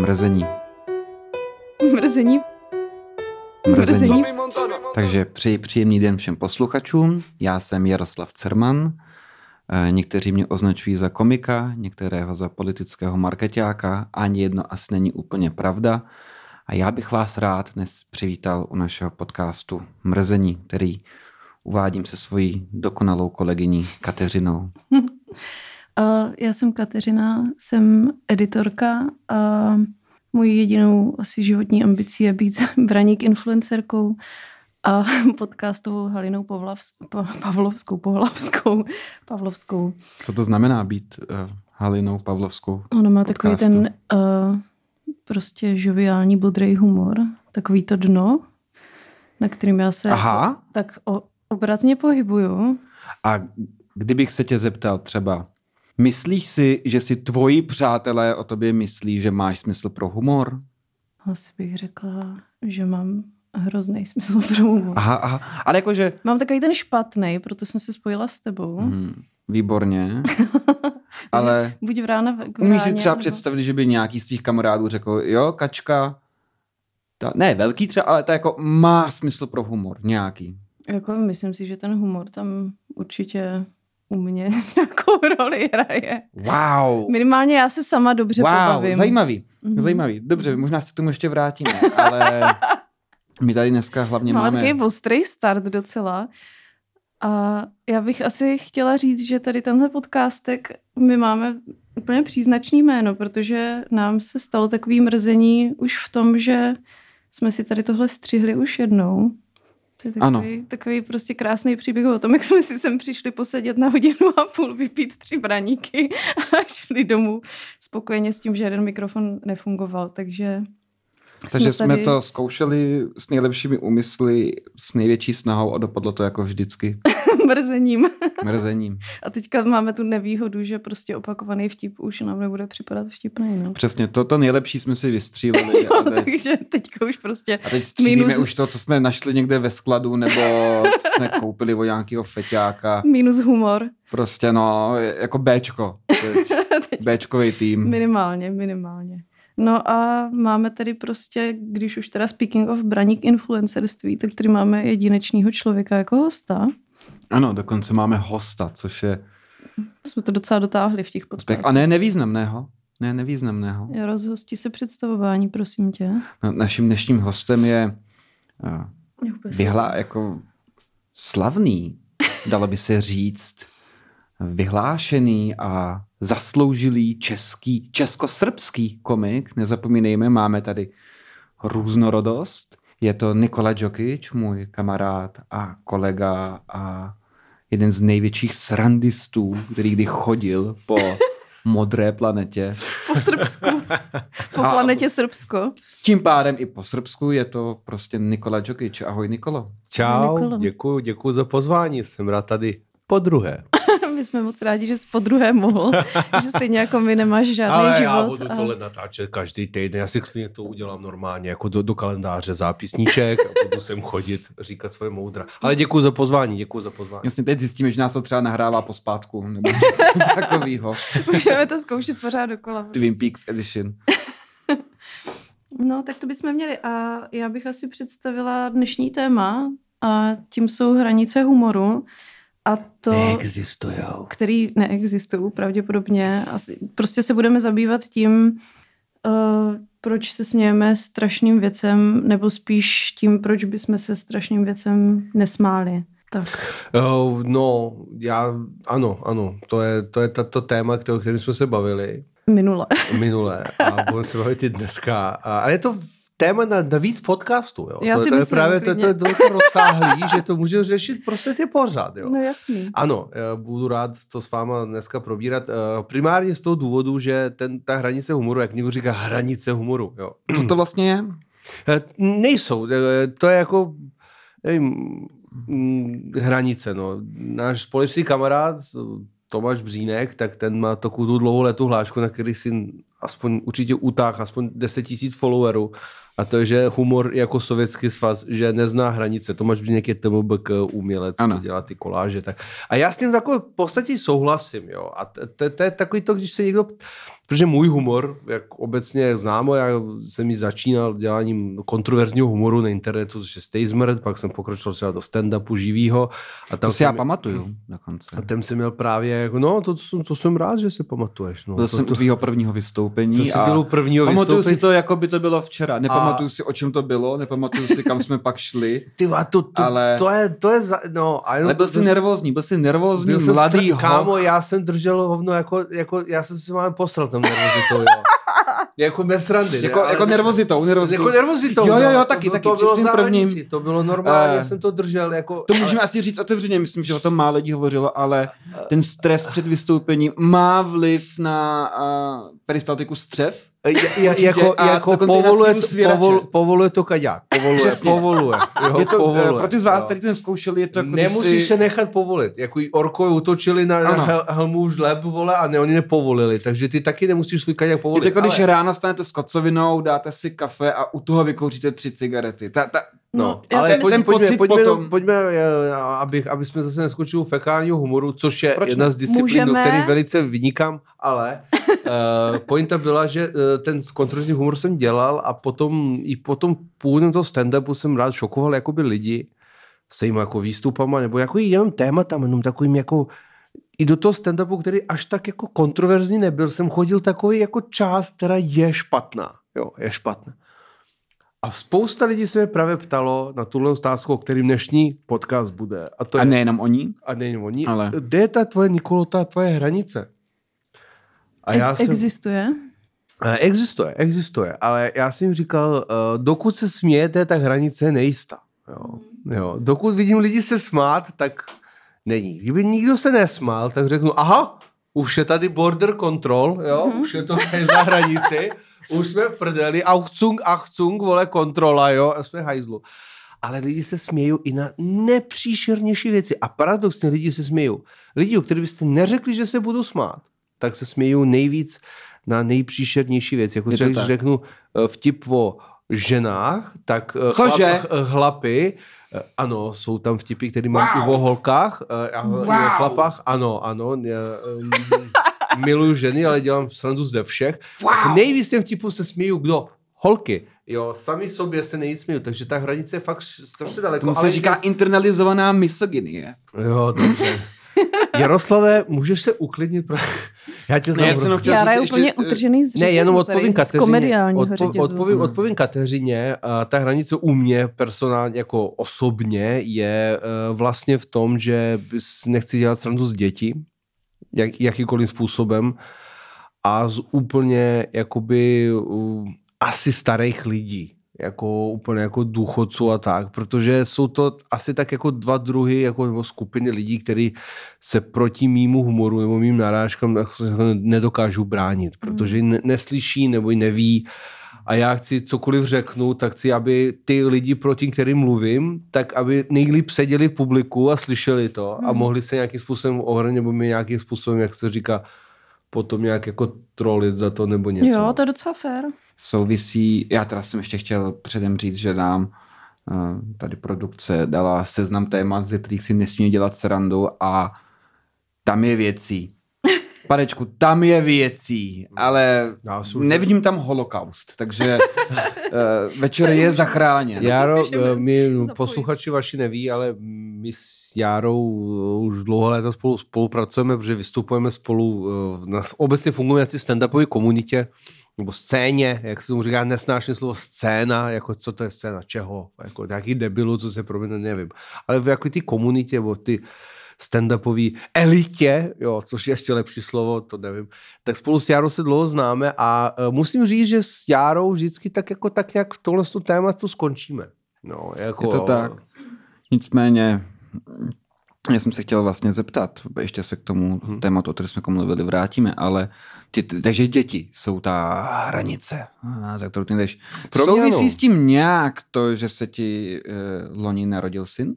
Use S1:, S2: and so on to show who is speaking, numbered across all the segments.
S1: Mrzení.
S2: Mrzení.
S1: Mrzení. Takže přeji příjemný den všem posluchačům. Já jsem Jaroslav Cerman. Eh, Někteří mě označují za komika, některého za politického marketáka. Ani jedno asi není úplně pravda. A já bych vás rád dnes přivítal u našeho podcastu Mrzení, který uvádím se svojí dokonalou kolegyní Kateřinou.
S2: Já jsem Kateřina, jsem editorka a mojí jedinou asi životní ambicí je být braník influencerkou a podcastovou Halinou Pavlavs, pa, Pavlovskou, Pohlavskou, Pavlovskou.
S1: Co to znamená být uh, Halinou Pavlovskou?
S2: Ona má takový
S1: podcastu?
S2: ten uh, prostě žoviální, bodrý humor, takový to dno, na kterým já se
S1: Aha.
S2: tak o, obrazně pohybuju.
S1: A kdybych se tě zeptal třeba, myslíš si, že si tvoji přátelé o tobě myslí, že máš smysl pro humor?
S2: Asi bych řekla, že mám hrozný smysl pro humor.
S1: Aha, aha. Ale jakože,
S2: Mám takový ten špatný, proto jsem se spojila s tebou.
S1: hmm, výborně, ale
S2: Buď v rána v
S1: umíš si třeba
S2: nebo-
S1: představit, že by nějaký z tvých kamarádů řekl, jo, kačka, ta, ne velký třeba, ale to jako má smysl pro humor, nějaký.
S2: Jako myslím si, že ten humor tam určitě u mě nějakou roli hraje.
S1: Wow,
S2: Minimálně já se sama dobře
S1: wow,
S2: pobavím.
S1: zajímavý,
S2: Mhm.
S1: zajímavý. Dobře, možná se k tomu ještě vrátíme, ale my tady dneska hlavně
S2: Máme
S1: máme...
S2: takový ostrý start docela. A já bych asi chtěla říct, že tady tenhle podcastek my máme úplně příznačný jméno, protože nám se stalo takový mrzení už v tom, že jsme si tady tohle střihli už jednou. To je takový, takový prostě krásný příběh o tom, jak jsme si sem přišli posedět na hodinu a půl, vypít tři braníky a šli domů spokojeně s tím, že jeden mikrofon nefungoval. Takže
S1: Takže jsme, jsme to zkoušeli s nejlepšími úmysly, s největší snahou a dopadlo to jako vždycky
S2: mrzením.
S1: mrzením.
S2: A teďka máme tu nevýhodu, že prostě opakovaný vtip už nám nebude připadat vtipný. No.
S1: Přesně, to, to nejlepší jsme si vystříleli.
S2: Jo,
S1: teď,
S2: takže teďka už prostě
S1: a teď střílíme
S2: minus-
S1: už to, co jsme našli někde ve skladu, nebo co jsme koupili od nějakého feťáka.
S2: minus humor.
S1: Prostě no, jako Bčko.
S2: Teď
S1: Bčkový tým.
S2: minimálně, minimálně. No a máme tady prostě, když už teda speaking of braník influencerství, tak tady máme jedinečního člověka jako hosta.
S1: Ano, dokonce máme hosta, což je
S2: Jsme to docela dotáhli v těch podcastech.
S1: A ne nevýznamného. Ne nevýznamného.
S2: Já rozhosti se představování, prosím tě.
S1: No, naším dnešním hostem je uh,
S2: vůbec
S1: vyhlá jako slavný, dalo by se říct, vyhlášený a zasloužilý český, českosrbský komik. Nezapomínejme, máme tady různorodost. Je to Nikola Djokic, můj kamarád a kolega a jeden z největších srandistů, který kdy chodil po modré planetě.
S2: Po Srbsku. Po
S1: A-
S2: planetě Srbsko.
S1: Tím pádem i po Srbsku je to prostě Nikola Djokic. Ahoj Nikolo.
S2: Nikolo.
S3: Čau, děkuji, děkuji za pozvání. Jsem rád tady po druhé.
S2: My jsme moc rádi, že jsi po druhé mohl, že stejně jako my nemáš žádný
S3: Ale
S2: život.
S3: já budu
S2: a-
S3: tohle natáčet každý týden. Já si klidně to udělám normálně, jako do, do kalendáře zápisníček a budu sem chodit, říkat svoje moudra. Ale děkuji za pozvání, děkuji za pozvání.
S1: Jasně, teď zjistíme, že nás to třeba nahrává pospátku, nebo něco takového.
S2: Můžeme to zkoušet pořád dokola.
S1: Twin Peaks Edition.
S2: No, tak to bychom měli. A já bych asi představila dnešní téma a tím jsou hranice humoru. A to,
S3: Neexistujou.
S2: který neexistují pravděpodobně. Asi, prostě se budeme zabývat tím, uh, proč se smějeme strašným věcem, nebo spíš tím, proč bychom se strašným věcem nesmáli. Tak.
S3: Uh, no, já, ano, ano, to je, to je tato téma, o kterém jsme se bavili
S2: Minule.
S3: minule a budeme se bavit i dneska. A, a je to téma na, na víc podcastů. Jo.
S2: Já
S3: to,
S2: si
S3: to je
S2: myslím,
S3: právě to, to je to rozsáhlý, že to můžeme řešit prostě tě pořád. Jo.
S2: No jasný.
S3: Ano, eh, budu rád to s váma dneska probírat. Eh, Primárně z toho důvodu, že ten, ta hranice humoru, jak někdo říká, hranice humoru. Jo.
S1: Co to vlastně je?
S3: Eh, Nejsou, to je jako nevím, mm, hranice. No. Náš společný kamarád Tomáš Břínek, tak ten má takovou tu dlouholetou hlášku, na který si aspoň určitě utáh aspoň 10 tisíc followerů A to je, že humor jako sovětský svaz, že nezná hranice. Tomáš Břínek je TMBK umělec, ano. co dělá ty koláže. Tak. A já s tím takovou v podstatě souhlasím. Jo. A to, to, to je takový to, když se někdo Protože můj humor, jak obecně známo, já jsem ji začínal děláním kontroverzního humoru na internetu, což je Stay Smrt, pak jsem pokročil třeba do stand-upu živýho.
S1: A tam to si já pamatuju na konci.
S3: A tam jsem měl právě, jako, no to, to, to jsem rád, že si pamatuješ. No,
S1: byl
S3: to,
S1: jsem
S3: to,
S1: tvýho prvního vystoupení.
S3: To a bylo prvního
S1: pamatuju
S3: vystoupení.
S1: si to, jako by to bylo včera. Nepamatuju a... si, o čem to bylo, nepamatuju si, kam jsme pak šli.
S3: Ty, a to, to,
S1: ale...
S3: to je, to je, za, no. A
S1: jenom, ale byl jsi nervózní, byl jsi nervózní, byl mladý
S3: jsem, Kámo, já jsem držel hovno, jako, jako já jsem si malem postral tam nervozitou, jo. jako bez srandy.
S1: Jako, ne? jako nervozitou, nervozitou.
S3: Jako nervozitou.
S1: Jo, jo, jo,
S3: no.
S1: taky,
S3: to,
S1: taky.
S3: To bylo
S1: prvním.
S3: To bylo normálně, uh, jsem to držel. Jako,
S1: to můžeme ale... asi říct otevřeně, myslím, že o tom málo lidí hovořilo, ale ten stres před vystoupením má vliv na uh, peristaltiku střev?
S3: Je, je, jako, jako povoluje, to, povol, povoluje to kaďák. Povoluje, Přesně. povoluje. Jo,
S1: je to,
S3: povoluje,
S1: pro ty z vás, kteří to zkoušeli, je to jako
S3: Nemusíš
S1: si...
S3: se nechat povolit. Jako orkové útočili na, na hel, helmu žleb, vole, a ne, oni nepovolili. Takže ty taky nemusíš svůj kaďák povolit.
S1: Je to jako, ale... když ráno stanete s kocovinou, dáte si kafe a u toho vykouříte tři cigarety. Ta, ta,
S3: No, no ale pojď, ten pojďme, pojďme, potom... pojďme, aby, aby jsme zase neskočili u fekálního humoru, což je Proč jedna z disciplín, Můžeme... do kterých velice vynikám, ale uh, pointa byla, že uh, ten kontroverzní humor jsem dělal a potom i potom původem toho stand-upu jsem rád šokoval jakoby lidi stejným jako výstupama, nebo jako jenom tématama, jenom takovým jako i do toho stand-upu, který až tak jako kontroverzní nebyl, jsem chodil takový jako část, která je špatná. Jo, je špatná. A spousta lidí se mě právě ptalo na tuhle otázku, o kterým dnešní podcast bude.
S1: A, to a nejenom oni?
S3: A nejenom oni. Ale... Kde je ta tvoje, Nikolo, ta tvoje hranice?
S2: A já jsem... Existuje?
S3: Eh, existuje, existuje, ale já jsem jim říkal, eh, dokud se smějete, tak hranice je nejistá. Jo. Jo. Dokud vidím lidi se smát, tak není. Kdyby nikdo se nesmál, tak řeknu, aha, už je tady border control, jo, mm-hmm. už je to za hranici, už jsme v prdeli, achcung, achcung, vole, kontrola, jo, a jsme hajzlu. Ale lidi se smějí i na nepříšernější věci. A paradoxně lidi se smějí. Lidi, o kterých byste neřekli, že se budou smát, tak se smějí nejvíc na nejpříšernější věci. Jako třeba, když řeknu eh, vtip o ženách, tak eh,
S1: Cože?
S3: Chlap, chlapy, ano, jsou tam vtipy, které wow. mám i o holkách a wow. i o chlapách, ano, ano, miluju ženy, ale dělám srandu ze všech. Wow. Nejvíc těm vtipům se smějí kdo? Holky. Jo, sami sobě se nejvíc smějí, takže ta hranice je fakt strašně daleko.
S1: Tomu se ale říká je... internalizovaná misogynie.
S3: Jo, dobře. Jaroslave, můžeš se uklidnit? Pro...
S2: Já tě ne, jsem chtěl Jára je úplně utržený z
S3: Ne, jenom odpovím Kateřině.
S2: Odpo,
S3: odpovím, hmm. odpovím Kateřině. Uh, ta hranice u mě personálně, jako osobně, je uh, vlastně v tom, že nechci dělat srandu z dětí, jak, jakýkoliv způsobem, a z úplně jakoby asi starých lidí jako úplně jako důchodců a tak, protože jsou to asi tak jako dva druhy jako nebo skupiny lidí, kteří se proti mýmu humoru nebo mým narážkám nedokážou bránit, protože ji neslyší nebo neví a já chci cokoliv řeknu, tak chci, aby ty lidi, proti kterým mluvím, tak aby nejlíp seděli v publiku a slyšeli to a hmm. mohli se nějakým způsobem ohrnit nebo mi nějakým způsobem, jak se říká, potom nějak jako trolit za to nebo něco.
S2: Jo, to je docela fér
S1: souvisí, já teda jsem ještě chtěl předem říct, že dám eh, tady produkce dala seznam témat, ze kterých si nesmí dělat srandu a tam je věcí. Panečku, tam je věcí, ale nevidím tam holokaust, takže uh, večer je zachráněn.
S3: Jaro, eh, my posluchači vaši neví, ale my s Járou už dlouho léta spolu spolupracujeme, protože vystupujeme spolu, na, obecně fungujeme jako stand-upové komunitě, nebo scéně, jak se tomu říká, nesnáším slovo scéna, jako co to je scéna, čeho, jako nějaký debilu, co se pro mě nevím. Ale v jako ty komunitě, nebo ty stand-upový elitě, jo, což je ještě lepší slovo, to nevím, tak spolu s Járou se dlouho známe a uh, musím říct, že s Járou vždycky tak jako tak nějak v tohle tématu skončíme. No, jako,
S1: je to tak. Nicméně já jsem se chtěl vlastně zeptat, ještě se k tomu hmm. tématu, o kterém jsme mluvili, vrátíme, ale ty, takže děti jsou ta hranice, za kterou ty jdeš. Souvisí s tím nějak to, že se ti uh, loni narodil syn?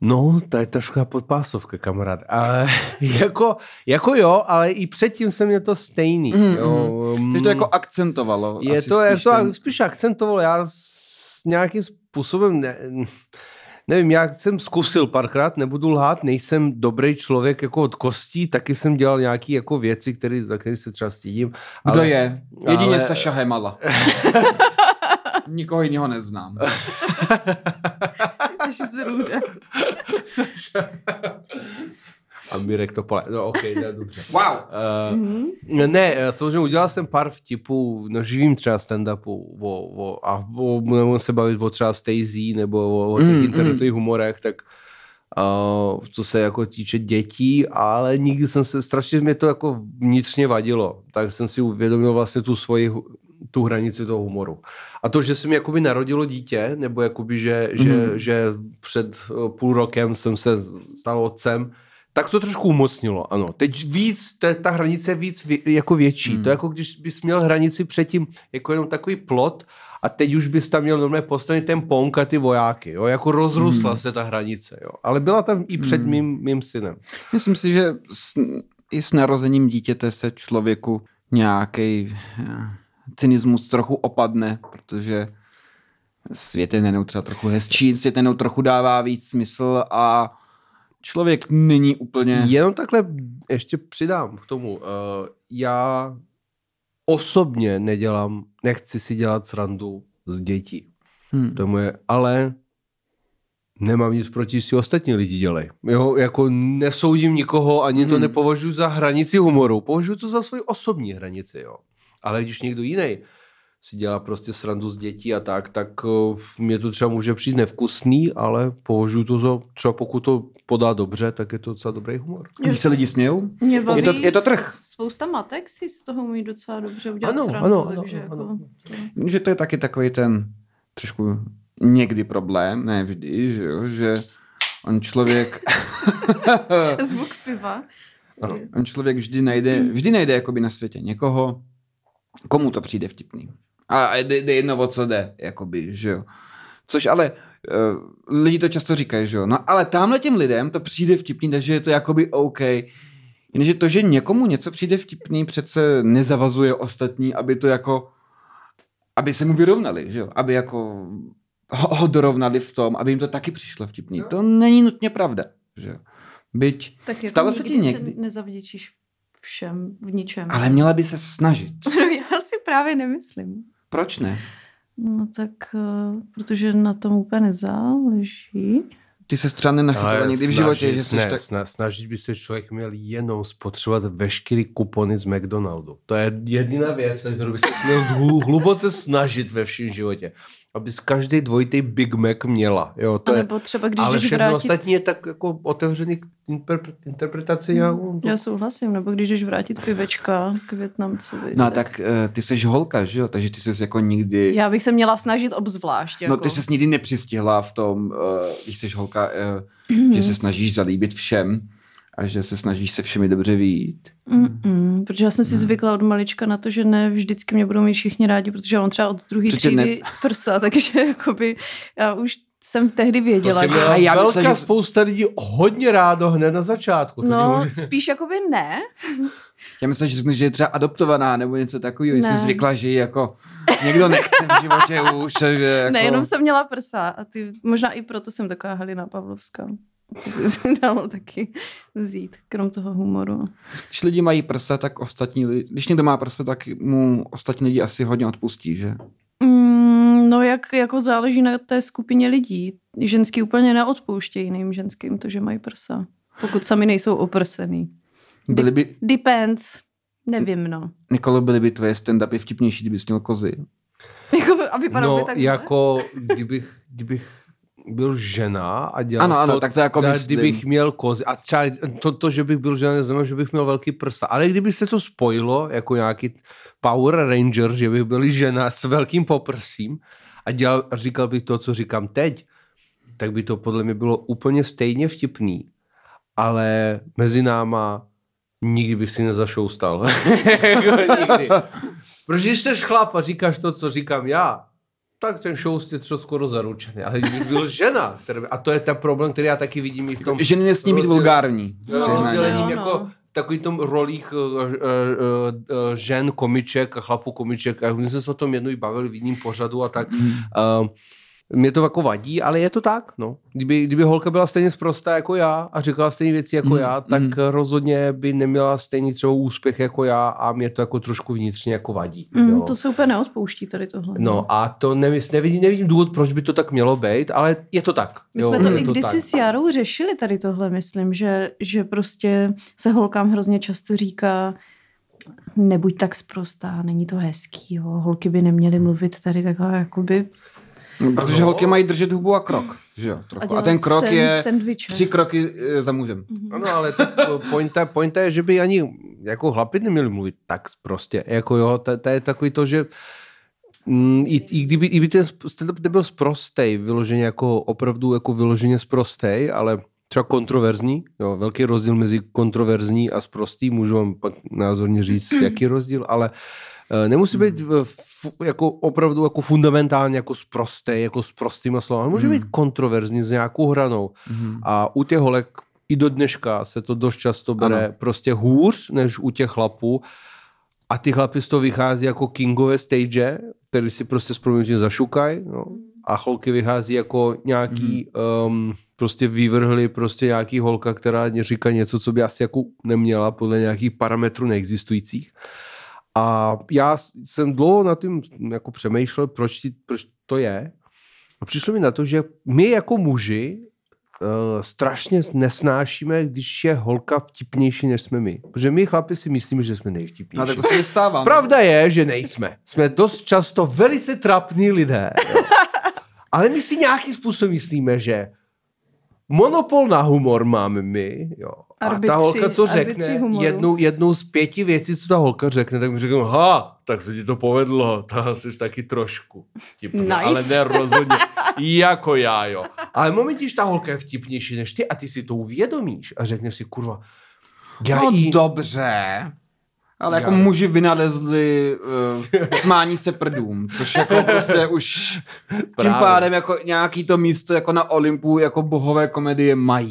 S3: No, to je trošku podpásovka, kamarád. Ale jako, jako jo, ale i předtím jsem měl to stejný.
S1: Mm,
S3: jo.
S1: mm. Takže to jako akcentovalo.
S3: Je to, je to
S1: ten...
S3: spíš akcentovalo. Já s nějakým způsobem, ne, nevím, já jsem zkusil párkrát, nebudu lhát, nejsem dobrý člověk jako od kostí, taky jsem dělal nějaké jako věci, který, za které se třeba stydím.
S1: Kdo
S3: ale,
S1: je? Jedině
S3: ale-
S1: Saša Hemala. Nikoho jiného neznám.
S2: Ty jsi zrůda.
S3: A Mirek to pole. No, ok, ne, dobře.
S1: Wow.
S3: Uh,
S2: Mhm.
S3: ne, eh, samozřejmě udělal jsem pár vtipů na živým třeba stand-upu o, o, a o, nebo se bavit o třeba Stacey nebo o, o těch
S1: Mm,
S3: mm, internetových humorech, tak uh, co se jako týče dětí, ale nikdy jsem se, strašně mě to jako vnitřně vadilo, tak jsem si uvědomil vlastně tu svoji tu hranici toho humoru. A to, že se mi jakoby narodilo dítě, nebo jakoby, že, mm. že,
S1: Mhm.
S3: že před půl rokem jsem se stal otcem, tak to trošku umocnilo, ano. Teď víc, ta, ta hranice je víc vě, jako větší.
S1: Hmm.
S3: To je jako když bys měl hranici předtím jako jenom takový plot a teď už bys tam měl normálně postavit ten pong a ty vojáky. Jo? Jako rozrůstla
S1: Hmm.
S3: se ta hranice. Jo? Ale byla tam i před
S1: Hmm.
S3: mým, mým synem.
S1: Myslím si, že s, i s narozením dítěte se člověku nějaký cynismus trochu opadne, protože svět je třeba trochu hezčí, svět najednou trochu dává víc smysl a člověk není úplně...
S3: Jenom takhle ještě přidám k tomu. Uh, já osobně nedělám, nechci si dělat srandu z dětí.
S1: Hmm.
S3: To je ale nemám nic proti, si ostatní lidi dělají. Jo, jako nesoudím nikoho, ani to
S1: Mhm.
S3: nepovažuji za hranici humoru. Považuji to za svoji osobní hranici, jo. Ale když někdo jiný si dělá prostě srandu z dětí a tak, tak uh, mě to třeba může přijít nevkusný, ale považuji to za, třeba pokud to podá dobře, tak je to docela dobrý humor.
S1: Když se lidi smějou?
S2: Mě baví,
S1: Je to, je to trh.
S2: Spousta matek si z toho umí docela dobře udělat
S3: Ano,
S2: srandu,
S3: ano, ano,
S2: takže
S3: ano,
S2: jako...
S3: ano.
S2: to-
S1: Že to je taky takový ten trošku někdy problém, ne vždy, že jo, že on člověk...
S2: Zvuk piva.
S3: Ano.
S1: On člověk vždy najde, vždy najde jakoby na světě někoho, komu to přijde vtipný. A jde, jedno, o co jde, jakoby, že jo. Což ale uh, lidi to často říkají, že jo. No ale tamhle těm lidem to přijde vtipný, takže je to jakoby OK. Jenže to, že někomu něco přijde vtipný, přece nezavazuje ostatní, aby to jako, aby se mu vyrovnali, že jo. Aby jako ho, ho dorovnali v tom, aby jim to taky přišlo vtipný. To není nutně pravda, že jo. Byť,
S2: Tak jako
S1: Stalo se ti někdy?
S2: Se nezavděčíš všem v ničem.
S1: ale měla by se snažit.
S2: No já si právě nemyslím.
S1: Proč ne?
S2: No tak, uh, protože na tom úplně nezáleží.
S1: Ty se třeba nenachytala někdy v životě, že jsi
S3: ne,
S1: tak...
S3: sna, snažit by se člověk měl jenom spotřebovat veškeré kupony z McDonaldu. To je jediná věc, na kterou by se měl hlu- hluboce snažit ve všem životě. Abys každý dvojitý Big Mac měla. Jo, to
S2: A
S3: je,
S2: nebo třeba, když
S3: ale
S2: jdeš
S3: všechno
S2: vrátit...
S3: ostatní je tak jako otevřený k interpre- interpretaci. Já,
S2: Já souhlasím, nebo když jdeš vrátit pivečka k Větnamcovi.
S1: No tak uh, ty jsi holka, že jo? Takže ty jsi jako nikdy...
S2: Já bych se měla snažit obzvlášť. Jako.
S1: No ty jsi nikdy nepřistihla v tom, uh, když jsi holka, uh, že se snažíš zalíbit všem a že se snažíš se všemi dobře výjít.
S2: Mm-mm, protože já jsem si zvykla od malička na to, že ne vždycky mě budou mít všichni rádi, protože on třeba od druhé třídy prsa, takže jakoby já už jsem tehdy věděla,
S3: to tě
S2: že...
S1: já
S3: velká
S1: myslel, že-
S3: spousta lidí hodně rádo hned na začátku. To
S2: No,
S3: může...
S2: spíš jakoby ne.
S1: Já myslím, že řekneš, že je třeba adoptovaná nebo něco takového, jsi
S2: Ne.
S1: zvykla, že ji jako někdo nechce v životě už, že jako...
S2: Nejenom jsem měla prsa a ty, možná i proto jsem taková Halina Pavlovská. To by se dalo taky vzít, krom toho humoru.
S1: Když lidi mají prsa, tak ostatní lidi, když někdo má prsa, tak mu ostatní lidi asi hodně odpustí, že?
S2: Mm, no jak jako záleží na té skupině lidí. Ženský úplně neodpouštějí jiným ženským to, že mají prsa. Pokud sami nejsou oprsený.
S1: Byly by,
S2: Depends. Nevím, no.
S1: Nikolo, byly by tvoje stand-upy vtipnější, kdybys měl kozy.
S2: Jako, a vypadal by
S3: No,
S2: tak
S3: jako kdybych, kdybych byl žena a dělal
S1: Ano, ano,
S3: to,
S1: tak to jako myslím.
S3: kdybych měl kozy, a třeba to, to, že bych byl žena, neznamená, že bych měl velký prsa, ale kdyby se to spojilo jako nějaký Power Ranger, že bych byl žena s velkým poprsím a, dělal, a říkal bych to, co říkám teď, tak by to podle mě bylo úplně stejně vtipný, ale mezi náma nikdy bych si nezašoustal. Jako nikdy. Protože když jsi chlap a říkáš to, co říkám já, tak ten show je to skoro zaručený. Ale kdyby byl žena, který, a to je ten problém, který já taky vidím i v tom...
S1: Ženy nesmí být vulgární.
S3: No,
S2: No,
S3: rozdělením
S2: no,
S3: jako
S2: no.
S3: takový tom rolích uh, uh, uh, uh, žen, komiček a chlapů komiček. A my jsme se o tom jednou i bavili v jiném pořadu a tak.
S1: Mhm.
S3: Uh, mě to jako vadí, ale je to tak. No. Kdyby, kdyby holka byla stejně zprostá jako já a říkala stejné věci jako
S1: Mm,
S3: já, tak
S1: mm.
S3: rozhodně by neměla stejný třeba úspěch jako já a mě to jako trošku vnitřně jako vadí.
S2: Mm,
S3: jo.
S2: to se úplně neodpouští tady tohle.
S3: No a to nevím, nevidím, nevidím důvod, proč by to tak mělo být, ale je to tak.
S2: My
S3: jo,
S2: jsme to i kdysi
S3: tak.
S2: s Jarou řešili tady tohle, myslím, že, že prostě se holkám hrozně často říká nebuď tak sprostá, není to hezký, jo. holky by neměly mluvit tady takhle jakoby
S1: No, Protože
S3: No.
S1: holky mají držet hubu a krok. Že jo, trochu. a,
S2: dělat
S1: ten krok
S2: sen-
S1: je
S2: sendviče.
S1: tři kroky eh, za mužem.
S2: Mhm.
S3: Ano, ale pointa, pointa je, že by ani jako chlapi neměli mluvit tak prostě. Jako jo, to, to je takový to, že mm, i, i, kdyby, i by ten stand-up nebyl sprostej, vyloženě jako opravdu jako vyloženě sprostej, ale třeba kontroverzní, jo, velký rozdíl mezi kontroverzní a sprostý, můžu vám pak názorně říct, jaký rozdíl, ale eh, nemusí být v, f, jako opravdu jako fundamentálně jako sprostej, jako s prostýma slovami, může být kontroverzní s nějakou hranou.
S1: Mhm.
S3: A u těch holek i do dneška se to dost často bere
S1: Ano.
S3: prostě hůř než u těch chlapů. A ty chlapy z toho vychází jako kingové stage, který si prostě s proměnutím zašukají. No. A holky vychází jako nějaký um, prostě vyvrhli prostě nějaký holka, která říká něco, co by asi jako neměla podle nějakých parametrů neexistujících. A já jsem dlouho na tím jako přemýšlel, proč, ti, proč to je. A přišlo mi na to, že my jako muži uh, strašně nesnášíme, když je holka vtipnější, než jsme my. Protože my chlapi si myslíme, že jsme
S1: No,
S3: nejvtipnější.
S1: tak to se nestává.
S3: Pravda je, že nejsme. Jsme dost často velice trapní lidé. Jo. Ale my si nějakým způsobem myslíme, že monopol na humor máme my. Jo. A
S2: Arbitři-
S3: ta holka, co řekne,
S2: humoru.
S3: jednou, jednou z pěti věcí, co ta holka řekne, tak mi řeknu, ha, tak se ti to povedlo, ta jsi taky trošku vtipná,
S2: Nice.
S3: ale ne rozhodně, jako já, jo. Ale v momentě, když ta holka je vtipnější než ty a ty si to uvědomíš a řekneš si, kurva, já
S1: No
S3: jí...
S1: dobře. Ale jako
S3: Já-
S1: muži vynalezli uh, smání se prdům, což jako prostě už tím
S3: Právě.
S1: pádem jako nějaký to místo jako na Olympu jako bohové komedie mají.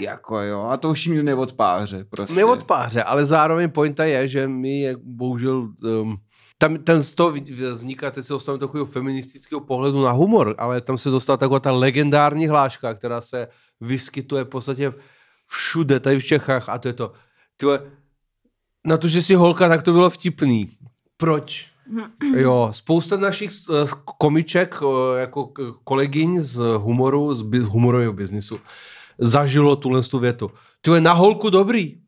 S1: Jako jo, a to už jim neodpáře prostě.
S3: Neodpáře, ale zároveň pointa je, že my jak bohužel um, tam ten z toho vzniká, teď se dostanu do takového feministického pohledu na humor, ale tam se dostala taková ta legendární hláška, která se vyskytuje v podstatě všude, tady v Čechách a to je to, tyhle, na to, že jsi holka, tak to bylo vtipný. Proč? Jo, spousta našich eh, komiček, eh, jako kolegyň z humoru, z humorového biznisu, zažilo tuhle tu větu. Ty je na holku dobrý.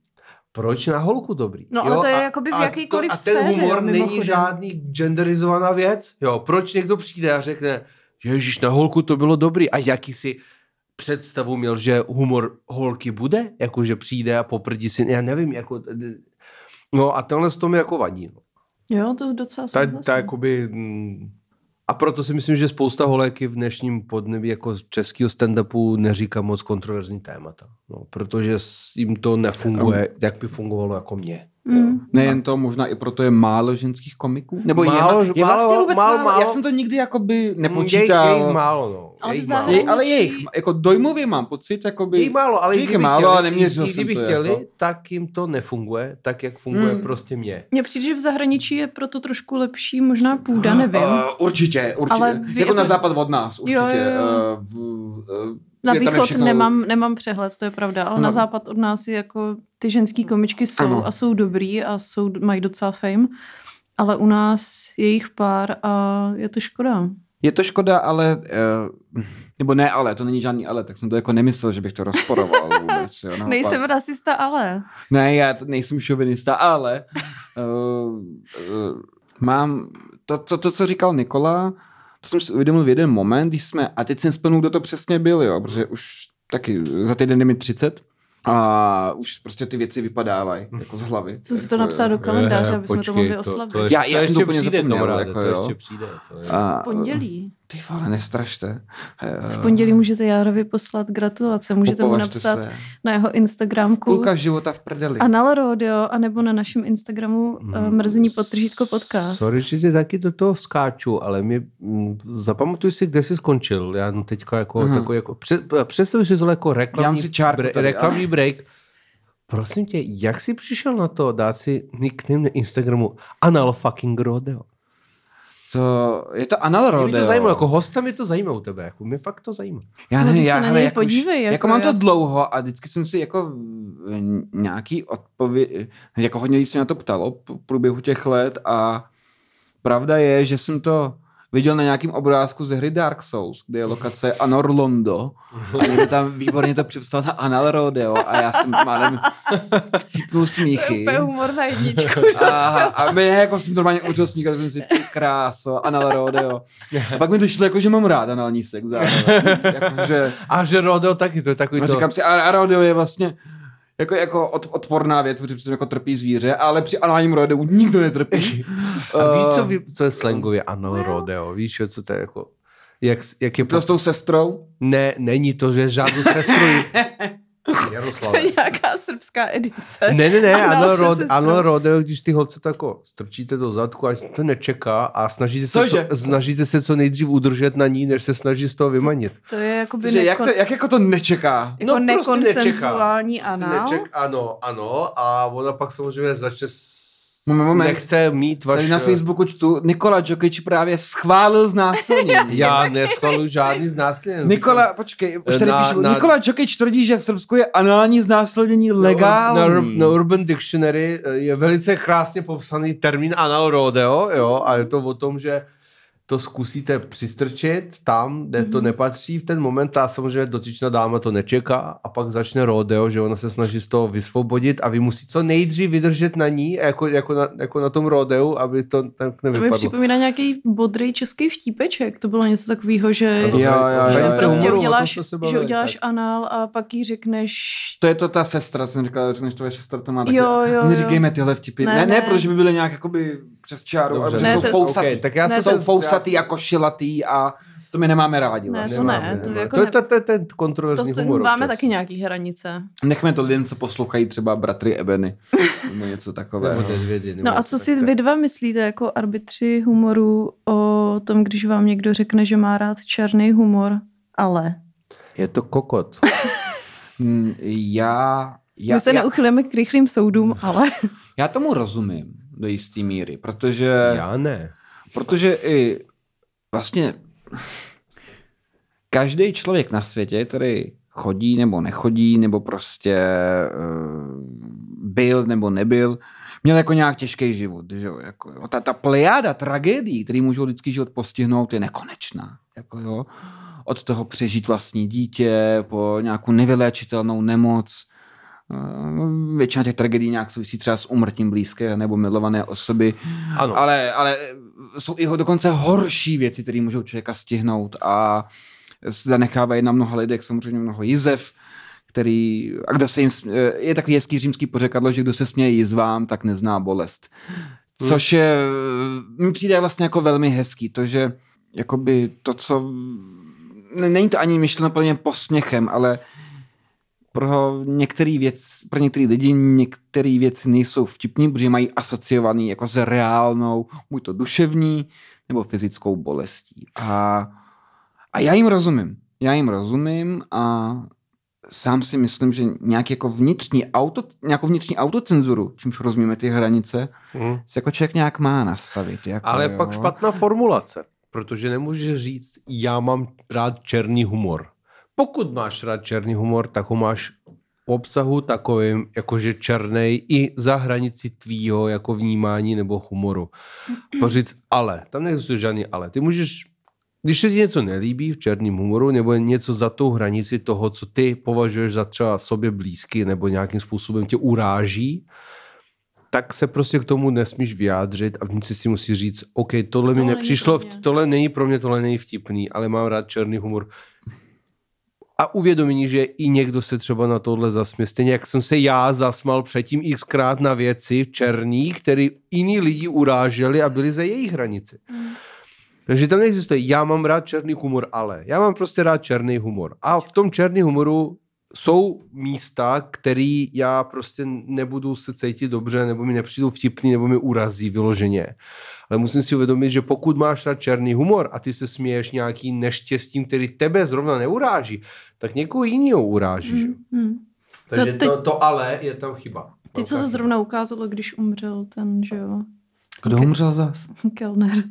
S3: Proč na holku dobrý?
S2: No, ale to je jakoby v
S3: a
S2: jakýkoliv
S3: a ten
S2: sféře,
S3: humor
S2: jo,
S3: není žádný genderizovaná věc. Jo, proč někdo přijde a řekne, ježíš, na holku to bylo dobrý. A jaký si představu měl, že humor holky bude? Jako, že přijde a poprdí si, já nevím, jako... No a tenhle z toho mi jako vadí. No.
S2: Jo, to docela
S3: Ta, ta jakoby, mm, a proto si myslím, že spousta holéky v dnešním podnebí jako z českého stand-upu neříká moc kontroverzní témata. No, protože s- jim to nefunguje, jak by fungovalo jako mě.
S2: Mm.
S1: Nejen to, možná i proto je málo ženských komiků. Nebo
S3: Málo,
S1: je, je
S3: málo,
S1: vlastně vůbec
S3: málo,
S1: málo,
S3: málo.
S1: Já jsem to nikdy jakoby
S3: Je jich,
S1: nepočítal.
S3: je jich málo, no.
S2: Ale
S3: je
S1: Je, ale je jich, jako dojmově mám pocit, jakoby...
S3: Je málo, ale
S1: jich je málo,
S3: chtěli,
S1: ale neměřil jsem
S3: kdyby
S1: to
S3: chtěli,
S1: jako.
S3: tak jim to nefunguje, tak jak funguje
S1: Hmm.
S3: prostě mě.
S2: Mně přijde, že v zahraničí je proto trošku lepší možná půda, nevím.
S1: Uh, určitě, určitě.
S2: Ale
S1: Ale
S2: vy
S1: jako na
S2: jako-
S1: západ od nás, určitě.
S2: Jo, jo, jo.
S1: Uh, v, uh,
S2: Na východ
S1: všechno-
S2: nemám, nemám přehled, to je pravda, ale
S1: No.
S2: na západ od nás je jako ty ženský komičky jsou
S1: Ano.
S2: a jsou dobrý a jsou, mají docela fame, ale u nás je jich pár a je to škoda.
S1: Je to škoda, ale... Uh, nebo ne ale, to není žádný ale, tak jsem to jako nemyslel, že bych to rozporoval vůbec. Jo.
S2: Nejsem rasista, ale.
S1: Ne, já t- nejsem šovinista, ale uh, uh, mám to, to, to, co říkal Nikola, to jsem si uvědomil v jeden moment, když jsme, a teď jsem splnul, kdo to přesně byl, jo, protože už taky za týden je mi 30 a už prostě ty věci vypadávají jako z hlavy.
S2: Jsem si
S1: Jako,
S2: to napsala do
S1: jo.
S2: kalendáře, aby jsme to mohli
S3: to-
S2: oslavit.
S3: to ještě-
S1: Já- já
S3: to
S1: jsem to
S3: ještě
S1: úplně
S3: přijde,
S1: zapomněl, jako
S3: to
S1: jo.
S3: ještě přijde. To je...
S1: A,
S2: Pondělí.
S1: Ty vole, nestrašte.
S2: V pondělí můžete Járovi poslat gratulace, můžete mu
S1: Popovažte
S2: napsat
S1: se.
S2: na jeho Instagramku
S1: Půlka života v prdeli.
S2: Anal Rodeo, anebo na našem Instagramu
S3: Hmm.
S2: mm. mrzení podtržítko podcast.
S3: Sorry, že ti taky do toho skáču, ale mě, mm, zapamatuj si, kde jsi skončil. Já teďka jako
S1: Aha.
S3: takový jako, před, představuji si tohle jako reklamní,
S1: si čárku
S3: bre, reklamní break. Prosím tě, jak jsi přišel na to dát si nickname na Instagramu Anal fucking Rodeo?
S1: To, je to anal
S3: Mě
S1: rodeo.
S3: to zajímalo, jako hosta mě to zajímá u tebe, jako mě fakt to zajímá.
S1: Já
S2: No,
S1: nevím,
S2: vždyť
S1: já,
S2: se na
S1: hele,
S2: něj
S1: jako,
S2: podívej,
S1: už,
S2: jako
S1: jako mám to
S2: s-
S1: dlouho a vždycky jsem si jako v- nějaký odpověď, jako hodně lidí se na to ptalo v průběhu těch let a pravda je, že jsem to viděl na nějakém obrázku ze hry Dark Souls, kde je lokace Anor Londo a někdo tam výborně to připsal na Anal Rodeo a já jsem málem chcípnul
S2: To je
S1: smíchy.
S2: úplně humor na jedničku.
S1: A, a mě jako jsem normálně učil sníkat, jsem si ty kráso, anal rodeo. A pak mi došlo jako, že mám rád anální sex zároveň. Jakože,
S3: A že Rodeo taky, to je takový
S1: a
S3: to...
S1: říkám si, a, a rodeo je vlastně jako, jako od, odporná věc, protože přitom jako trpí zvíře, ale při análním rodeu nikdo netrpí.
S3: A víš, co, ví, co je slangově Anal Rodeo? Víš, co to je jako... Jak, jak je...
S1: To s tou sestrou?
S3: Ne, není to, že žádnou sestru...
S2: To
S3: Jaroslave.
S2: je nějaká srbská edice.
S3: Ne, ne, ne,
S2: Anal
S3: ano, rod, ano, rodeo, když ty holce to jako strčíte do zadku a to nečeká a snažíte se,
S1: Cože?
S3: co, snažíte se co nejdřív udržet na ní, než se snaží z toho vymanit.
S2: To je jakoby
S1: Cože, jak,
S2: nekon,
S1: to, jak jako to nečeká?
S2: jako
S3: No, prostě nečeká.
S2: nekonsenzuální
S3: Prostě
S2: anál.
S3: neček, ano, ano, a ona pak samozřejmě začne s...
S1: Moment,
S3: nechce mít vaše...
S1: Tady na Facebooku čtu, Nikola Djokic právě schválil znásilnění.
S3: Já neschvaluji žádný znásilnění.
S1: Nikola, počkej, už tady
S3: Na-
S1: píšu,
S3: na-
S1: Nikola Djokic tvrdí, že v Srbsku je anální znásilnění legální.
S3: Na, Ur- na Urban Dictionary eh, je velice krásně popsaný termín anal rodeo, jo, a je to o tom, že to zkusíte přistrčit tam, kde to nepatří v ten moment a samozřejmě dotyčná dáma to nečeká a pak začne rodeo, že ona se snaží z toho vysvobodit a vy musí co nejdřív vydržet na ní, jako, jako, na, jako na tom rodeu, aby to tak
S2: To mi
S3: nevypadlo.
S2: připomíná nějaký bodrý český vtípeček. To bylo něco takového, že,
S3: Ano,
S1: Jo, jo, jo,
S2: že
S1: jo.
S2: prostě uděláš, že uděláš
S3: tak.
S2: anál a pak jí řekneš
S1: To je to ta sestra, jsem říkal, řekneš tvoje sestra, to má taky.
S2: Jo, jo, jo.
S1: Neříkejme tyhle vtipy. Ne,
S2: Ne,
S1: ne, ne,
S2: ne.
S1: protože by byly nějak jakoby přes čáru,
S3: Dobře,
S1: ale
S2: Ne,
S1: jsou
S2: to-
S1: fousatý.
S3: Okay, tak já
S2: Ne,
S3: se
S1: jsou fousatý a košilatý a to my nemáme rádi.
S2: Ne,
S1: Vlastně.
S2: to ne,
S3: Nemáme,
S2: to
S3: nemáme.
S2: jako
S3: to,
S2: ne-
S3: to, to, to je ten
S2: to,
S3: kontroverzní
S2: to
S3: humor
S2: máme
S3: občas.
S2: taky nějaký hranice.
S1: Nechme to lidem, co poslouchají třeba bratry Ebeny. nebo něco takového.
S3: Nebo
S2: No a co si vy dva myslíte jako arbitři humoru o tom, když vám někdo řekne, že má rád černý humor, ale...
S3: Je to kokot.
S1: Hmm, Já, já,
S2: My se
S1: já,
S2: neuchylujeme k rychlým soudům, ale...
S1: já tomu rozumím do jisté míry, protože,
S3: Já ne.
S1: protože i vlastně každý člověk na světě, který chodí nebo nechodí, nebo prostě uh, byl nebo nebyl, měl jako nějak těžký život. Že jo? Jako, jo? Ta, ta plejáda tragédií, který můžou lidský život postihnout, je nekonečná. Jako, jo? Od toho přežít vlastní dítě, po nějakou nevyléčitelnou nemoc. Eh, Většina těch tragédií nějak souvisí třeba s umrtím blízké nebo milované osoby.
S3: Ano.
S1: Ale, ale jsou i ho- dokonce horší věci, které můžou člověka stihnout a zanechávají na mnoha lidech samozřejmě mnoho jizev, který, a kdo se jim, sm- je takový hezký římský pořekadlo, že kdo se směje jizvám, tak nezná bolest. Což je, mi přijde vlastně jako velmi hezký, to, že jakoby to, co, ne- není to ani myšleno plně posměchem, ale pro některé věc, pro některé lidi některé věci nejsou vtipný, protože mají asociovaný jako s reálnou, buď to duševní, nebo fyzickou bolestí. A, a já jim rozumím. Já jim rozumím a sám si myslím, že nějaký jako vnitřní auto, nějakou vnitřní autocenzuru, čímž rozumíme ty hranice,
S3: Hmm.
S1: si jako člověk nějak má nastavit. Jako,
S3: Ale
S1: jo.
S3: pak špatná formulace, protože nemůžeš říct, já mám rád černý humor. Pokud máš rád černý humor, tak ho máš v obsahu takovým, jakože černý i za hranici tvýho jako vnímání nebo humoru. Poříct ale, tam neexistuje žádný ale. Ty můžeš, když se ti něco nelíbí v černém humoru, nebo je něco za tou hranici toho, co ty považuješ za třeba sobě blízky, nebo nějakým způsobem tě uráží, tak se prostě k tomu nesmíš vyjádřit a vnitř si musí říct, OK, tohle mi
S2: Tohle není
S3: nepřišlo, tohle není pro mě, tohle není vtipný, ale mám rád černý humor. A uvědomení, že i někdo se třeba na tohle zasměje. Stejně jak jsem se já zasmal předtím xkrát na věci černý, který jiní lidi uráželi a byli za jejich hranici. Takže tam neexistuje, já mám rád černý humor, ale. Já mám prostě rád černý humor. A v tom černý humoru jsou místa, který já prostě nebudu se cítit dobře, nebo mi nepřijdou vtipný, nebo mi urazí vyloženě. Ale musím si uvědomit, že pokud máš rád černý humor a ty se směješ nějaký neštěstím, který tebe zrovna neuráží, tak někoho jiného uráží. Mm, mm. Takže to, teď, to, to ale je tam chyba.
S2: Teď se to zrovna ukázalo, když umřel ten, že jo.
S1: Kdo umřel zas?
S2: Kellner.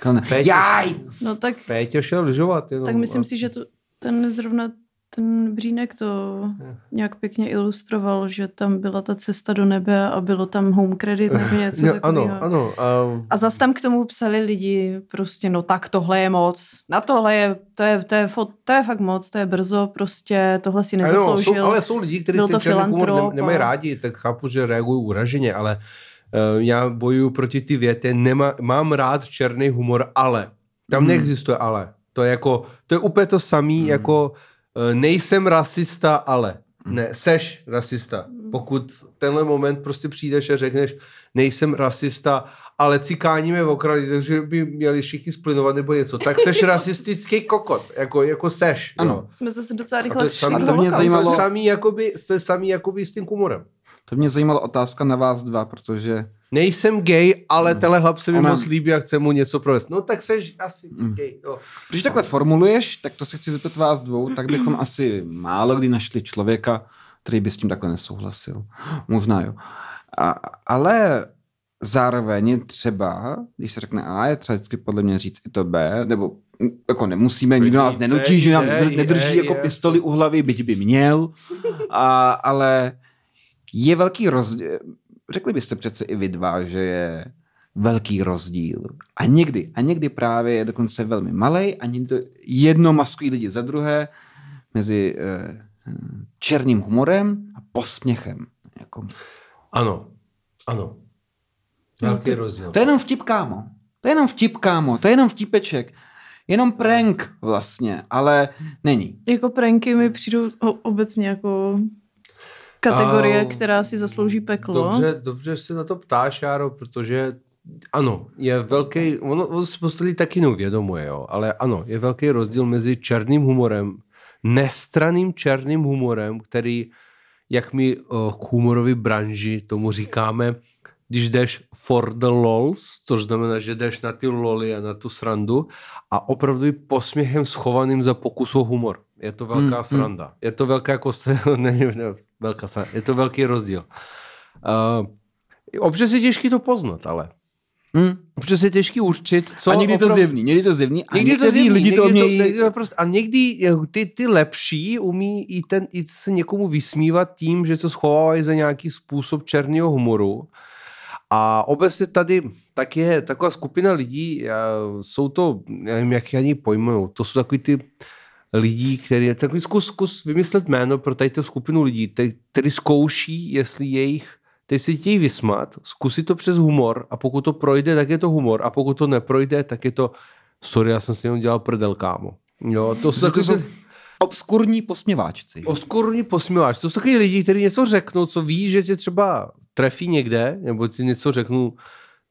S1: Kellner. Jaj!
S2: No tak...
S3: Pétě šel lyžovat.
S2: Jenom. Tak myslím si, že to, ten zrovna ten Břínek to nějak pěkně ilustroval, že tam byla ta cesta do nebe a bylo tam home credit nebo něco
S3: no, takového. Ano, ano. A...
S2: a zase tam k tomu psali lidi prostě, no tak tohle je moc, na tohle je, to je, to je, to je, to je fakt moc, to je brzo, prostě tohle si nezasloužil.
S3: Ano, jsou, ale jsou lidi, kteří ten černý humor nemají rádi, tak chápu, že reagují uraženě, ale uh, já bojuju proti ty větě, Nemá, mám rád černý humor, ale. Tam hmm. neexistuje ale. To je jako, to je úplně to samé hmm. jako nejsem rasista, ale. Ne, seš rasista. Pokud tenhle moment prostě přijdeš a řekneš, nejsem rasista, ale cikáníme v okraji, takže by měli všichni splynovat nebo něco, tak seš rasistický kokot, jako, jako seš.
S2: Ano. Jo. Jsme zase docela rychle
S3: přišli to mě zajímalo... To je samý, jakoby, to je samý jakoby s tím kumorem.
S1: To mě zajímalo otázka na vás dva, protože
S3: nejsem gay, ale hmm. tenhle chlap se mi Ona... moc líbí a chce mu něco provést. No tak seš asi hmm. gay. Jo.
S1: Když takhle formuluješ, tak to se chci zeptat vás dvou, tak bychom asi málo kdy našli člověka, který by s tím takhle nesouhlasil. Možná jo. A, ale zároveň třeba, když se řekne A, je třeba vždycky podle mě říct i to B, nebo jako nemusíme, nikdo nás nenutí, že nám nedrží jako pistoli u hlavy, byť by měl, a, ale je velký rozdíl, řekli byste přece i vy dva, že je velký rozdíl. A někdy, a někdy právě je dokonce velmi malý a někdy jedno maskují lidi za druhé mezi eh, černým humorem a posměchem. Jako.
S3: Ano, ano. Velký no, to, rozdíl.
S1: To je jenom vtip, kámo. To je jenom vtip, kámo. To je jenom vtipeček. Jenom prank vlastně, ale není.
S2: Jako pranky mi přijdou obecně jako kategorie, a, která si zaslouží peklo.
S3: Dobře, dobře se na to ptáš, Járo, protože ano, je velký, ono, ono se postali taky neuvědomuje, jo, ale ano, je velký rozdíl mezi černým humorem, nestraným černým humorem, který, jak my uh, k humorovi branži tomu říkáme, když jdeš for the lols, což znamená, že jdeš na ty loly a na tu srandu a opravdu posměchem schovaným za pokus o humor. Je to velká hmm, sranda. Hmm. Je to velká jako, ne, ne, velká sranda. Je to velký rozdíl. Uh, občas je těžký to poznat, ale. Hmm. Občas je těžký určit, co...
S1: A někdy opravdu... to zjevný, někdy to zjevný a někdy to zjevný, lidi to umějí... To,
S3: někdy prostě, a někdy ty, ty lepší umí i, ten, i se někomu vysmívat tím, že to schovávají za nějaký způsob černého humoru. A obecně tady tak je taková skupina lidí, jsou to, nevím, jak je ani pojmenou, to jsou takový ty lidí, který, tak zkus, zkus vymyslet jméno pro tady tu skupinu lidí, který zkouší, jestli jejich, teď si chtějí vysmat, zkusí to přes humor a pokud to projde, tak je to humor a pokud to neprojde, tak je to sorry, já jsem si jenom dělal prdel, kámo. Jo, to jsou takový,
S1: obskurní posměváčci.
S3: Obskurní posměváčci. To jsou takový lidi, kteří něco řeknou, co ví, že tě třeba trefí někde, nebo ti něco řeknou,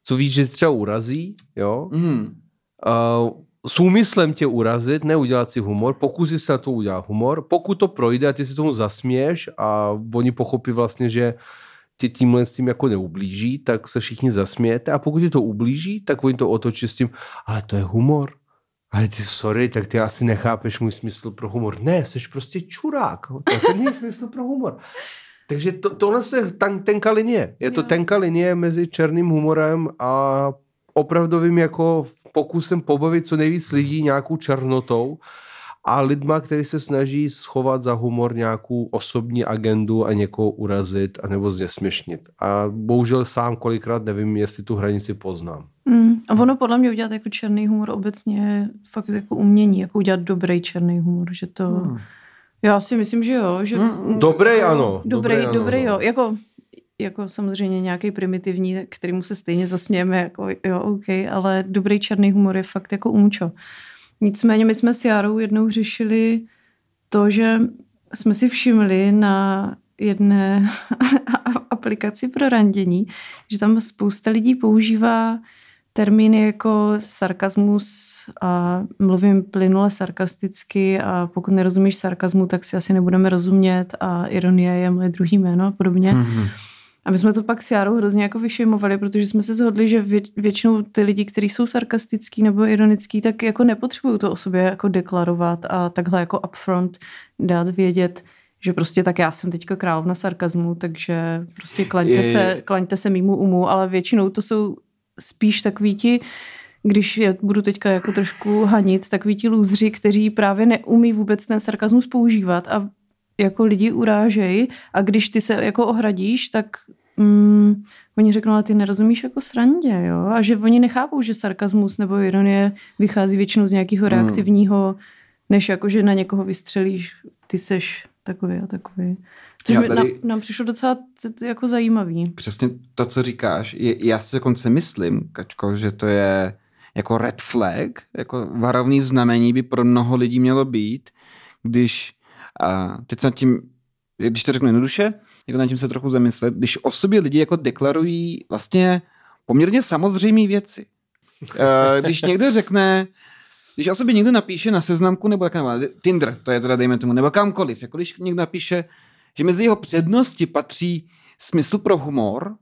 S3: co víš, že třeba urazí, jo. Mm. Uh, s úmyslem tě urazit, neudělat si humor, pokusí se na to udělat humor, pokud to projde a ty si tomu zasměješ a oni pochopí vlastně, že tě tímhle s tím jako neublíží, tak se všichni zasmějete a pokud ti to ublíží, tak oni to otočí s tím, ale to je humor. Ale ty sorry, tak ty asi nechápeš můj smysl pro humor. Ne, jsi prostě čurák. To není smysl pro humor. Takže to, tohle je ten, tenka linie. Je to jo. tenka linie mezi černým humorem a opravdovým jako pokusem pobavit co nejvíc lidí nějakou černotou a lidma, který se snaží schovat za humor nějakou osobní agendu a někoho urazit a nebo znesměšnit. A bohužel sám kolikrát nevím, jestli tu hranici poznám.
S2: Mm. A ono podle mě udělat jako černý humor obecně je fakt jako umění, jako udělat dobrý černý humor, že to... Mm. Já si myslím, že jo. Že...
S3: Mm. Dobrý ano.
S2: Dobrý, dobrý, ano, dobrý no. jo. Jako jako samozřejmě nějaký primitivní, kterýmu se stejně zasmějeme, jako jo, OK, ale dobrý černý humor je fakt jako umčo. Nicméně my jsme s Járou jednou řešili to, že jsme si všimli na jedné aplikaci pro randění, že tam spousta lidí používá termíny jako sarkazmus a mluvím plynule sarkasticky a pokud nerozumíš sarkazmu, tak si asi nebudeme rozumět a ironie je moje druhý jméno a podobně. Mm-hmm. A my jsme to pak s Járou hrozně jako vyšimovali, protože jsme se shodli, že vě, většinou ty lidi, kteří jsou sarkastický nebo ironický, tak jako nepotřebují to o sobě jako deklarovat a takhle jako upfront dát vědět, že prostě tak já jsem teďka královna sarkazmu, takže prostě klaňte, je, se, klaňte se mýmu umu, ale většinou to jsou spíš takový ti, když je budu teďka jako trošku hanit, takový ti lůzři, kteří právě neumí vůbec ten sarkazmus používat a jako lidi urážejí a když ty se jako ohradíš, tak mm, oni řeknou, ale ty nerozumíš jako srandě, jo? A že oni nechápou, že sarkazmus nebo ironie vychází většinou z nějakého hmm. reaktivního, než jako, že na někoho vystřelíš, ty seš takový a takový. Což tady, nám, nám přišlo docela jako zajímavý.
S1: Přesně to, co říkáš. Je, já si dokonce myslím, Kačko, že to je jako red flag, jako varovný znamení by pro mnoho lidí mělo být, když a teď se nad tím, když to řeknu jednoduše, jako nad tím se trochu zamyslet, když o sobě lidi jako deklarují vlastně poměrně samozřejmé věci. Eh, když někdo řekne, když o sobě někdo napíše na seznamku nebo jak nebo Tinder, to je teda dejme tomu, nebo kamkoliv, jako když někdo napíše, že mezi jeho přednosti patří smysl pro humor,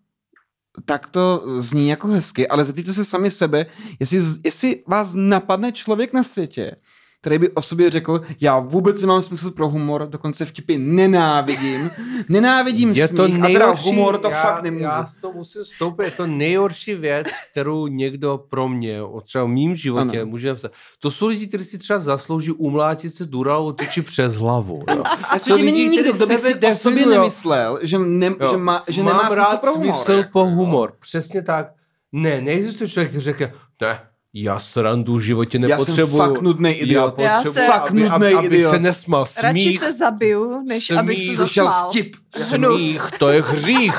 S1: tak to zní jako hezky, ale zeptejte se sami sebe, jestli, jestli vás napadne člověk na světě, který by o sobě řekl, já vůbec nemám smysl pro humor, dokonce vtipy nenávidím, nenávidím je smích to nejhorší, a teda humor to
S3: já,
S1: fakt nemůžu.
S3: Já to musím stoupit, je to nejhorší věc, kterou někdo pro mě, třeba v mým životě ano. může psat. To jsou lidi, kteří si třeba zaslouží umlátit se duralou tyči přes hlavu. Jo.
S1: A to není nikdo, kdo by si o sobě nemyslel, že, ne, že, má, že
S3: Mám
S1: nemá
S3: rád
S1: smysl pro humor.
S3: smysl po humor. Přesně tak. Ne, neexistuje člověk, který řekne, ne, já srandu v životě nepotřebuju.
S1: Já jsem fakt nudný idiot.
S2: Já, já
S1: se, fakt nudný
S3: aby,
S1: aby,
S3: aby se nesmal. Smích,
S2: Radši se zabiju, než smích, abych se zasmál.
S1: vtip.
S3: Smích, to je hřích.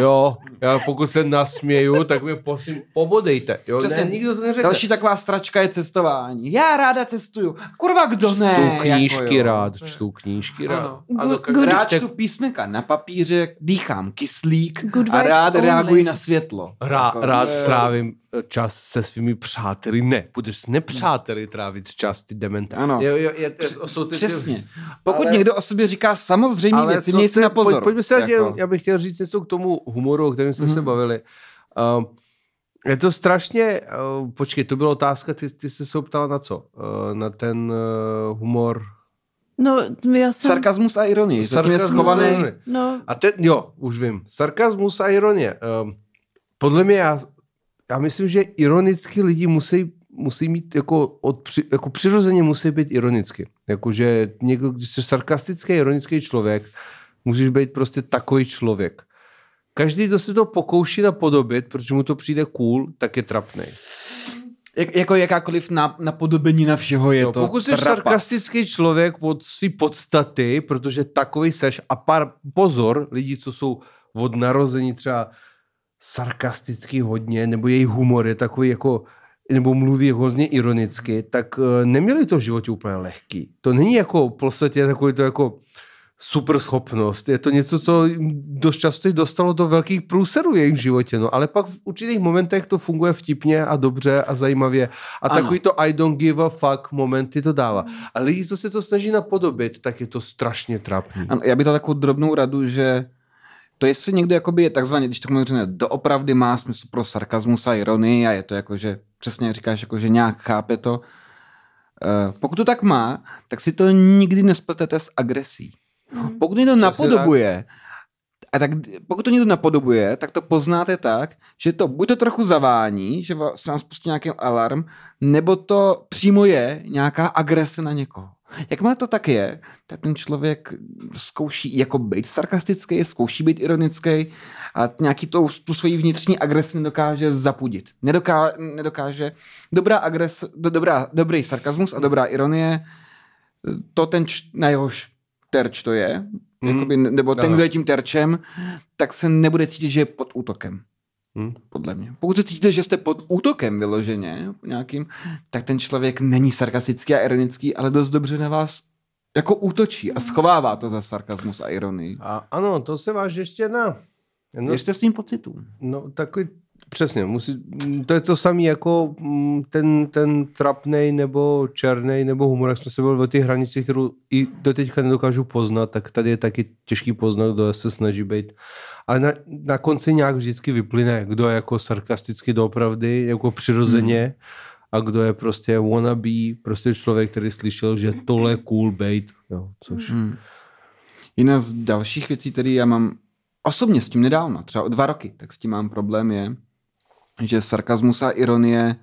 S3: Jo, já pokud se nasměju, tak mi prosím pobodejte. Jo, Přesně, ne, nikdo to neřekne.
S1: Další taková stračka je cestování. Já ráda cestuju. Kurva, kdo čtu ne?
S3: Čtu knížky jako, rád, čtu knížky rád. Ano.
S1: ano good, rád čtu písmenka na papíře, dýchám kyslík good a rád reaguji na světlo.
S3: Rá, jako, rád trávím čas se svými přáteli. Ne, budeš s nepřáteli trávit čas, ty demente.
S1: Ano.
S3: Je, je, je, jsou ty,
S1: Přesně. Pokud ale, někdo o sobě říká samozřejmě věci, měj si na pozor. Pojď,
S3: pojďme se jako... já bych chtěl říct něco k tomu humoru, o kterém jsme hmm. se mhm. bavili. Uh, je to strašně, uh, počkej, to byla otázka, ty, ty jsi se ptala na co? Uh, na ten uh, humor...
S2: No, já jsem...
S1: Sarkazmus a ironie. Sarkazmus je schovaný...
S2: No.
S3: A ten, jo, už vím. Sarkazmus a ironie. Uh, podle mě já já myslím, že ironicky lidi musí, musí mít jako, od, jako přirozeně musí být ironicky. Jakože někdo, když jsi sarkastický, ironický člověk, musíš být prostě takový člověk. Každý, kdo se to pokouší napodobit, protože mu to přijde cool, tak je trapný.
S1: Jak, jako jakákoliv napodobení na všeho je no, to
S3: Pokud jsi sarkastický člověk od své podstaty, protože takový seš, a pár pozor, lidi, co jsou od narození třeba sarkastický hodně, nebo její humor je takový jako nebo mluví hodně ironicky, tak eh, neměli to v životě úplně lehký. To není jako v podstatě takový to jako super schopnost. Je to něco, co dost často dostalo do velkých průserů v jejich životě. No, ale pak v určitých momentech to funguje vtipně a dobře a zajímavě. A ano. takový to I don't give a fuck momenty to dává. A lidi, co se to snaží napodobit, tak je to strašně trapný.
S1: Ano, já bych dal takovou drobnou radu, že to jestli někdo jakoby je takzvaně, když to řekne, doopravdy má smysl pro sarkazmus a ironii a je to jako, že přesně říkáš, jako, že nějak chápe to. Uh, pokud to tak má, tak si to nikdy nespletete s agresí. Mm. Pokud někdo napodobuje, a tak pokud to někdo napodobuje, tak to poznáte tak, že to buď to trochu zavání, že se vám spustí nějaký alarm, nebo to přímo je nějaká agrese na někoho. Jakmile to tak je, tak ten člověk zkouší jako být sarkastický, zkouší být ironický a nějaký to, tu svoji vnitřní agresi nedokáže zapudit. Nedoká, nedokáže. Dobrá agres, do, dobrá, dobrý sarkazmus a dobrá ironie, to ten, č, na jehož terč to je, mm. jakoby, nebo ten, kdo je tím terčem, tak se nebude cítit, že je pod útokem. Hmm. Podle mě. Pokud se cítíte, že jste pod útokem vyloženě nějakým, tak ten člověk není sarkastický a ironický, ale dost dobře na vás jako útočí a schovává to za sarkazmus a ironii.
S3: A ano, to se váž ještě na...
S1: No, ještě s tím pocitům.
S3: No, takový Přesně, musí, to je to samé jako mm, ten, ten trapnej nebo černý nebo humor, jak jsme se byli o těch hranicích, kterou i do teďka nedokážu poznat, tak tady je taky těžký poznat, kdo se snaží být. Ale na, na konci nějak vždycky vyplyne, kdo je jako sarkasticky doopravdy, jako přirozeně hmm. a kdo je prostě wannabe, prostě člověk, který slyšel, že tohle je cool bait, jo, což... Hmm.
S1: Jiná z dalších věcí, které já mám osobně s tím nedávno, třeba o dva roky, tak s tím mám problém je, že sarkazmus a ironie,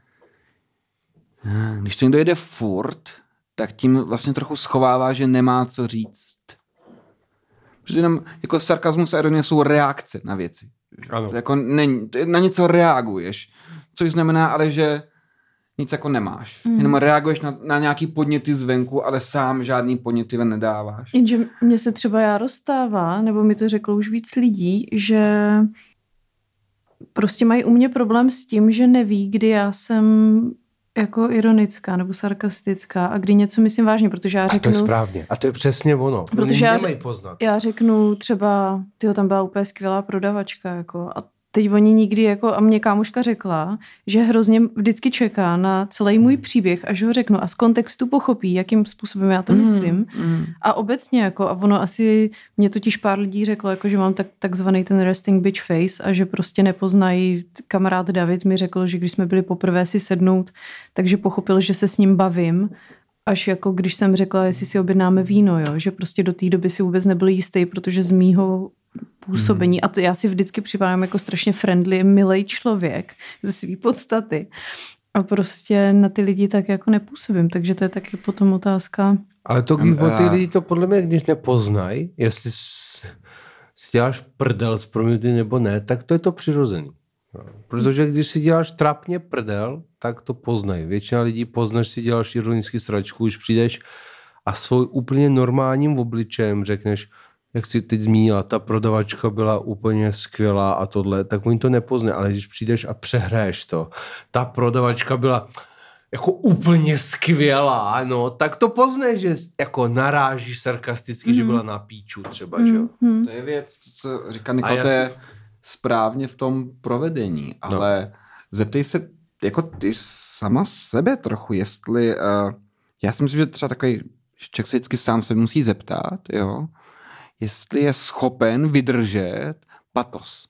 S1: když to někdo jede furt, tak tím vlastně trochu schovává, že nemá co říct. Protože jenom jako sarkazmus a ironie jsou reakce na věci. Ano. Jako není, na něco reaguješ. Což znamená ale, že nic jako nemáš. Mm. Jenom reaguješ na, na nějaký podněty zvenku, ale sám žádný podněty ven nedáváš.
S2: Jenže mě se třeba já rozstává, nebo mi to řeklo už víc lidí, že prostě mají u mě problém s tím, že neví, kdy já jsem jako ironická nebo sarkastická a kdy něco myslím vážně, protože já řeknu... A
S3: to je správně. A to je přesně ono.
S2: Protože já, poznat. já řeknu třeba, tyjo, tam byla úplně skvělá prodavačka, jako, a teď oni nikdy jako, a mě kámoška řekla, že hrozně vždycky čeká na celý můj hmm. příběh, až ho řeknu a z kontextu pochopí, jakým způsobem já to mm, myslím. Mm. A obecně jako, a ono asi, mě totiž pár lidí řeklo, jako, že mám tak, takzvaný ten resting bitch face a že prostě nepoznají, kamarád David mi řekl, že když jsme byli poprvé si sednout, takže pochopil, že se s ním bavím až jako když jsem řekla, jestli si objednáme víno, jo? že prostě do té doby si vůbec nebyl jistý, protože z mýho působení. Hmm. A to já si vždycky připadám jako strašně friendly, milý člověk ze své podstaty. A prostě na ty lidi tak jako nepůsobím, takže to je taky potom otázka.
S3: Ale to, o ty lidi to podle mě, když nepoznají, jestli si děláš prdel s proměty nebo ne, tak to je to přirozený. Protože když si děláš trapně prdel, tak to poznají. Většina lidí poznaš, si děláš ironický sračku, už přijdeš a svůj úplně normálním obličejem řekneš, jak jsi teď zmínila, ta prodavačka byla úplně skvělá a tohle, tak oni to nepozne, ale když přijdeš a přehraješ to, ta prodavačka byla jako úplně skvělá, no, tak to pozne, že jako narážíš sarkasticky, mm. že mhm. byla na píču třeba, mm. že jo.
S1: Mm. To je věc, co říká Nikol, to je správně v tom provedení, no. ale no. zeptej se jako ty sama sebe trochu, jestli, uh, já si myslím, že třeba takový člověk se vždycky sám se musí zeptat, jo, jestli je schopen vydržet patos.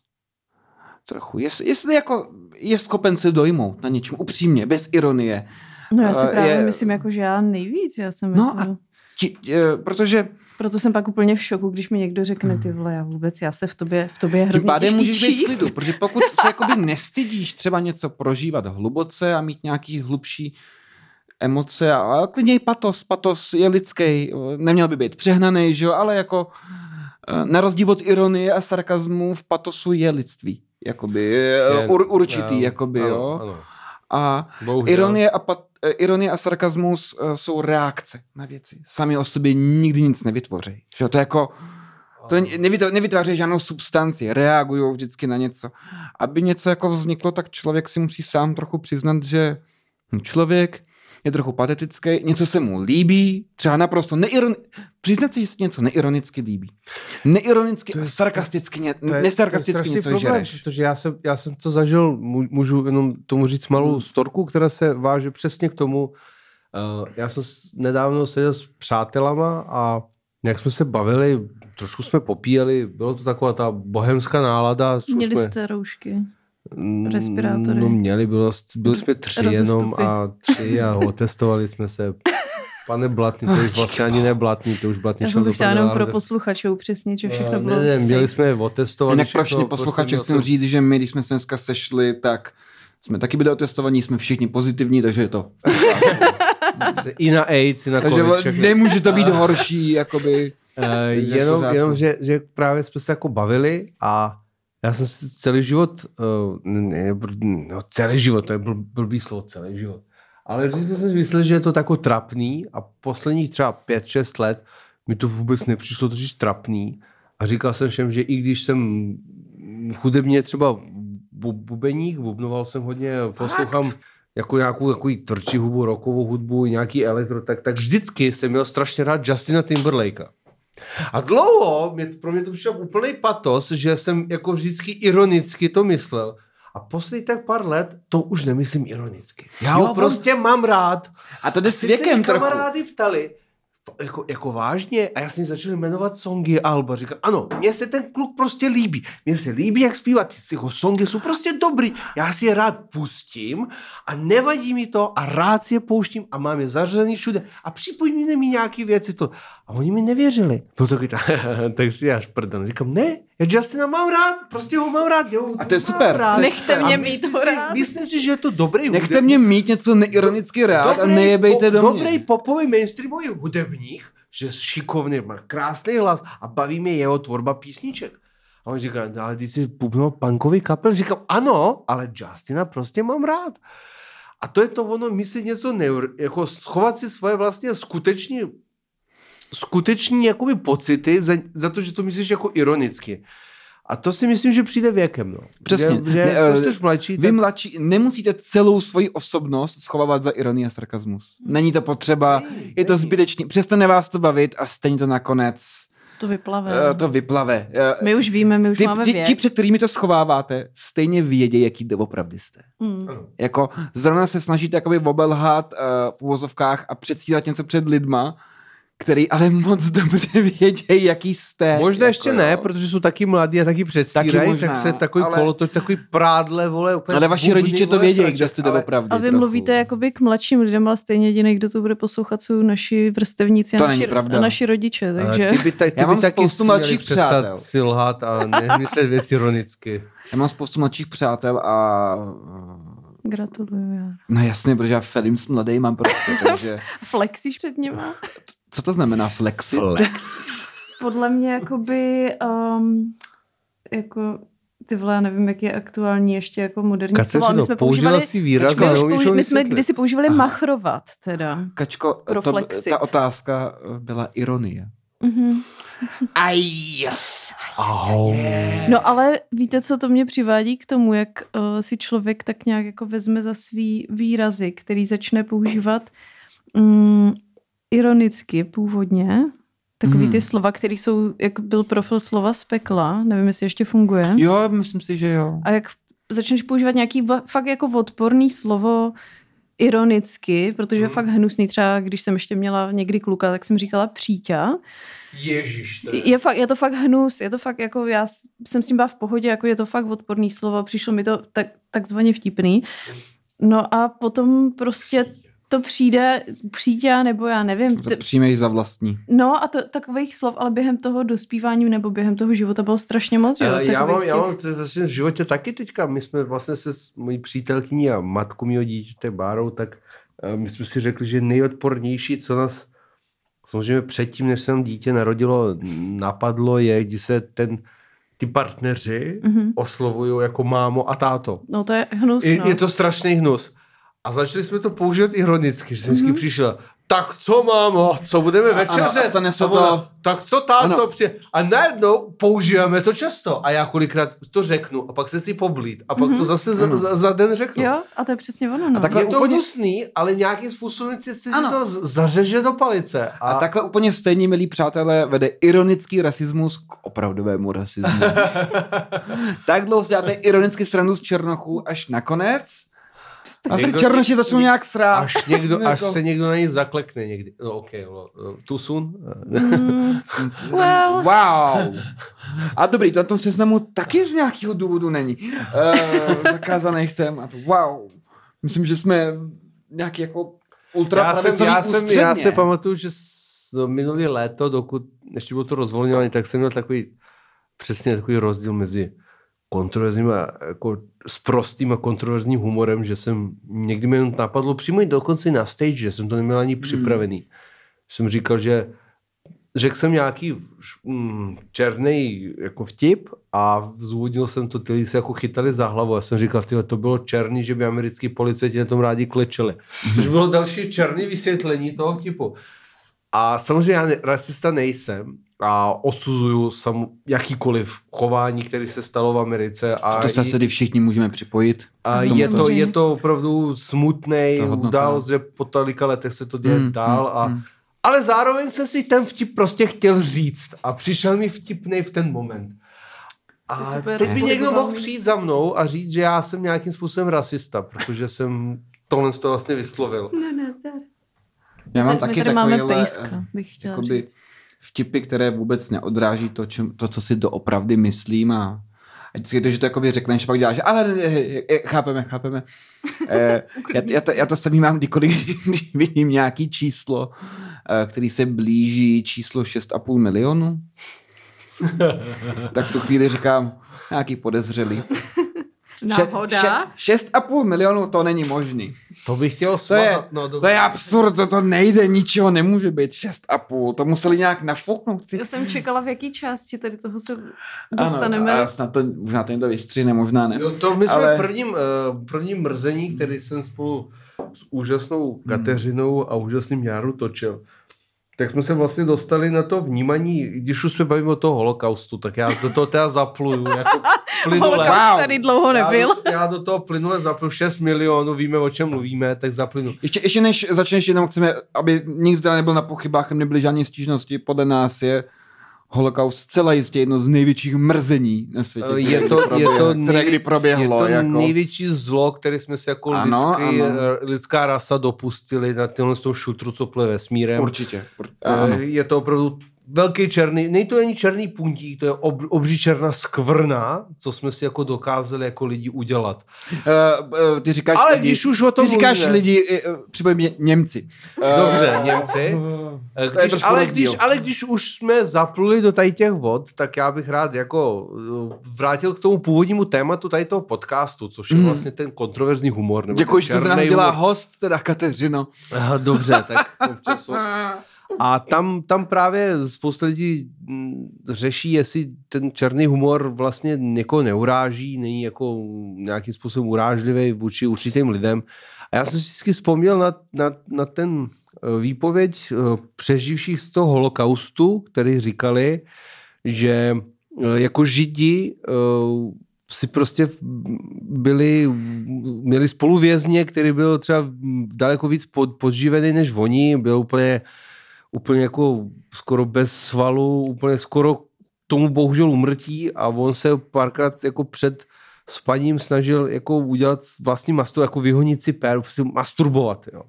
S1: Trochu. Jest, jestli jako je schopen se dojmout na něčem upřímně, bez ironie.
S2: No já si uh, právě je... myslím, jako, že já nejvíc. Já jsem
S1: no jako... a ti, uh, protože
S2: proto jsem pak úplně v šoku, když mi někdo řekne, ty vole, já vůbec, já se v tobě, v tobě hrozně Tím pádem můžeš číst. být v klidu,
S1: protože pokud se jakoby nestydíš třeba něco prožívat hluboce a mít nějaký hlubší emoce a klidně i patos, patos je lidský, neměl by být přehnaný, že jo, ale jako eh, na rozdíl od ironie a sarkazmu v patosu je lidství, jakoby, je, ur, určitý, no, jakoby, ano, jo. Ano. A ironie a, pat, eh, ironie a sarkazmus jsou reakce na věci. Sami o sobě nikdy nic nevytvoří. Že to je jako, to nevytváří žádnou substanci, reagují vždycky na něco. Aby něco jako vzniklo, tak člověk si musí sám trochu přiznat, že člověk je trochu patetický, něco se mu líbí, třeba naprosto neironicky, přiznat si, že se něco neironicky líbí. Neironicky to je, sarkasticky, ne, to je, nesarkasticky to je něco problém, žereš.
S3: Protože já jsem, já jsem to zažil, můžu jenom tomu říct malou hmm. storku, která se váže přesně k tomu. Uh, já jsem nedávno seděl s přátelama a jak jsme se bavili, trošku jsme popíjeli, bylo to taková ta bohemská nálada.
S2: Měli
S3: jsme...
S2: jste roušky. Respirátory.
S3: No měli, bylo, byli jsme tři jenom a tři a otestovali jsme se. Pane Blatný, to už vlastně ani neblatný, to už Blatný
S2: Já jsem to chtěla jenom pro posluchače upřesnit, že všechno bylo...
S3: Ne, ne, měli jsme otestovat.
S1: Jinak pro všechny posluchače chci říct, že my, když jsme se dneska sešli, tak jsme taky byli otestovaní, jsme všichni pozitivní, takže je to.
S3: I na AIDS, i na
S1: COVID. Takže nemůže to být horší, jakoby.
S3: Uh, jenom, jenom že, že právě jsme se jako bavili a já jsem si celý život, uh, ne, no, celý život, to je bl, blbý slovo, celý život. Ale vždycky jsem si myslel, že je to takový trapný a posledních třeba 5-6 let mi to vůbec nepřišlo totiž trapný. A říkal jsem všem, že i když jsem hudebně třeba bubeník, bubnoval jsem hodně, poslouchám jako nějakou takový tvrdší hubu, rokovou hudbu, nějaký elektro, tak, tak vždycky jsem měl strašně rád Justina Timberlakea. A dlouho mě, pro mě to přišel úplný patos, že jsem jako vždycky ironicky to myslel. A poslední tak pár let to už nemyslím ironicky.
S1: Já ho
S3: prostě mám rád.
S1: A to jde
S3: A
S1: s věkem trochu.
S3: kamarády ptali, jako, jako vážně, a já jsem začal jmenovat songy Alba. Říkal, ano, mně se ten kluk prostě líbí. Mně se líbí, jak zpívá, ty jeho songy jsou prostě dobrý. Já si je rád pustím a nevadí mi to a rád si je pouštím a mám je zařazený všude. A připomíne mi nějaké věci. To. A oni mi nevěřili. Byl taky tak, tak si až prdel. Říkám, ne, já Justina mám rád, prostě ho mám rád. Jo,
S1: A to je super.
S3: Rád.
S2: Nechte
S3: A
S2: mě
S3: myslím
S2: mít ho rád.
S3: Myslím si, že je to dobrý
S1: Nechte
S3: hudebník.
S1: mě mít něco neironicky rád a nejebejte do mě.
S3: Dobrý popový mainstreamový hudebník, že šikovný, má krásný hlas a baví mě jeho tvorba písniček. A on říká, "No, ale ty jsi pupnul punkový kapel. Říkám, ano, ale Justina prostě mám rád. A to je to ono, myslet něco neur, jako schovat si svoje vlastně skutečně skuteční jakoby pocity za, za to, že to myslíš jako ironicky. A to si myslím, že přijde věkem. No.
S1: Přesně.
S3: Že, že
S1: Ne,
S3: ne,
S1: eh,
S3: jsi mladší,
S1: Vy
S3: tak
S1: mladší nemusíte celou svoji osobnost schovávat za ironii a sarkazmus. Není to potřeba,
S3: Není,
S1: je to
S3: není.
S1: zbytečný. Přestane vás to bavit a stejně to nakonec
S2: To vyplave.
S1: uh, to vyplave. Uh,
S2: My už víme, my už
S1: ty,
S2: máme
S1: ti,
S2: věk.
S1: ti, před kterými to schováváte, stejně vědí, jaký doopravdy jste.
S2: Hmm.
S1: Jako zrovna se snažíte jakoby obelhat uh, v uvozovkách a předstírat něco před lidma, který ale moc dobře vědějí, jaký jste.
S3: Možná
S1: jako,
S3: ještě ne,
S1: jo.
S3: protože jsou taky mladí a taky předstírají,
S1: možná,
S3: tak se takový
S1: ale-
S3: kolo, to takový prádle, vole, úplně
S1: Ale vaši
S3: bubny,
S1: rodiče to vědějí, kde jste
S3: ale-
S1: doopravdy.
S2: A vy
S1: trochu.
S2: mluvíte jakoby k mladším lidem, ale stejně jediný, kdo to bude poslouchat, jsou naši vrstevníci a
S1: To
S2: naši,
S1: není pravda.
S2: a naši rodiče.
S3: A
S2: Takže
S3: Ty by, ta, ty
S1: Já
S3: by
S1: mám
S3: taky
S1: spoustu
S3: si měli
S1: mladších
S3: přestat
S1: přátel.
S3: si lhát a nemyslet věci ironicky.
S1: Já mám spoustu mladších přátel a...
S2: gratuluju. Já.
S1: No jasně, protože já Felim s mladý mám prostě, takže...
S2: Flexíš před nima?
S1: Co to znamená flexit?
S2: Podle mě jakoby um, jako ty vole, já nevím, jak je aktuální ještě jako moderní slovo, ale my
S3: Kateřino,
S2: jsme používali,
S3: si výraz,
S2: my, už
S3: neumíš
S2: použi- my jsme kdysi používali
S1: Aha.
S2: machrovat teda.
S1: Kačko,
S2: Pro
S1: to,
S2: flexit.
S1: ta otázka byla ironie.
S2: Mhm.
S1: Aj,
S3: Au.
S2: No ale víte, co to mě přivádí k tomu, jak uh, si člověk tak nějak jako vezme za svý výrazy, který začne používat um, ironicky původně. Takový
S1: Mhm.
S2: ty slova, které jsou, jak byl profil slova z pekla, nevím, jestli ještě funguje.
S1: Jo, myslím si, že jo.
S2: A jak začneš používat nějaký fakt jako odporný slovo ironicky, protože je
S3: Hmm.
S2: fakt hnusný. Třeba když jsem ještě měla někdy kluka, tak jsem říkala příťa.
S3: Ježíš, to
S2: Je, fakt, je to fakt hnus, je to fakt jako, já jsem s tím byla v pohodě, jako je to fakt odporný slovo, přišlo mi to tak, takzvaně vtipný. No a potom prostě to přijde přítě, nebo já nevím.
S1: To přijmeš za vlastní.
S2: no a to, takových slov, ale během toho dospívání nebo během toho života bylo strašně moc. Jo,
S3: já
S2: takových
S3: mám, já
S2: těch-
S3: mám to v životě taky teďka, my jsme vlastně se s mojí přítelkyní a matkou mýho dítěte Bárou, tak eh, my jsme si řekli, že nejodpornější, co nás samozřejmě předtím, než se nám dítě narodilo, napadlo je, když se ten, ty partneři
S2: Mhm.
S3: oslovují jako mámo a táto.
S2: No to je hnus,
S3: Je,
S2: no.
S3: je to strašný hnus. A začali jsme to používat ironicky, že jsem vždycky
S2: Mhm.
S3: přišel, tak co mámo, co budeme
S1: A- ano, stane se
S3: A ona,
S1: to-
S3: Tak co táto přijde? A najednou používáme to často. A já kolikrát to řeknu a pak se si poblít. A pak
S2: Mhm.
S3: to zase za,
S1: Ano.
S3: za, za den řeknu.
S2: Jo, a to je přesně ono, no.
S1: A takhle
S3: Je to
S1: úplně-
S3: hnusný, ale nějakým způsobem si si
S1: Ano.
S3: to zařeže do palice.
S1: A, a takhle úplně stejně, milí přátelé, vede ironický rasismus k opravdovému rasismu. tak dlouho si dáte ironicky srandu z Černochů, až nakonec a ty Černoši začnou
S3: ně-
S1: nějak srát.
S3: Až, někdo, až
S1: Jako-
S3: se někdo na něj zaklekne někdy. No ok, no, too soon.
S2: Mm, well,
S1: Wow. A dobrý, to na tom seznamu taky z nějakého důvodu není. Uh, zakázaných témat. Wow. Myslím, že jsme nějaký jako ultra
S3: já, jsem, já, jsem, já se pamatuju, že no, minulý léto, dokud ještě bylo to rozvolňování, tak jsem měl takový přesně takový rozdíl mezi kontroverzním a jako s prostým a kontroverzním humorem, že jsem někdy mi napadlo přímo i dokonce na stage, že jsem to neměl ani připravený. Jsem říkal, že řekl jsem nějaký mm, černý jako vtip a zúvodnil jsem to, ty lidi se jako chytali za hlavu. Já jsem říkal, tyhle, to bylo černý, že by americký policajti na tom rádi klečeli. Což bylo další černý vysvětlení toho vtipu. A samozřejmě já rasista nejsem a odsuzuju sam, jakýkoliv chování, které se stalo v Americe. A
S1: To se asi všichni můžeme připojit.
S3: a je
S2: to-
S3: to, je to opravdu smutný
S1: To
S3: událost, že po tolika letech se to děje
S1: Mm,
S3: dál. A,
S1: mm.
S3: Ale zároveň jsem si ten vtip prostě chtěl říct a přišel mi vtipný v ten moment. A teď by někdo mohl přijít za mnou a říct, že já jsem nějakým způsobem rasista, protože jsem tohle z toho vlastně vyslovil.
S2: Ne, ne, zdar.
S1: Já mám
S2: My
S1: taky
S2: tady máme
S1: takovýhle,
S2: pejska, bych chtěla
S1: jakoby
S2: říct.
S1: Vtipy, které vůbec neodráží to, čem, to co si doopravdy myslím a a vždycky to, že to jakoby řekneš, pak děláš, ale ne, ne, ne, chápeme, chápeme. Eh, já, já, to, já to samý mám kdykoliv, když vidím nějaký číslo, eh, který se blíží číslo 6,5 milionu, tak v tu chvíli říkám, nějaký podezřelý.
S2: Náhoda?
S1: Še, še, 6,5 milionů to není možný.
S3: To bych chtěl
S1: To je,
S3: smazat. no,
S1: to je absurd, to, to nejde, ničeho nemůže být 6,5. To museli nějak nafouknout. Ty.
S2: Já jsem čekala, v jaký části tady toho se
S1: Ano,
S2: dostaneme.
S1: a snad to, možná to někdo vystřihne, možná ne.
S3: Jo, to my jsme
S1: Ale-
S3: Ale... prvním, uh, prvním mrzení, který jsem spolu s úžasnou Kateřinou a úžasným Járu točil, tak jsme se vlastně dostali na to vnímání, když už jsme bavíme o toho holokaustu, tak já do toho teda zapluju, jako plynule.
S2: Holokaust
S1: Wow.
S2: tady dlouho nebyl.
S3: Já, do- já do toho plynule zapluju 6 milionů, víme, o čem mluvíme, tak zaplynu.
S1: Ještě, ještě než začneš, jenom chceme, aby nikdo teda nebyl na pochybách, nebyly žádné stížnosti, podle nás je holokaust zcela jistě jedno z největších mrzení na světě.
S3: Eh,
S1: které
S3: Je
S1: kdy
S3: to, je
S1: proběhlo-
S3: to,
S1: které kdy proběhlo.
S3: je to
S1: jako.
S3: největší zlo, který jsme se jako
S1: Ano,
S3: lidský,
S1: ano.
S3: lidská rasa dopustili na tyhle z toho šutru, co pluje vesmírem.
S1: Určitě. Ur-
S3: Eh,
S1: ano.
S3: Je to opravdu velký černý, není to ani černý puntík, to je ob, obří černá skvrna, co jsme si jako dokázali jako lidi udělat.
S1: Uh, uh, ty říkáš
S3: Ale
S1: lidi,
S3: když už o tom
S1: ty říkáš
S3: mluvíme.
S1: lidi, uh, připojím mě Němci. Eh,
S3: Dobře, Němci. Eh,
S1: To
S3: Když,
S1: trošku
S3: ale,
S1: rozdíl.
S3: když, ale když už jsme zapluli do tady těch vod, tak já bych rád jako eh, vrátil k tomu původnímu tématu tady toho podcastu, což je
S1: Mm.
S3: vlastně ten kontroverzní humor. nebo
S1: Děkuji, že to nás dělá
S3: humor.
S1: host, teda Kateřino.
S3: Aha, Dobře, tak občas host. A tam, tam právě spousta lidí mm, řeší, jestli ten černý humor vlastně někoho neuráží, není jako nějakým způsobem urážlivý vůči určitým lidem. A já jsem si vždycky vzpomněl na, na, na ten eh, výpověď eh, přeživších z toho holokaustu, který říkali, že eh, jako židi si prostě byli, měli spoluvězně, který byl třeba daleko víc pod, podživený než oni, byl úplně úplně jako skoro bez svalu, úplně skoro tomu bohužel umrtí a on se párkrát jako před spaním snažil jako udělat vlastní mastur, jako vyhonit si pér, prostě masturbovat, jo.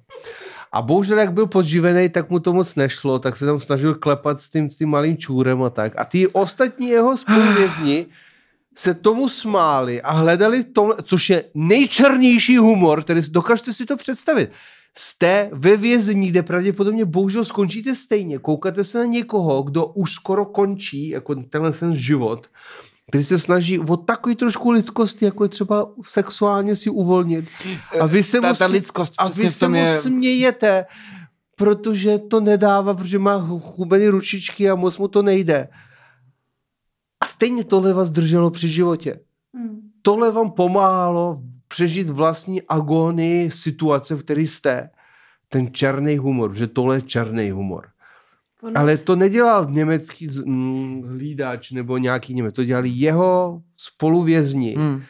S3: A bohužel, jak byl podživený, tak mu to moc nešlo, tak se tam snažil klepat s tím, s tím malým čůrem a tak. A ty ostatní jeho spoluvězni se tomu smáli a hledali v tom, což je nejčernější humor, který dokážete si to představit. Jste ve vězení, kde pravděpodobně bohužel skončíte stejně. Koukáte se na někoho, kdo už skoro končí, jako tenhle ten život, který se snaží o takový trošku lidskosti, jako je třeba sexuálně si uvolnit. A vy se
S1: ta,
S3: mu,
S1: ta lidskost
S3: a vy se mu
S1: je...
S3: smějete, protože to nedává, protože má chubený ručičky a moc mu to nejde. A stejně tohle vás drželo při životě.
S2: Hmm.
S3: Tohle vám pomáhalo přežít vlastní agónii situace, v které jste. Ten černý humor, že tohle je černý humor.
S2: Ono-
S3: Ale to nedělal německý hlídač nebo nějaký Němec, to dělali jeho spoluvězni.
S1: Hmm.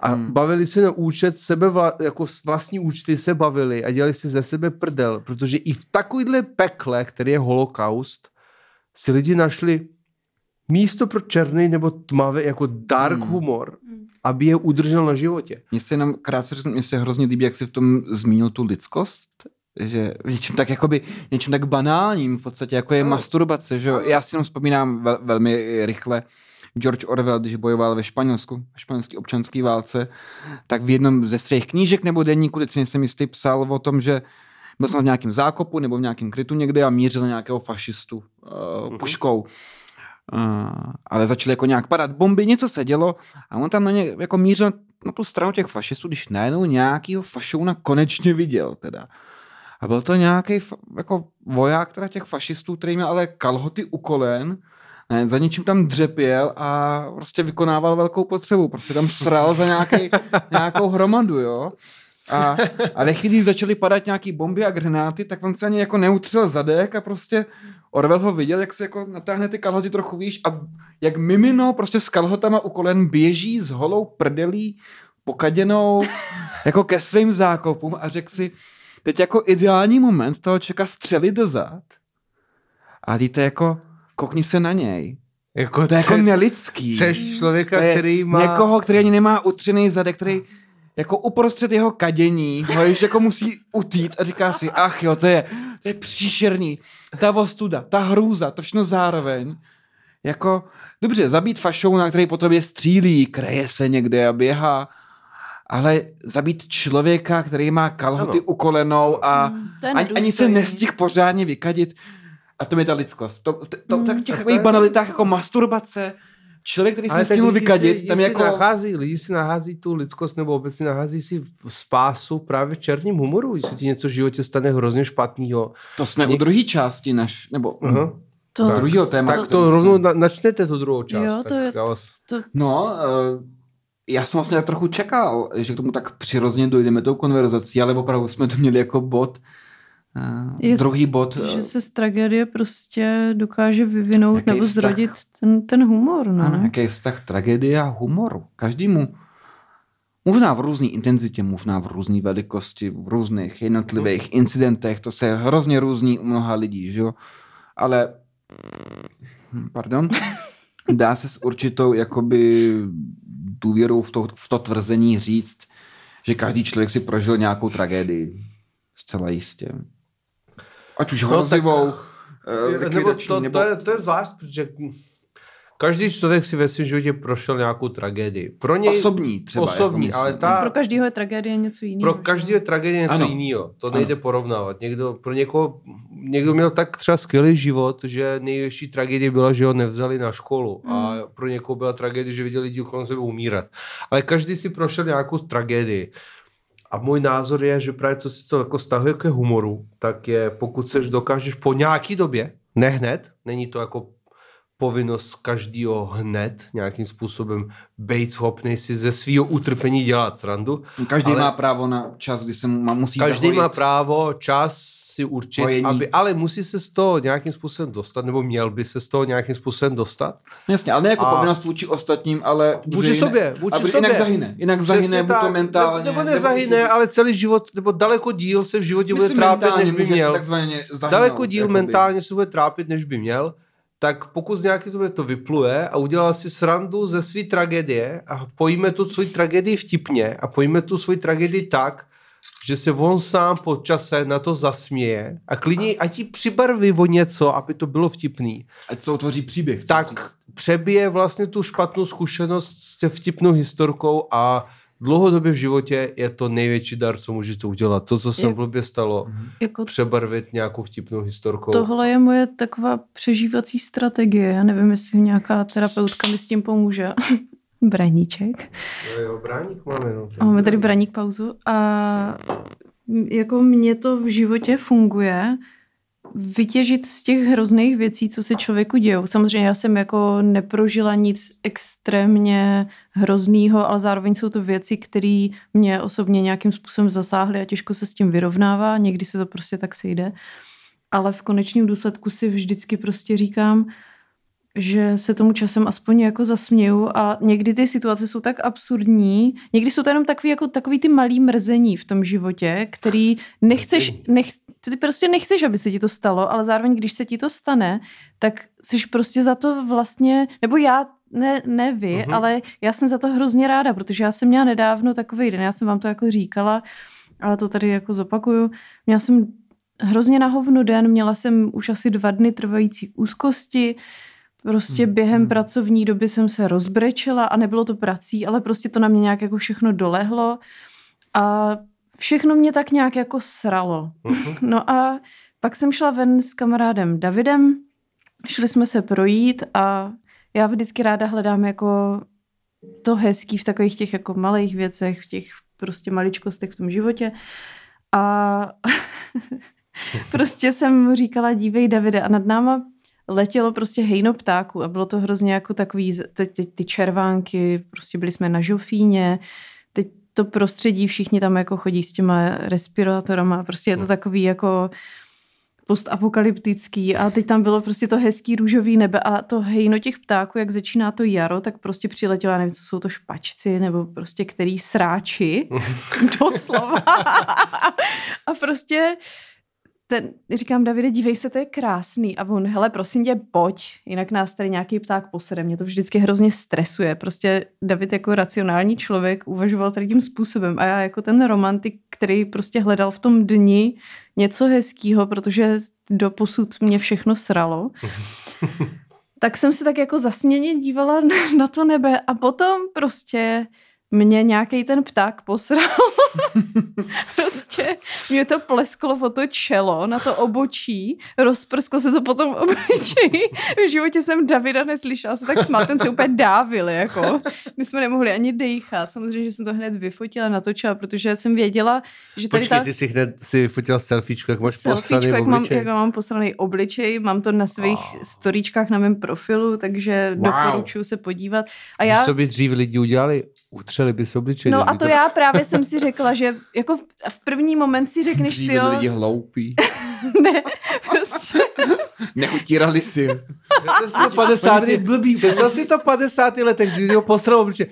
S3: A
S1: Hmm.
S3: bavili se na účet, sebe vla, jako vlastní účty se bavili a dělali si ze sebe prdel, protože i v takovýhle pekle, který je holokaust, si lidi našli místo pro černý nebo tmavý, jako dark
S1: Hmm.
S3: humor,
S2: Hmm.
S3: aby je udržel na životě.
S1: Mně se jenom krátce řeknu, mně se hrozně líbí, jak jsi v tom zmínil tu lidskost, že v něčem tak jakoby, něčem tak banálním v podstatě, jako je
S3: Ano.
S1: masturbace, že jo? Já si jenom vzpomínám vel, velmi rychle, George Orwell, když bojoval ve Španělsku, ve španělské občanské válce, tak v jednom ze svých knížek nebo denníku, teď si nejsem jistý, psal o tom, že byl jsem v nějakém zákopu nebo v nějakém krytu někde a mířil na nějakého fašistu uh, puškou. Uh, ale začaly jako nějak padat bomby, něco se dělo a on tam na ně jako mířil na tu stranu těch fašistů, když najednou nějakýho fašouna konečně viděl teda. A byl to nějaký jako voják teda těch fašistů, který měl ale kalhoty u kolen, ne, za něčím tam dřepěl a prostě vykonával velkou potřebu. Prostě tam sral za nějaký, nějakou hromadu, jo. A, a ve chvíli, začaly padat nějaký bomby a granáty, tak on se ani jako neutřel zadek a prostě Orwell ho viděl, jak se jako natáhne ty kalhoty trochu výš a jak mimino prostě s kalhotama u kolen běží s holou prdelí pokaděnou jako ke svým zákopům a řekl si, teď jako ideální moment toho čeka střelit do zad a díte jako, kokni se na něj.
S3: Jako
S1: To je jako nelidský.
S3: Chceš člověka,
S1: to je
S3: který má...
S1: Někoho, který ani nemá utřený zadek, který jako uprostřed jeho kadění ho ještě jako musí utít a říká si, ach jo, to je, to je příšerný. Ta ostuda, ta hrůza, to všechno zároveň. Jako, dobře, zabít fašouna, který po tobě střílí, kreje se někde a běhá, ale zabít člověka, který má kalhoty
S3: Ano.
S1: u kolenou a
S2: Mm, je
S1: ani, ani se nestihl pořádně vykadit. A to je ta lidskost. To, to, to,
S2: Mm.
S1: tak těch
S3: to
S1: takových banalitách jako masturbace, člověk, který se
S3: lidi
S1: vykadit,
S3: si,
S1: tam
S3: si
S1: jako...
S3: nachází, lidi si nachází tu lidskost nebo obecně nachází si v- spásu právě v černým humoru, když se ti něco v životě stane hrozně špatného.
S1: To jsme
S3: Něk-
S1: u druhé části naš, nebo
S3: Aha.
S2: To,
S1: Tak. druhýho tématu.
S3: Tak to rovnou na, načnete tu druhou část.
S2: Jo, to
S3: tak
S2: je-
S3: vás...
S2: to,
S1: No, eh, já jsem vlastně trochu čekal, že k tomu tak přirozeně dojdeme tou konverzací, ale opravdu jsme to měli jako bod. Eh,
S2: Je-
S1: druhý bod. eh,
S2: že se z tragédie prostě dokáže vyvinout
S1: Jaký
S2: nebo
S1: vztah?
S2: zrodit ten, ten humor, no.
S1: Ano,
S2: ne?
S1: jaký je vztah tragédie a humoru. Každému. Možná v různé intenzitě, možná v různé velikosti, v různých jednotlivých incidentech, to se hrozně různí u mnoha lidí, že jo? Ale, hm, pardon, dá se s určitou jakoby důvěrou v to, v to tvrzení říct, že každý člověk si prožil nějakou tragédii. Zcela jistě. Ať už
S3: No, tak-
S1: hrozivou, eh,
S3: nebo to,
S1: nebo...
S3: to, je, to je zvlášť, protože každý člověk si ve svém životě prošel nějakou tragédii. Pro něj
S1: Osobní třeba.
S3: osobní,
S1: jako
S3: ale ta-
S2: Pro každého je tragédie něco jiného.
S3: Pro každý je tragédie něco
S1: Ano.
S3: jiného. To
S1: Ano.
S3: nejde porovnávat. Někdo, pro někoho, někdo měl tak třeba skvělý život, že největší tragédie byla, že ho nevzali na školu. A pro někoho byla tragédie, že viděl lidi kolem sebe umírat. Ale každý si prošel nějakou tragédii. A můj názor je, že právě co se to jako stahuje ke humoru, tak je, pokud se dokážeš po nějaký době, ne hned, není to jako povinnost každého hned nějakým způsobem být schopný si ze svého utrpení dělat srandu,
S1: Každý
S3: Ale-
S1: má právo na čas, kdy se má, musí
S3: Každý
S1: zahojit.
S3: má právo čas si určit, aby, ale musí se z toho nějakým způsobem dostat, nebo měl by se z toho nějakým způsobem dostat.
S1: Jasně, ale ne jako
S3: A-
S1: povinnost vůči ostatním, ale
S3: Vůči sobě, vůči sobě.
S1: jinak zahyne. Jinak zahyne, buď to mentálně.
S3: Nebo, nebo nezahyne, ale celý život, nebo daleko díl se v životě bude trápit, než by měl.
S1: Zahynout,
S3: Daleko díl
S1: jakoby.
S3: mentálně se bude trápit, než by měl. Tak pokud z nějaké době to vypluje a udělal si srandu ze své tragédie a pojíme tu svoji tragédii vtipně a pojíme tu svoji tragédii tak, že se on sám po čase na to zasměje a klidně ať ti přibarví o něco, aby to bylo vtipný,
S1: Ať se utvoří příběh.
S3: tak přebije vlastně tu špatnou zkušenost s tě vtipnou historkou a dlouhodobě v životě je to největší dar, co můžete udělat. To, co se
S2: Je-
S3: blbě stalo,
S2: Jako
S3: přebarvit nějakou vtipnou historkou.
S2: tohle je moje taková přežívací strategie. Já nevím, jestli nějaká terapeutka mi s tím pomůže. Braníček.
S3: Jo, jo, bráník máme. No,
S2: máme tady braník pauzu a jako mně to v životě funguje vytěžit z těch hrozných věcí, co se člověku dějou. Samozřejmě já jsem jako neprožila nic extrémně hroznýho, ale zároveň jsou to věci, které mě osobně nějakým způsobem zasáhly a těžko se s tím vyrovnává. Někdy se to prostě tak sejde. Ale v konečném důsledku si vždycky prostě říkám, že se tomu časem aspoň jako zasměju a někdy ty situace jsou tak absurdní, někdy jsou to jenom takový, jako, takový ty malý mrzení v tom životě, který nechceš, nech, ty prostě nechceš, aby se ti to stalo, ale zároveň, když se ti to stane, tak jsi prostě za to vlastně, nebo já, ne, ne vy, uh-huh. ale já jsem za to hrozně ráda, protože já jsem měla nedávno takový den, já jsem vám to jako říkala, ale to tady jako zopakuju. Měla jsem hrozně na hovno den, měla jsem už asi dva dny trvající úzkosti, prostě
S1: Hmm,
S2: během
S1: hmm.
S2: pracovní doby jsem se rozbrečela a nebylo to prací, ale prostě to na mě nějak jako všechno dolehlo a všechno mě tak nějak jako sralo.
S3: Mhm.
S2: No a pak jsem šla ven s kamarádem Davidem, šli jsme se projít a já vždycky ráda hledám jako to hezký v takových těch jako malých věcech, v těch prostě maličkostech v tom životě. A prostě jsem říkala, dívej Davide, a nad náma letělo prostě hejno ptáků a bylo to hrozně jako takový, teď, teď ty červánky, prostě byli jsme na žofíně, teď to prostředí, všichni tam jako chodí s těma respirátorama, prostě je to takový jako postapokalyptický a teď tam bylo prostě to hezký růžový nebe a to hejno těch ptáků, jak začíná to jaro, tak prostě přiletěla, nevím, co jsou to špačci nebo prostě který sráči, doslova. a prostě ten, říkám, Davide, dívej se, to je krásný. A on, hele, prosím tě, pojď, jinak nás tady nějaký pták posede. Mě to vždycky hrozně stresuje. Prostě David jako racionální člověk uvažoval tady tím způsobem. A já jako ten romantik, který prostě hledal v tom dni něco hezkého, protože do posud mě všechno sralo. tak jsem se tak jako zasněně dívala na to nebe a potom prostě mě nějaký ten pták posral. prostě mě to plesklo o to čelo, na to obočí, rozprsklo se to potom obličeji. V životě jsem Davida neslyšela, se tak smát, ten se úplně dávil, jako. My jsme nemohli ani dejchat. Samozřejmě, že jsem to hned vyfotila, natočila, protože jsem věděla, že tady
S3: Počkej,
S2: ta...
S3: ty si hned si fotila selfiečku, jak máš posraný
S2: jak mám,
S3: obličej.
S2: jak mám posraný obličej, mám to na svých oh. storíčkách na mém profilu, takže
S1: Wow.
S2: doporučuji se podívat. A
S3: já, Co by dřív lidi udělali? Utřeli by si obličej.
S2: no a to já právě jsem si řekla, že jako v, v první moment si řekneš, ty jo,
S1: lidi hloupí.
S2: ne, prostě,
S1: Neutírali si.
S3: Představ si to 50,
S1: Oni byli blbý.
S3: představ si to 50 letech, kdy ho postral obličej.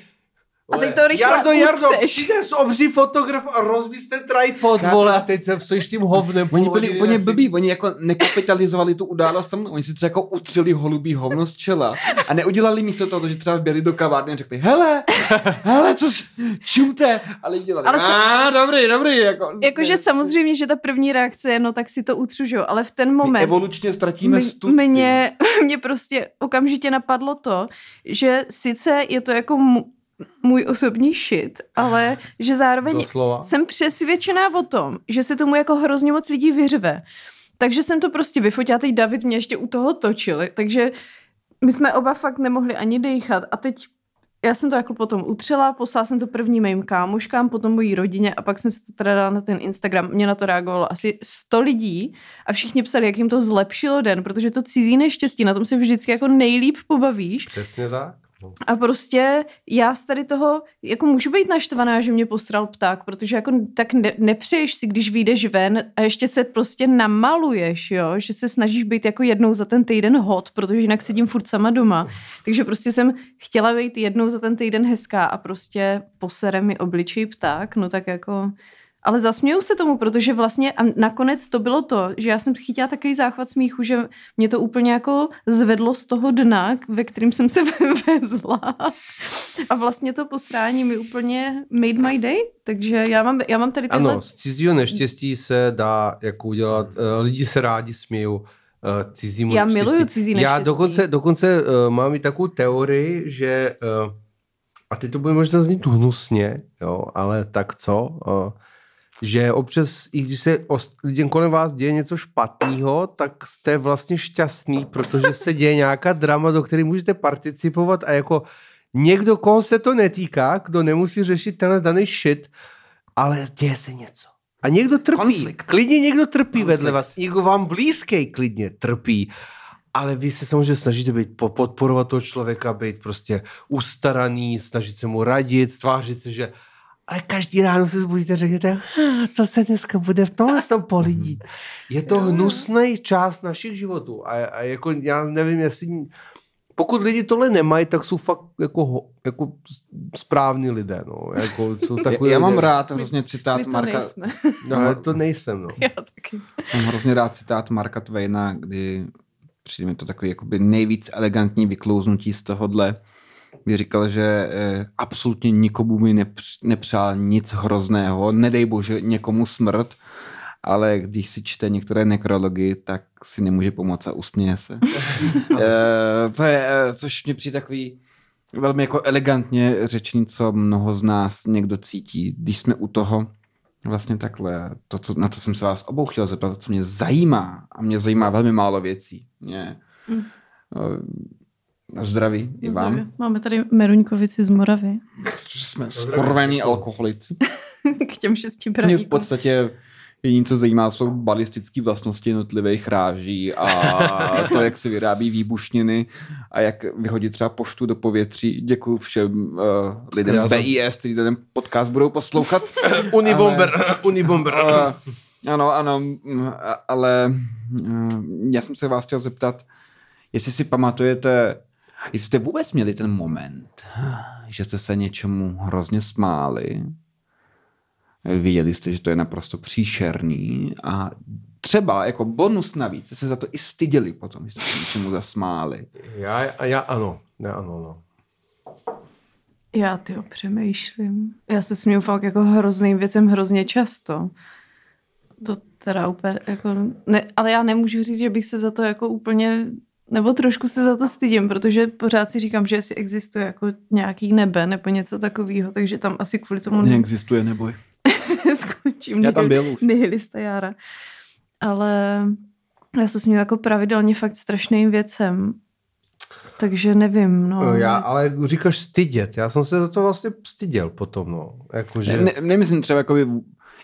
S2: A teď to rychle
S3: Jardo, Jardo,
S2: utřeš.
S3: přines obří fotograf a rozbíz ten tripod,
S1: Tak.
S3: vole, a teď se stojíš tím hovnem.
S1: Oni byli úplně blbí, oni jako nekapitalizovali tu událost sam, oni si třeba jako utřeli holubý hovno z čela a neudělali místo toho, že třeba běli do kavárny a řekli, hele, hele, co s- čumte, a lidi dělali,
S2: Ale
S1: a dobrý, dobrý, jako.
S2: jakože samozřejmě, že ta první reakce je, no tak si to utřu, že jo, ale v ten moment...
S1: My evolučně ztratíme stud.
S2: Mě, mě prostě okamžitě napadlo to, že sice je to jako můj osobní shit, ale že zároveň
S3: Doslova.
S2: jsem přesvědčená o tom, že se tomu jako hrozně moc lidí vyřve. Takže jsem to prostě vyfotila, teď David mě ještě u toho točili, takže my jsme oba fakt nemohli ani dejchat a teď já jsem to jako potom utřela, poslala jsem to první mým kámoškám, potom mojí rodině a pak jsem se to teda dala na ten Instagram. Mě na to reagovalo asi 100 lidí a všichni psali, jak jim to zlepšilo den, protože to cizí neštěstí, na tom se vždycky jako nejlíp pobavíš.
S3: Přesně tak. No.
S2: A prostě já z tady toho, jako můžu být naštvaná, že mě postral pták, protože jako tak ne, nepřeješ si, když vyjdeš ven a ještě se prostě namaluješ, jo, že se snažíš být jako jednou za ten týden hot, protože jinak sedím furt sama doma. Takže prostě jsem chtěla být jednou za ten týden hezká a prostě posere mi obličej pták, no tak jako... Ale zasměju se tomu, protože vlastně a nakonec to bylo to, že já jsem chytila takový záchvat smíchu, že mě to úplně jako zvedlo z toho dna, ve kterým jsem se vezla. A vlastně to posrání mi úplně made my day. Takže já mám, já mám tady tyhle...
S3: Ano, z cizího neštěstí se dá jako udělat, uh, lidi se rádi smějou uh, cizímu
S2: Já
S3: neštěstí.
S2: miluju cizí
S3: Já
S2: neštěstí.
S3: dokonce, dokonce uh, mám i takovou teorii, že, uh, a teď to bude možná znít hnusně, jo, ale tak co, uh, že občas, i když se lidem kolem vás děje něco špatného, tak jste vlastně šťastný, protože se děje nějaká drama, do které můžete participovat a jako někdo, koho se to netýká, kdo nemusí řešit tenhle daný shit, ale děje se něco. A někdo trpí.
S1: Konflikt.
S3: Klidně někdo trpí
S1: Konflikt.
S3: vedle vás. Někdo vám blízký klidně trpí. Ale vy se samozřejmě snažíte být, po- podporovat toho člověka, být prostě ustaraný, snažit se mu radit, tvářit se, že ale každý ráno se zbudíte a řeknete, "Ah, co se dneska bude v tomhle tom polidít. Je to hnusný část našich životů. A, a jako já nevím, jestli pokud lidi tohle nemají, tak jsou fakt jako, jako správní lidé. No. Jako, jsou takový
S1: Já, já mám
S3: lidé.
S1: rád hrozně citát
S2: My to
S1: Marka.
S2: nejsme.
S3: No, ale to nejsem. No.
S2: já taky.
S1: Mám hrozně rád citát Marka Twaina, kdy přijde mi to takový jakoby nejvíc elegantní vyklouznutí z tohohle, kdy říkal, že eh, absolutně nikomu mi nepř, nepřál nic hrozného, nedej bože někomu smrt, ale když si čte některé nekrology, tak si nemůže pomoct a usměje se. eh, to je, eh, což mě přijde takový velmi jako elegantně řečení, co mnoho z nás někdo cítí, když jsme u toho, vlastně takhle, to, co, na co jsem se vás obou chtěl zeptat, co mě zajímá, a mě zajímá velmi málo věcí. Mě,
S2: Mm.
S1: No, zdraví i vám.
S2: Máme tady Meruňkovici z Moravy.
S1: Jsme skurvení alkoholici.
S2: K těm šesti
S1: Mě v
S2: braníkům.
S1: podstatě jediné, co zajímá, jsou balistické vlastnosti jednotlivých ráží a to, jak se vyrábí výbušniny a jak vyhodit třeba poštu do povětří. Děkuji všem uh, lidem
S3: Já
S1: z BIS, kteří ten podcast budou poslouchat.
S3: Unibomber, Unibomber.
S1: Uh, ano, ano, mm, ale uh, já jsem se vás chtěl zeptat, jestli si pamatujete, jestli jste vůbec měli ten moment, že jste se něčemu hrozně smáli, věděli jste, že to je naprosto příšerný a třeba jako bonus navíc, se za to i styděli potom, že se něčemu zasmáli.
S3: Já, já ano, já ano, no.
S2: Já ty přemýšlím. Já se směju fakt jako hrozným věcem hrozně často. To teda úplně jako... Ne, ale já nemůžu říct, že bych se za to jako úplně... Nebo trošku se za to stydím, protože pořád si říkám, že asi existuje jako nějaký nebe nebo něco takového, takže tam asi kvůli tomu...
S1: Neexistuje, neboj.
S2: Skončím.
S1: Já tam byl už.
S2: Nihilista Jára. Ale já se směju jako pravidelně fakt strašným věcem. Takže nevím, no.
S3: Já, ale říkáš stydět, já jsem se za to vlastně styděl potom, no. Jako, že...
S1: Ne, ne, nemyslím třeba jako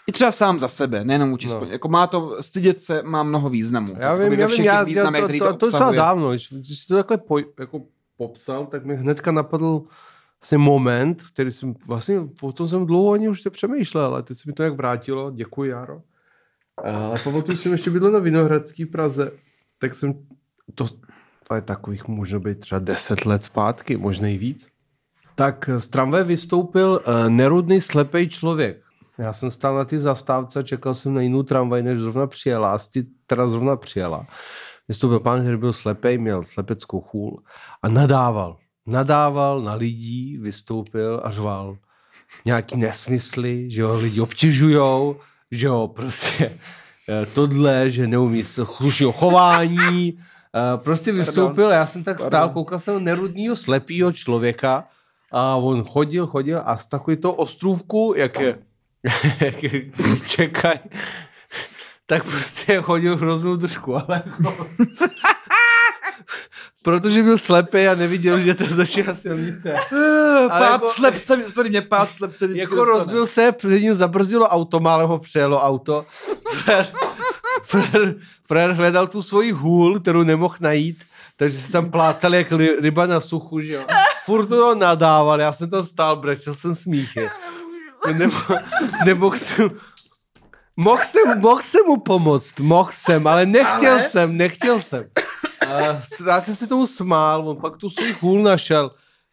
S1: i třeba sám za sebe, nejenom vůči
S3: No.
S1: Jako má to, stydět se má mnoho významů.
S3: Já
S1: Jakoby
S3: vím, já vím, já, já to,
S1: který
S3: to,
S1: to,
S3: to, to docela dávno, když, když jsi to takhle poj, jako popsal, tak mi hnedka napadl vlastně moment, který jsem vlastně, o tom jsem dlouho ani už nepřemýšlel, ale teď se mi to jak vrátilo, děkuji Jaro. Ale pamatuju, jsem ještě bydlel na Vinohradský Praze, tak jsem, to, to je takových může být třeba 10 let zpátky, možná i víc. Tak z tramvaje vystoupil uh, nerudný slepý člověk. Já jsem stál na ty zastávce a čekal jsem na jinou tramvaj, než zrovna přijela. A teda zrovna přijela. Vystoupil pán, který byl slepý, měl slepeckou chůl a nadával. Nadával na lidí, vystoupil a řval nějaký nesmysly, že ho lidi obtěžujou, že ho prostě eh, tohle, že neumí se slušného chování. Eh, Prostě vystoupil, já jsem tak stál, koukal jsem na nerudního slepýho člověka a on chodil, chodil a z takový to ostrůvku, jak je čekaj, tak prostě chodil hroznou držku, ale jako, protože byl slepý a neviděl, že to začíná silnice.
S1: Eh, Pád
S3: jako-
S1: slepce, sorry, mě pád slepce
S3: Jako
S1: dostane.
S3: rozbil se, před ním zabrzdilo auto, málem ho přejelo auto. Frér, frér, frér hledal tu svoji hůl, kterou nemohl najít, takže se tam plácal jak ry- ryba na suchu, že jo. Furt to nadával, já jsem tam stál, brečel jsem smíchy. Nebo, nemohl jsem, Mohl jsem, mohl jsem mu pomoct, mohl jsem, ale nechtěl
S1: Ale?
S3: jsem, nechtěl jsem. A já jsem se tomu smál, on pak tu svůj hůl našel,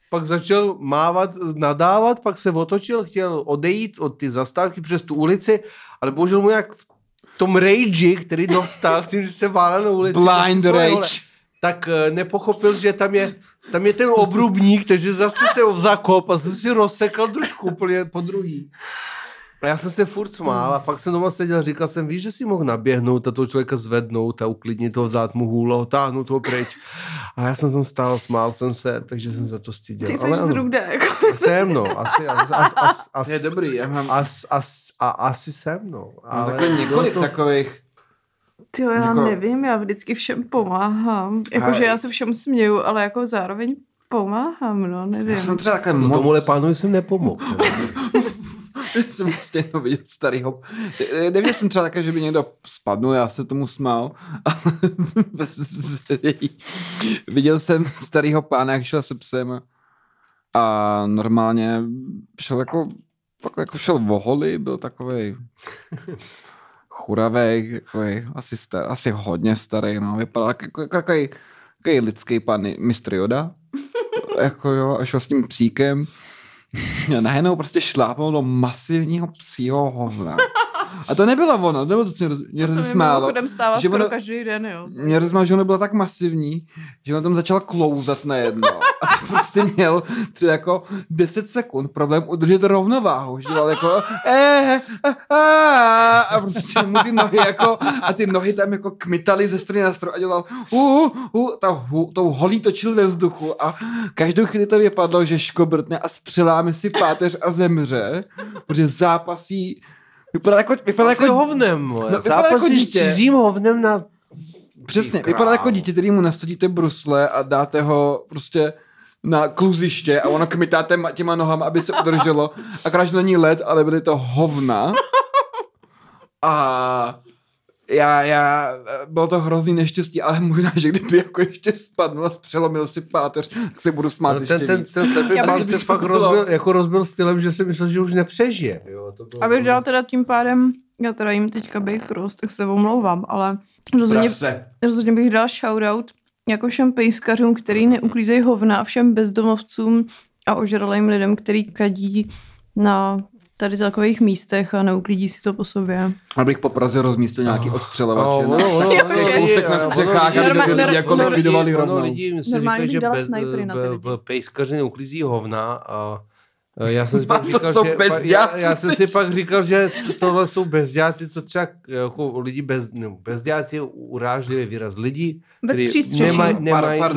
S3: pak začal mávat, nadávat, pak se otočil, chtěl odejít od ty zastávky přes tu ulici, ale bohužel mu jak v tom rage, který dostal, tím, že se válel na ulici,
S1: Blind
S3: svoje vole,
S1: rage.
S3: Tak eh, nepochopil, že tam je, tam je ten obrubník, takže zase se ho zakop a zase si rozsekal trošku úplně po druhý. A já jsem se furt smál a pak jsem doma seděl a říkal jsem, víš, že si mohl naběhnout a toho člověka zvednout a uklidnit ho, vzát mu hůl a otáhnout ho pryč. A já jsem tam stál, smál jsem se, takže jsem za to styděl.
S2: Ty jsi
S3: Ale
S2: zrůda, jako.
S3: jsem, no, asi, asi, asi, asi, asi,
S1: Je dobrý, já mám
S3: As, as, a, asi jsem, no. Ale
S1: takhle několik
S3: to,
S1: takových
S2: Ty já
S1: Jako-
S2: nevím, já vždycky všem pomáhám. Jakože já se všem směju, ale jako zároveň pomáhám, no, nevím.
S1: Já jsem třeba takhle
S3: no,
S1: moc...
S3: tomuhle pánovi jsem nepomohl.
S1: jsem prostě jenom viděl starýho. Neviděl jsem třeba také, že by někdo spadnul, já se tomu smál. Ale viděl jsem starýho pána, jak šel se psem a normálně šel jako, jako, jako šel voholi, byl takový churavej, takový, asi, star, asi hodně starý, no, vypadal jako, jako, jako takový lidský pan mistr Yoda, jako jo, a šel s tím psíkem a najednou prostě šlápnul do masivního psího hovna. A to nebylo ono, to nebylo to, co mě, roz, mě
S2: to se
S1: rozesmálo.
S2: stává
S1: že
S2: skoro
S1: ono-
S2: každý den, jo.
S1: Mě rozesmálo, že ono bylo tak masivní, že on tam začal klouzat najednou. Prostě měl třeba jako 10 sekund problém udržet rovnováhu. Že dělal jako eh, a, a, a prostě mu ty nohy jako a ty nohy tam jako kmitaly ze strany na stranu a dělal uh, uh, ta, hu, tou holí točil ve vzduchu a každou chvíli to vypadlo, že škobrtne a spřeláme si páteř a zemře, protože zápasí Vypadá jako, vypadá jako
S3: hovnem.
S1: No, vypadá jako
S3: Zápasíš
S1: dítě.
S3: cizím hovnem na...
S1: Přesně, vypadá jako dítě, který mu nasadíte brusle a dáte ho prostě na kluziště a ono kmitáte ma- těma nohama, aby se udrželo. A když není led, ale byly to hovna. A já, já, bylo to hrozný neštěstí, ale možná, že kdyby jako ještě spadl a přelomil si páteř, tak se budu smát
S3: No,
S1: ještě
S3: ten, ten,
S1: víc.
S3: ten slepý
S2: Já
S3: pán se fakt rozbil, jako rozbil stylem, že si myslel, že už nepřežije. Jo, to bylo,
S2: Abych dal teda tím pádem, já teda jim teďka Bake Roast, tak se omlouvám, ale rozhodně, rozhodně bych dal shoutout jako všem pejskařům, který neuklízejí hovna a všem bezdomovcům a ožralým lidem, který kadí na tady takových místech a neuklidí si to po sobě.
S1: Abych po Praze rozmístil nějaký
S3: Oh.
S1: odstřelovače.
S3: Oh,
S1: Jakože
S3: ono,
S1: kousek na střechách, aby jako likvidovali rovnou.
S2: Normálně
S3: říkají,
S2: bych
S3: že
S2: dala
S3: bez,
S2: snipery na ty lidi.
S3: b- pejskaři neuklízí hovna a a já jsem si pak
S1: to
S3: říkal,
S1: jsou
S3: že, já, já, jsem si pak říkal, že to- tohle jsou bezděláci, co třeba jako lidi bez, no, bezděláci je urážlivý výraz. Lidi,
S2: Bez
S3: kteří
S2: přístřeší.
S1: Pardon,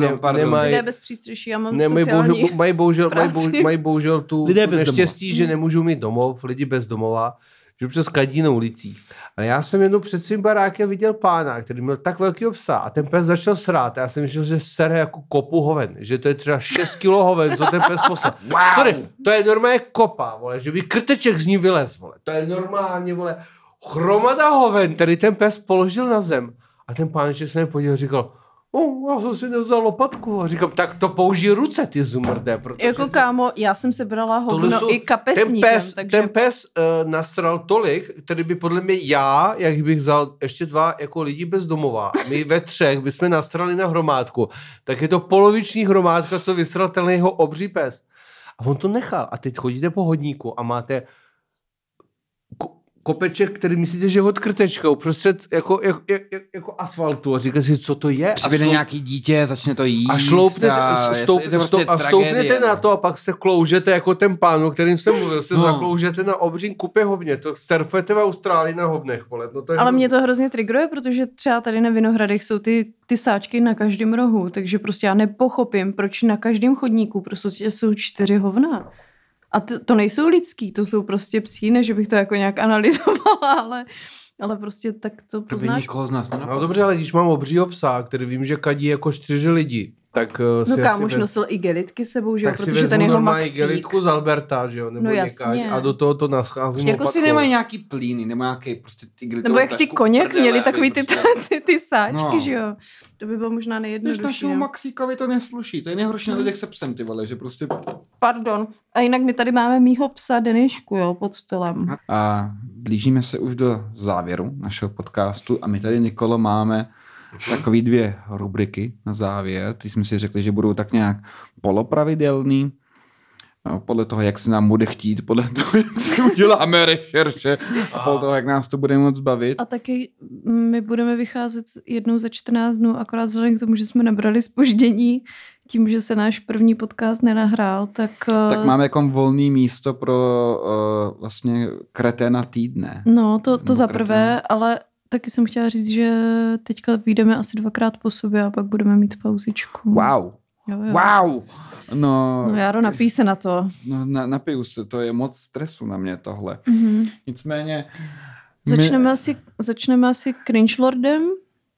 S3: ne-
S1: pardon.
S3: nemají,
S2: Lidé bez přístřeší, já mám
S3: ne, mají,
S2: sociální...
S3: bohužel, mají, bohužel, mají, bohužel, mají bohužel tu,
S1: Lidé
S3: tu
S1: bez domova.
S3: neštěstí, že nemůžou mít domov, lidi bez domova, že přes kadí na ulicích. A já jsem jednou před svým barákem viděl pána, který měl tak velký psa a ten pes začal srát. A já jsem myslel, že sere jako kopu hoven, že to je třeba 6 kilo hoven, co ten pes poslal.
S1: Wow.
S3: Sorry, to je normálně kopa, vole, že by krteček z ní vylez, vole. To je normálně, vole, hromada hoven, který ten pes položil na zem. A ten páneček se mi podíval říkal, oh, já jsem si nevzal lopatku. A říkám, tak to použij ruce, ty. Protože
S2: Jako kámo, já jsem se brala hovno
S3: jsou-
S2: i kapesníkem,
S3: ten pes,
S2: takže...
S3: ten pes uh, nasral tolik, který by podle mě já, jak bych vzal ještě dva jako lidi bez domova, my ve třech bychom nastrali na hromádku, tak je to poloviční hromádka, co vysral ten jeho obří pes. A on to nechal. A teď chodíte po hodníku a máte kopeček, který myslíte, že je od krtečka, uprostřed jako, jako, jako, jako asfaltu a říkáte si, co to je. A šloup-
S1: nějaký dítě, začne to jíst.
S3: a šloupnete,
S1: a je to-
S3: stoup,
S1: je to prostě
S3: stoup, a stoupnete
S1: tragédie.
S3: na to a pak se kloužete jako ten pán, o kterým jsem mluvil, se
S1: No.
S3: no. zakloužete na obřím kupě hovně, to surfete v Austrálii na hovnech, vole. No to je
S2: Ale mě to hrozně trigruje, protože třeba tady na Vinohradech jsou ty, ty sáčky na každém rohu, takže prostě já nepochopím, proč na každém chodníku prostě jsou čtyři hovna. A to, to nejsou lidský, to jsou prostě psí, ne, že bych to jako nějak analyzovala, ale, ale prostě tak to
S1: To by
S2: poznáš.
S1: nikoho z nás
S3: No
S1: nenapadlo.
S3: dobře, ale když mám obřího psa, který vím, že kadí jako čtyři lidi, tak uh,
S2: No
S3: si
S2: kámoš
S3: asi vez,
S2: nosil i gelitky sebou, že jo,
S3: tak si
S2: protože ten jeho maxík.
S3: gelitku z Alberta, že jo, nebo
S2: No
S3: no,
S2: jasně.
S3: a do toho to nascházím
S1: Jako si
S3: lopatkou.
S1: nemají nějaký plíny, nebo nějaký prostě ty
S2: Nebo jak ty koněk měli takový ty,
S1: prostě.
S2: ty, ty sáčky,
S1: No.
S2: že jo. To by bylo možná
S1: Když
S2: nejjednodušší.
S1: našemu
S2: no.
S1: Maxíkovi to nesluší, to je nejhorší na lidech se psem, ty vole, že prostě...
S2: Pardon. A jinak my tady máme mýho psa Denišku, jo, pod stolem.
S1: A blížíme se už do závěru našeho podcastu a my tady, Nikolo, máme takový dvě rubriky na závěr. Ty jsme si řekli, že budou tak nějak polopravidelný, no, podle toho, jak se nám bude chtít, podle toho, jak si uděláme rešerše a podle toho, jak nás to bude moc bavit.
S2: A taky my budeme vycházet jednou za 14 dnů, akorát vzhledem k tomu, že jsme nabrali spoždění, tím, že se náš první podcast nenahrál, tak...
S1: Tak
S2: eh,
S1: máme jako volný místo pro uh, vlastně kreténa týdne.
S2: No, to, to za prvé, ale taky jsem chtěla říct, že teďka vyjdeme asi dvakrát po sobě a pak budeme mít pauzičku.
S1: Wow,
S2: Jo, jo.
S1: wow. No,
S2: No Jaro, napij se na to.
S1: no na, napiju se, to je moc stresu na mě tohle.
S2: Mhm.
S1: Nicméně... my-
S2: Začneme, asi, začneme asi Cringe Lordem.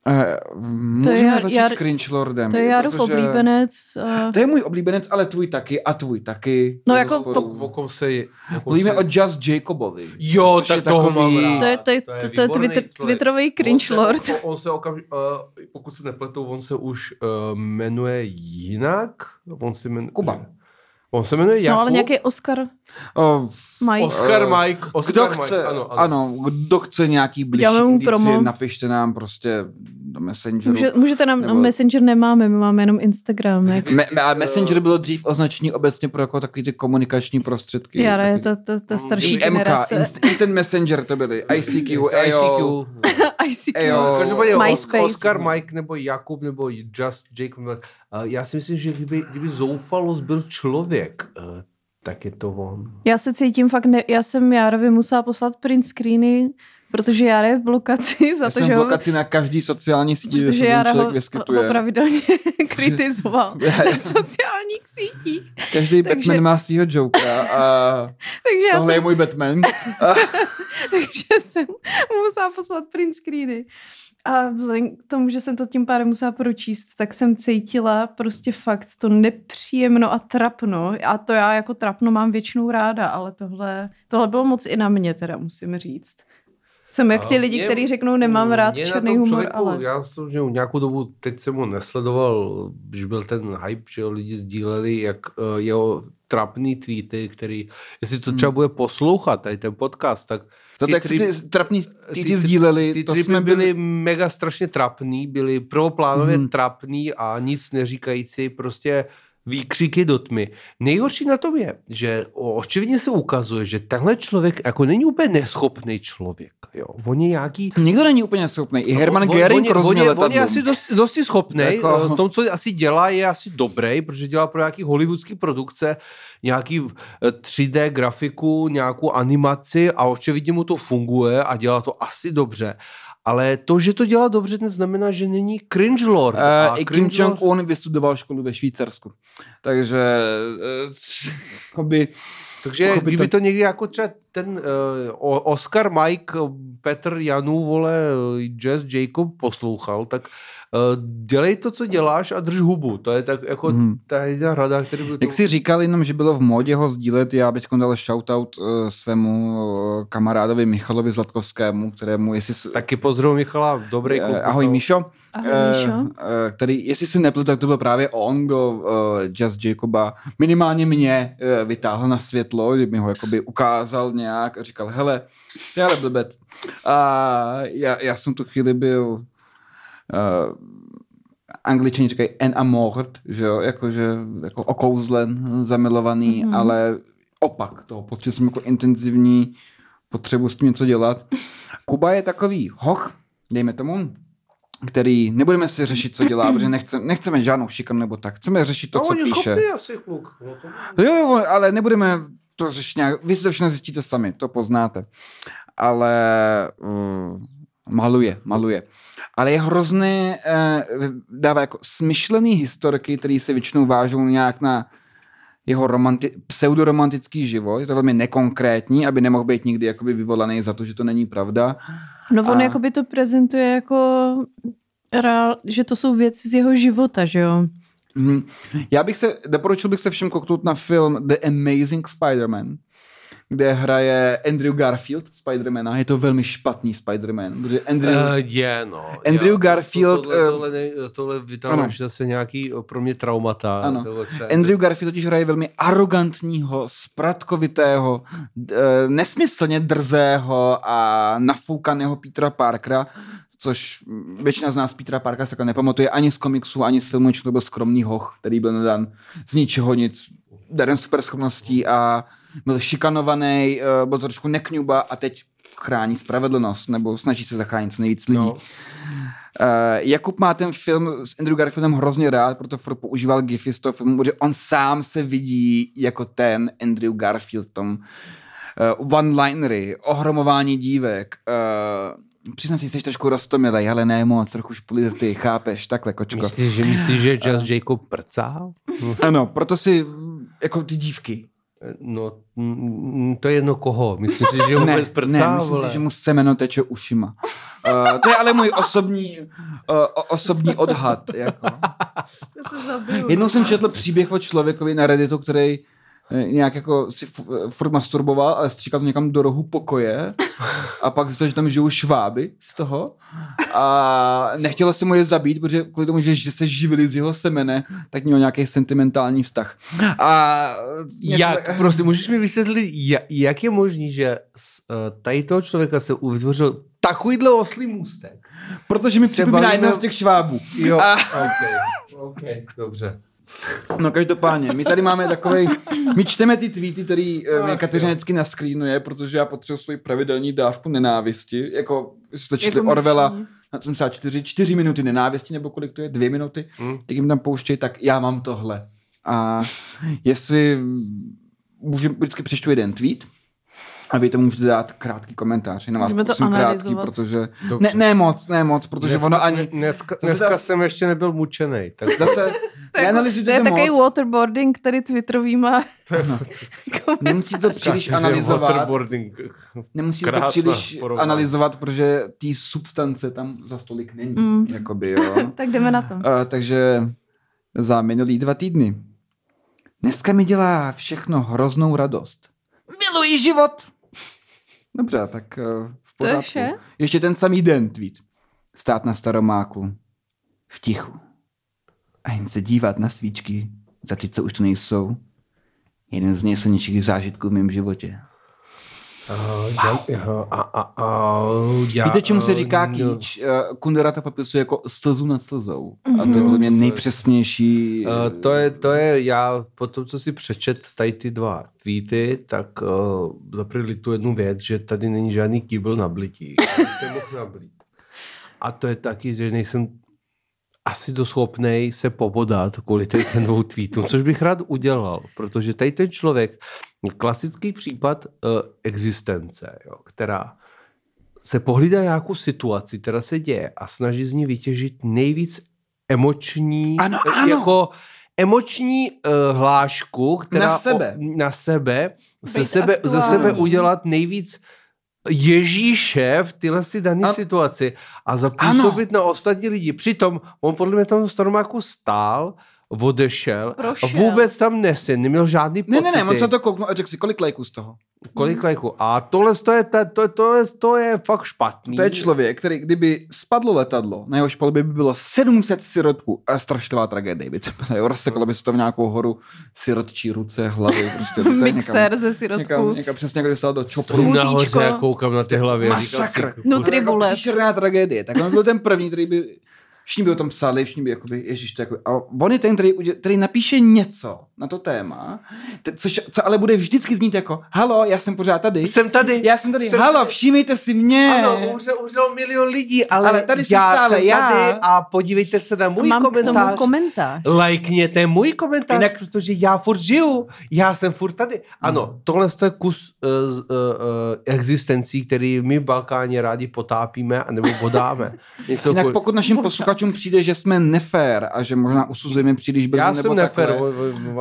S1: Eh, můžeme
S2: Jar-
S1: začít
S2: Jar-
S1: Cringe Lordem.
S2: To je Jarův
S1: protože-
S2: oblíbenec. Uh,
S1: To je můj oblíbenec, ale tvůj taky a tvůj taky.
S2: No
S1: To
S2: jako po-
S3: O kom se... je-
S1: Mluvíme o Just Jacobovi.
S3: Jo,
S1: je
S3: tak toho mám rád.
S2: to je, to je, to, to je Twitter. Twitterový cringe
S3: on
S2: lord.
S3: se, on, on se okamž, uh, pokud se nepletou, on se už uh, jmenuje jinak. On se jmenuje,
S1: Kuba.
S3: On se jmenuje Jakub.
S2: No ale nějaký Oscar
S1: O,
S2: Mike.
S3: Oscar
S1: Eh,
S3: Mike. Oscar
S1: kdo
S3: Mike,
S1: chce,
S3: ano, ano.
S1: ano, kdo chce nějaký blížší indicie,
S2: promo.
S1: napište nám prostě do Messengeru.
S2: Může, můžete nám,
S1: Nebo-.
S2: Messenger nemáme, my máme jenom Instagram. Jak...
S1: Me, me, a Messenger bylo dřív označení obecně pro jako takový ty komunikační prostředky.
S2: Jara je ta, ta, ta starší
S1: IMK,
S2: generace.
S1: Inst, Instant Messenger to byly, ICQ,
S3: ICQ.
S1: AO.
S2: ICQ.
S1: Ejo.
S3: Každopádně
S2: MySpace.
S3: Oscar Mike nebo Jakub nebo Just Jacob. Uh, já si myslím, že kdyby, kdyby zoufalost byl člověk, uh, tak je to on.
S2: Já se cítím fakt, ne, já jsem Járovi musela poslat print screeny, protože Jára je v blokaci za
S1: Já
S2: to,
S1: jsem
S2: že
S1: v
S2: ho,
S1: blokaci na každý sociální síti,
S2: protože Jára
S1: člověk
S2: ho,
S1: vyskytuje.
S2: ho pravidelně kritizoval na sociálních sítích.
S1: Každý
S2: Takže-
S1: Batman má svýho Jokera a
S2: Takže já
S1: tohle je
S2: jsem,
S1: můj Batman.
S2: takže jsem mu musela poslat print screeny. A vzhledem k tomu, že jsem to tím pádem musela pročíst, tak jsem cítila prostě fakt to nepříjemno a trapno. A to já jako trapno mám většinou ráda, ale tohle, tohle bylo moc i na mě teda, musím říct. Jsem jak ty lidi, kteří řeknou, nemám rád černý humor,
S3: člověku,
S2: ale...
S3: Já jsem že nějakou dobu, teď jsem ho nesledoval, když byl ten hype, že lidi sdíleli, jak uh, jeho trapný tweety, který, jestli to třeba bude poslouchat, tady ten podcast, tak
S1: To
S3: ty
S1: tak
S3: tri-
S1: ty trapný ty, ty
S3: ty-
S1: sdíleli,
S3: ty
S1: to
S3: tripy
S1: jsme
S3: byly
S1: byli...
S3: mega strašně trapný, byly prvoplánově
S1: Mhm.
S3: trapný a nic neříkající, prostě výkřiky do tmy. Nejhorší na tom je, že očividně se ukazuje, že tenhle člověk jako není úplně neschopný člověk. Jo. On je nějaký...
S1: Nikdo není úplně schopný. I Herman
S3: on,
S1: Göring
S3: on, on,
S1: rozuměl
S3: on, on je asi dost, dosti schopný.
S1: Jako-.
S3: V tom, co asi dělá, je asi dobrý, protože dělá pro nějaký hollywoodský produkce, nějaký eh, 3D grafiku, nějakou animaci a očividně mu to funguje a dělá to asi dobře. Ale to, že to dělá dobře, neznamená, že není cringe lord.
S1: Uh, I Kim Jong-un vystudoval školu ve Švýcarsku. Takže uh, jakoby,
S3: Takže
S1: Pochopit
S3: kdyby
S1: to-
S3: to někdy jako třeba ten uh, Oscar Mike, Petr Janu, vole, eh, Jazz Jacob poslouchal, tak dělej to, co děláš a drž hubu. To je tak jako
S1: Mhm.
S3: ta jedna rada, který by
S1: jak jsi říkal jenom, že bylo v modě ho sdílet, já bych dal shoutout uh, svému uh, kamarádovi Michalovi Zlatkovskému, kterému, jestli
S3: Taky pozdrav Michala, dobrý kluk.
S1: Eh, Ahoj Míšo.
S2: Ahoj,
S1: Eh,
S2: Míšo.
S1: eh, který, jestli si nepletu, tak to byl právě on, kdo uh, Just Jacoba minimálně mě uh, vytáhl na světlo, že mi ho jakoby ukázal nějak a říkal, hele, to je ale blbec. A já, já jsem tu chvíli byl uh, angličani říkají enamored, že jo, jakože jako okouzlen, zamilovaný, mm-hmm. ale opak toho, pocit jsem jako intenzivní potřebu s tím něco dělat. Kuba je takový hoch, dejme tomu, který nebudeme si řešit, co dělá, protože nechce, nechceme žádnou šikanu nebo tak. Chceme řešit to,
S3: no,
S1: co
S3: on je
S1: píše.
S3: schopný asi kluk. No, to...
S1: Jo, jo, ale nebudeme to řešit nějak. Vy si to všechno zjistíte sami, to poznáte. Ale uh, maluje, maluje. Ale je hrozné, uh, dává jako smyšlený historky, které se většinou vážou nějak na jeho romanti- pseudoromantický život. Je to velmi nekonkrétní, aby nemohl být nikdy jakoby vyvolaný za to, že to není pravda.
S2: No on
S1: a-
S2: jakoby to prezentuje jako reál, že to jsou věci z jeho života, že jo?
S1: Mhm. Já bych se, doporučil bych se všem kouknout na film The Amazing Spider-Man, kde hraje Andrew Garfield Spidermana. Je to velmi špatný Spider-Man, protože Andrew...
S3: Uh, je, no.
S1: Andrew
S3: Já-
S1: Garfield,
S3: To, tohle,
S1: eh,
S3: tohle, ne, tohle vytáhneš zase nějaký eh, pro mě traumata.
S1: Ano. Andrew Garfield totiž hraje velmi arrogantního, spratkovitého, nesmyslně drzého a nafoukaného Petra Parkera, což většina z nás Petra Parkera se nepamatuje ani z komiksu, ani z filmu, že to byl skromný hoch, který byl nadan z ničeho nic, darem super schopností a byl šikanovaný, eh, byl trošku nekňuba a teď chrání spravedlnost, nebo snaží se zachránit co nejvíc lidí.
S3: No.
S1: Uh, Jakub má ten film s Andrew Garfieldem hrozně rád, proto furt používal gify z toho filmu, protože on sám se vidí jako ten Andrew Garfield v tom uh, one-linery, ohromování dívek. Uh, přiznám si, že jsi trošku roztomilej, ale ne moc, trochu špulitý, chápeš, takhle, kočko.
S3: Myslíš, že, myslíš, že Just Jacob prcá?
S1: Ano, proto si jako ty dívky.
S3: No, mm, to je jedno koho. Myslíš si, že vůbec prcá,
S1: ne, myslím
S3: vole?
S1: si, že mu semeno teče ušima. Uh, to je ale můj osobní, uh, osobní odhad. Jako.
S2: To se zabiju.
S1: Jednou jsem četl příběh o člověkovi na Redditu, který eh, nějak jako si f- furt masturboval, ale stříkal to někam do rohu pokoje a pak zjistil, že tam žijou šváby z toho a nechtělo se mu je zabít, protože kvůli tomu, že, že se živili z jeho semene, tak měl nějaký sentimentální vztah. A něco
S3: Jak,
S1: tak-
S3: prosím, můžeš mi vysvětlit, jak, je možný, že z tady toho člověka se vytvořil takovýhle oslý můstek?
S1: Protože mi připomíná jednoho z těch švábů.
S3: Jo,
S1: A-
S3: ok, ok, dobře.
S1: No každopádně, my tady máme takový, my čteme ty tweety, který
S3: Ach,
S1: mě Kateřina vždycky naskrýnuje, protože já potřebuji svoji pravidelní dávku nenávisti, jako jste četli
S2: Jako
S1: Orvela na 74, čtyři minuty nenávisti, nebo kolik to je, dvě minuty,
S3: Hm.
S1: jak jim tam pouštějí, tak já mám tohle. A jestli můžu, vždycky přečtu jeden tweet, a vy tomu můžete dát krátký komentář. Jenom vás
S2: Můžeme to
S1: prosím krátký,
S2: analyzovat.
S1: protože...
S3: Dobře.
S1: Ne, ne moc, ne moc, protože
S3: dneska,
S1: ono ani...
S3: Dneska, dneska
S1: ta-
S3: jsem ještě nebyl mučený. Tak
S1: Zase,
S2: To je, jako, to je
S1: to
S2: takový
S1: moc.
S2: waterboarding tady twitterovýma
S1: Nemusíte to příliš analyzovat.
S3: Waterboarding.
S1: Nemusíte to příliš
S3: porovnání.
S1: analyzovat, protože té substance tam za stolik není.
S2: Mm.
S1: Jakoby, jo.
S2: tak jdeme na to.
S1: uh, takže za minulý dva týdny. Dneska mi dělá všechno hroznou radost. Miluji život! Dobře, tak uh, v
S2: To je
S1: pořádku.
S2: vše?
S1: Ještě ten samý den tweet. Stát na staromáku. V tichu. A jen se dívat na svíčky za ty, co už tu nejsou. Jeden z nejsilnějších zážitků v mém životě.
S3: Uh, já, já, a, a, a, já,
S1: Víte, čemu se říká
S3: no.
S1: kýč? Eh, Kundera to popisuje jako slzu nad slzou. A
S2: Mhm.
S1: to je podle mě nejpřesnější.
S3: Uh, to, je, to je, já po tom, co si přečet tady ty dva tweety, tak uh, zaprvé tu jednu věc, že tady není žádný kýbl na blití. Já jsem mohl nablít. A to je taky, že nejsem asi doschopnej se pobodat kvůli ten dvou tweetům, což bych rád udělal, protože tady ten člověk, klasický případ uh, existence, jo, která se pohlídá nějakou situaci, která se děje a snaží z ní vytěžit nejvíc emoční,
S1: Ano,
S3: eh,
S1: ano.
S3: jako emoční uh, hlášku, která
S1: Na sebe.
S3: O, na sebe, ze sebe, ze sebe udělat nejvíc Ježíše v téhle dané
S1: A-
S3: situaci a zapůsobit na ostatní lidi. Přitom on podle mě tam Stormáku stál, odešel
S2: Prošel.
S3: a vůbec tam nesen, neměl žádný
S1: Ne,
S3: pocity.
S1: ne, ne, on se to kouknul a řekl si, kolik lajků z toho.
S3: Kolik lajků? A tohle to je, to, to, tohle to je fakt špatný.
S1: To je člověk, který kdyby spadlo letadlo, na jehož by bylo 700 sirotků a strašlivá tragédie by to byla. Jo, rozsekalo by se to v nějakou horu sirotčí ruce, hlavy. Prostě to je
S2: Mixer
S1: někam,
S2: ze sirotku.
S1: někam, někam přesně jako dostal do čopu.
S3: Nahoře koukám na ty hlavě.
S1: Masakr.
S2: Nutribulet.
S1: Jako příšerná tragédie. Tak on byl ten první, který by všichni by o tom psali, všichni by jakoby, ježiš, to je jako, a on je ten, který, který napíše něco na to téma, te, což, co ale bude vždycky znít jako, halo, já jsem pořád tady.
S3: Jsem tady.
S1: Já jsem tady,
S3: Jsem
S1: halo,
S3: tady.
S1: všímejte si mě.
S3: Ano, umřel, umřel milion lidí, ale,
S1: Ale tady jsem
S3: já
S1: stále
S3: jsem
S1: já.
S3: tady a podívejte se na můj
S2: Mám k tomu
S3: komentář.
S2: komentář.
S3: Lajkněte můj komentář,
S1: Jinak-
S3: protože já furt žiju, já jsem furt tady. Ano,
S1: Mhm.
S3: tohle je kus uh, uh, uh, existencí, který my v Balkáně rádi potápíme a nebo bodáme. Něco
S1: Jinak
S3: jako-
S1: pokud našim posluchačům přijde, že jsme nefér a že možná usuzujeme příliš brzo
S3: já
S1: nebo
S3: jsem nefér.